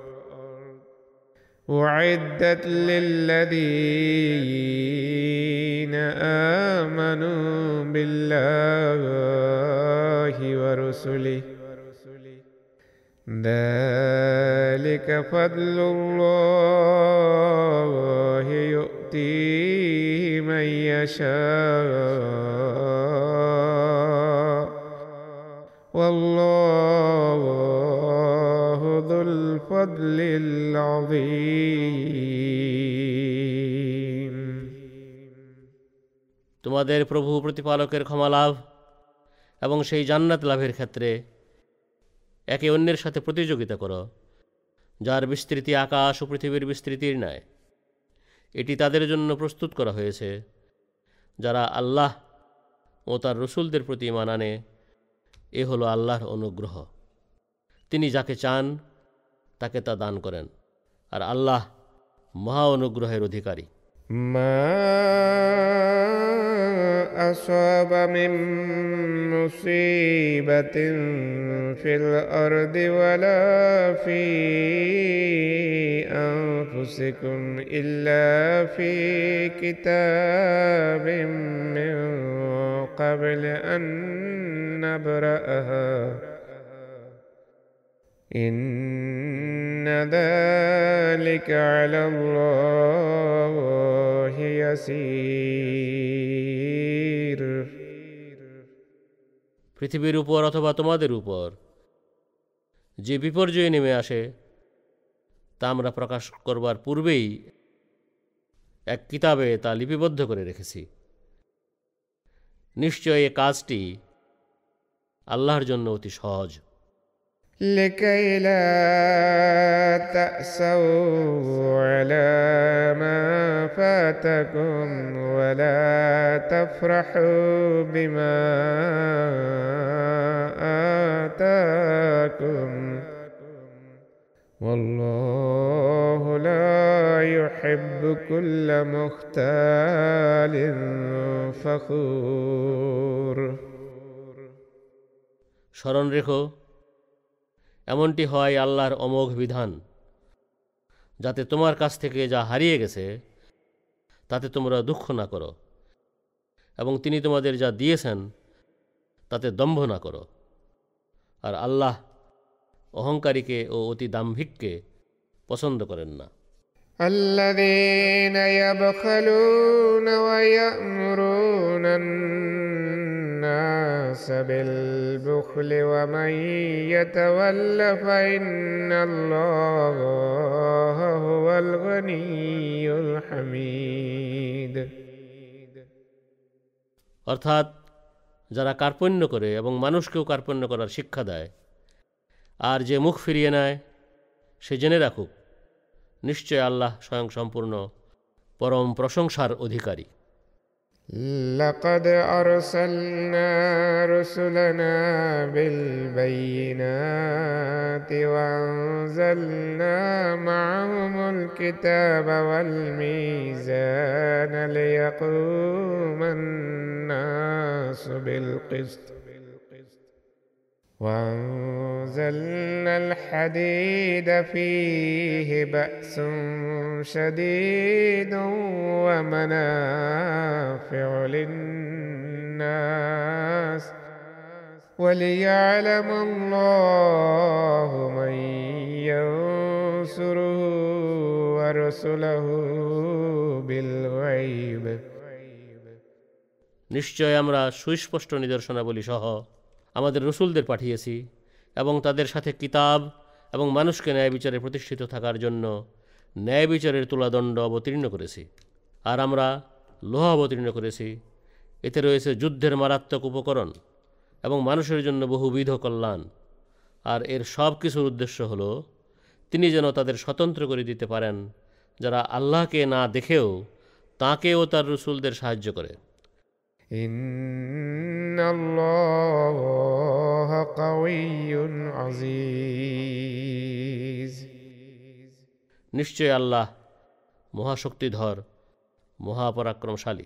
C: أعدت للذين آمنوا بالله ورسله ذلك فضل الله يؤتيه من يشاء والله الفضل
A: العظيم তোমাদের প্রভু প্রতিপালকের ক্ষমা লাভ এবং সেই জান্নাত লাভের ক্ষেত্রে একে অন্যের সাথে প্রতিযোগিতা করো যার বিস্তৃতি আকাশ ও পৃথিবীর বিস্তৃতির ন্যায় এটি তাদের জন্য প্রস্তুত করা হয়েছে যারা আল্লাহ ও তার রসুলদের প্রতি মানানে এ হলো আল্লাহর অনুগ্রহ তিনি যাকে চান তাকে তা দান করেন আর আল্লাহ মহা অনুগ্রহের অধিকারী أصاب من مصيبة في الأرض ولا في أنفسكم إلا
C: في كتاب من قبل أن نبرأها إن ذلك على الله يسير
A: পৃথিবীর উপর অথবা তোমাদের উপর যে বিপর্যয় নেমে আসে তা আমরা প্রকাশ করবার পূর্বেই এক কিতাবে তা লিপিবদ্ধ করে রেখেছি নিশ্চয় এ কাজটি আল্লাহর জন্য অতি সহজ
C: لكي لا تأسوا على ما فاتكم ولا تفرحوا بما آتاكم والله لا يحب كل مختال فخور স্মরণ
A: ريخو এমনটি হয় আল্লাহর অমোঘ বিধান যাতে তোমার কাছ থেকে যা হারিয়ে গেছে তাতে তোমরা দুঃখ না করো এবং তিনি তোমাদের যা দিয়েছেন তাতে দম্ভ না করো আর আল্লাহ অহংকারীকে ও অতি দাম্ভিককে পছন্দ করেন না
C: الذين يبخلون ويأمرون الناس بالبخل ومن يتول فإن الله
A: هو الغني الحميد অর্থাৎ যারা কার্পণ্য করে এবং মানুষকেও কার্পণ্য করার শিক্ষা দেয় আর যে মুখ ফিরিয়ে নেয় সে জেনে রাখুক নিশ্চয় আল্লাহ স্বয়ং সম্পূর্ণ পরম প্রশংসার অধিকারী
C: لقد ارسلنا رسلنا بالبينات وانزلنا معهم الكتاب والميزان ليقوم الناس بالقسط وأنزلنا الحديد فيه بأس شديد ومنافع للناس وليعلم الله من ينصره ورسله بالغيب নিশ্চয়
A: আমরা সুস্পষ্ট নিদর্শনাবলী সহ আমাদের রসুলদের পাঠিয়েছি এবং তাদের সাথে কিতাব এবং মানুষকে ন্যায় বিচারে প্রতিষ্ঠিত থাকার জন্য ন্যায় বিচারের তুলাদণ্ড অবতীর্ণ করেছি আর আমরা লোহা অবতীর্ণ করেছি এতে রয়েছে যুদ্ধের মারাত্মক উপকরণ এবং মানুষের জন্য বহুবিধ কল্যাণ আর এর সব কিছুর উদ্দেশ্য হল তিনি যেন তাদের স্বতন্ত্র করে দিতে পারেন যারা আল্লাহকে না দেখেও তাঁকে ও তার রসুলদের সাহায্য করে
C: إن الله قوي عزيز
A: নিশ্চয় আল্লাহ মহাশক্তিধর মহাপরাক্রমশালী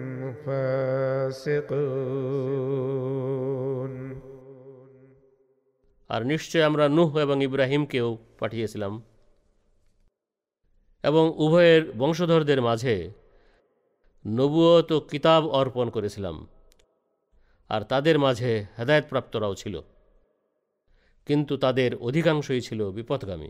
A: আর নিশ্চয় আমরা নুহ এবং ইব্রাহিমকেও পাঠিয়েছিলাম এবং উভয়ের বংশধরদের মাঝে নবুয়ত ও কিতাব অর্পণ করেছিলাম আর তাদের মাঝে হেদায়তপ্রাপ্তরাও ছিল কিন্তু তাদের অধিকাংশই ছিল বিপদগামী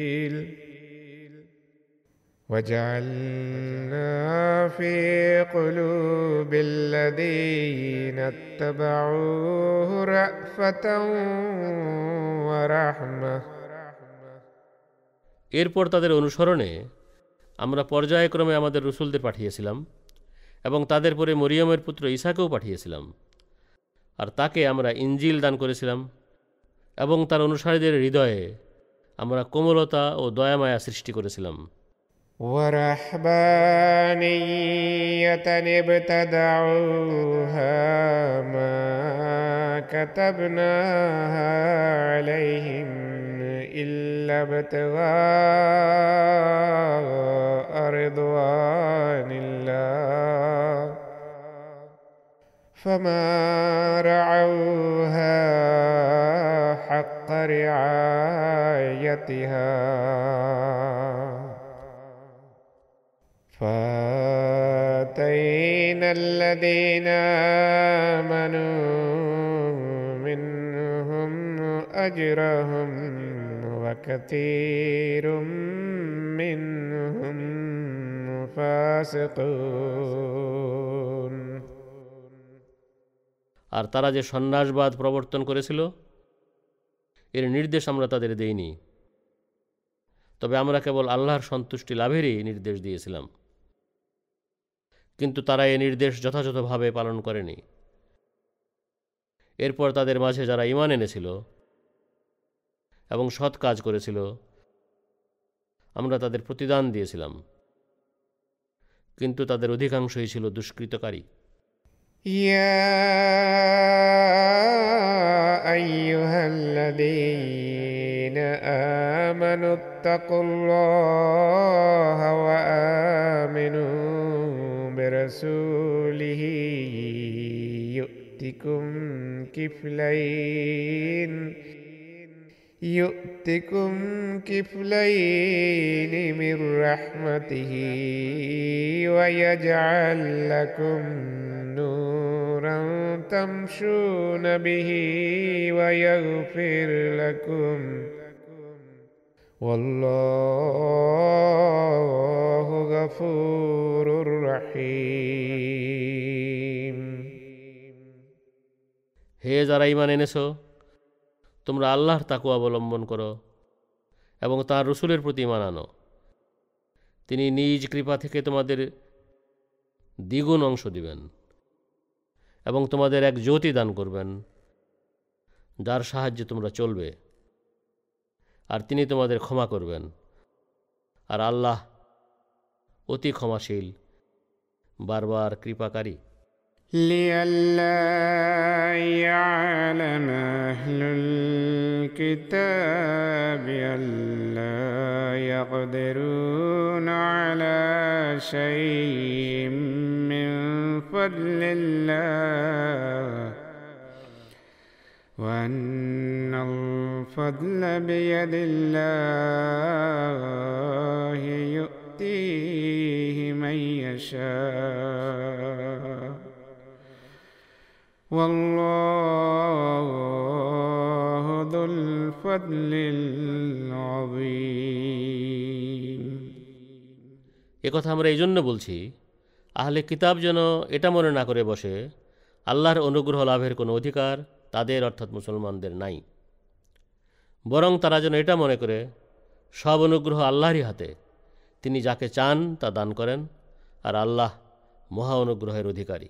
C: وجعلنا في قلوب
A: الذين اتبعوه رأفة ورحمة এরপর তাদের অনুসরণে আমরা পর্যায়ক্রমে আমাদের রসুলদের পাঠিয়েছিলাম এবং তাদের পরে মরিয়মের পুত্র ঈশাকেও পাঠিয়েছিলাম আর তাকে আমরা ইঞ্জিল দান করেছিলাম এবং তার অনুসারীদের হৃদয়ে আমরা কোমলতা ও দয়ামায়া সৃষ্টি করেছিলাম
C: ورحبانية ابتدعوها ما كتبناها عليهم إلا ابتغاء رضوان الله فما رعوها حق رعايتها وآتينا الذين آمنوا منهم
A: أجرهم وكثير منهم فاسقون আর তারা যে সন্ন্যাসবাদ প্রবর্তন করেছিল এর নির্দেশ আমরা তাদের দেইনি তবে আমরা কেবল আল্লাহর সন্তুষ্টি লাভেরই নির্দেশ দিয়েছিলাম কিন্তু তারা এ নির্দেশ যথাযথভাবে পালন করেনি এরপর তাদের মাঝে যারা ইমান এনেছিল এবং সৎ কাজ করেছিল আমরা তাদের প্রতিদান দিয়েছিলাম কিন্তু তাদের অধিকাংশই ছিল দুষ্কৃতকারী
C: আমানুত্তাকুল্লাহ ওয়া আমিনু رسوله يؤتكم كفلين يؤتكم كفلين من رحمته ويجعل لكم نورا تمشون به ويغفر لكم والله غفور رحيم
A: হে যারা ইমান এনেছো তোমরা আল্লাহর তাকু অবলম্বন করো এবং তার রসুলের প্রতি ইমান আনো তিনি নিজ কৃপা থেকে তোমাদের দ্বিগুণ অংশ দিবেন এবং তোমাদের এক জ্যোতি দান করবেন যার সাহায্যে তোমরা চলবে আর তিনি তোমাদের ক্ষমা করবেন আর আল্লাহ অতি ক্ষমাশীল বারবার কৃপাকারী لئلا يعلم أهل الكتاب ألا يقدرون على شيء من فضل الله وأن الله الفضل بيد الله يؤتيه من يشاء والله ذو الفضل العظيم কথা আমরা এই জন্য বলছি আহলে কিতাব যেন এটা মনে না করে বসে আল্লাহর অনুগ্রহ লাভের কোনো অধিকার তাদের অর্থাৎ মুসলমানদের নাই বরং তারা যেন এটা মনে করে সব অনুগ্রহ আল্লাহরই হাতে তিনি যাকে চান তা দান করেন আর আল্লাহ মহা অনুগ্রহের অধিকারী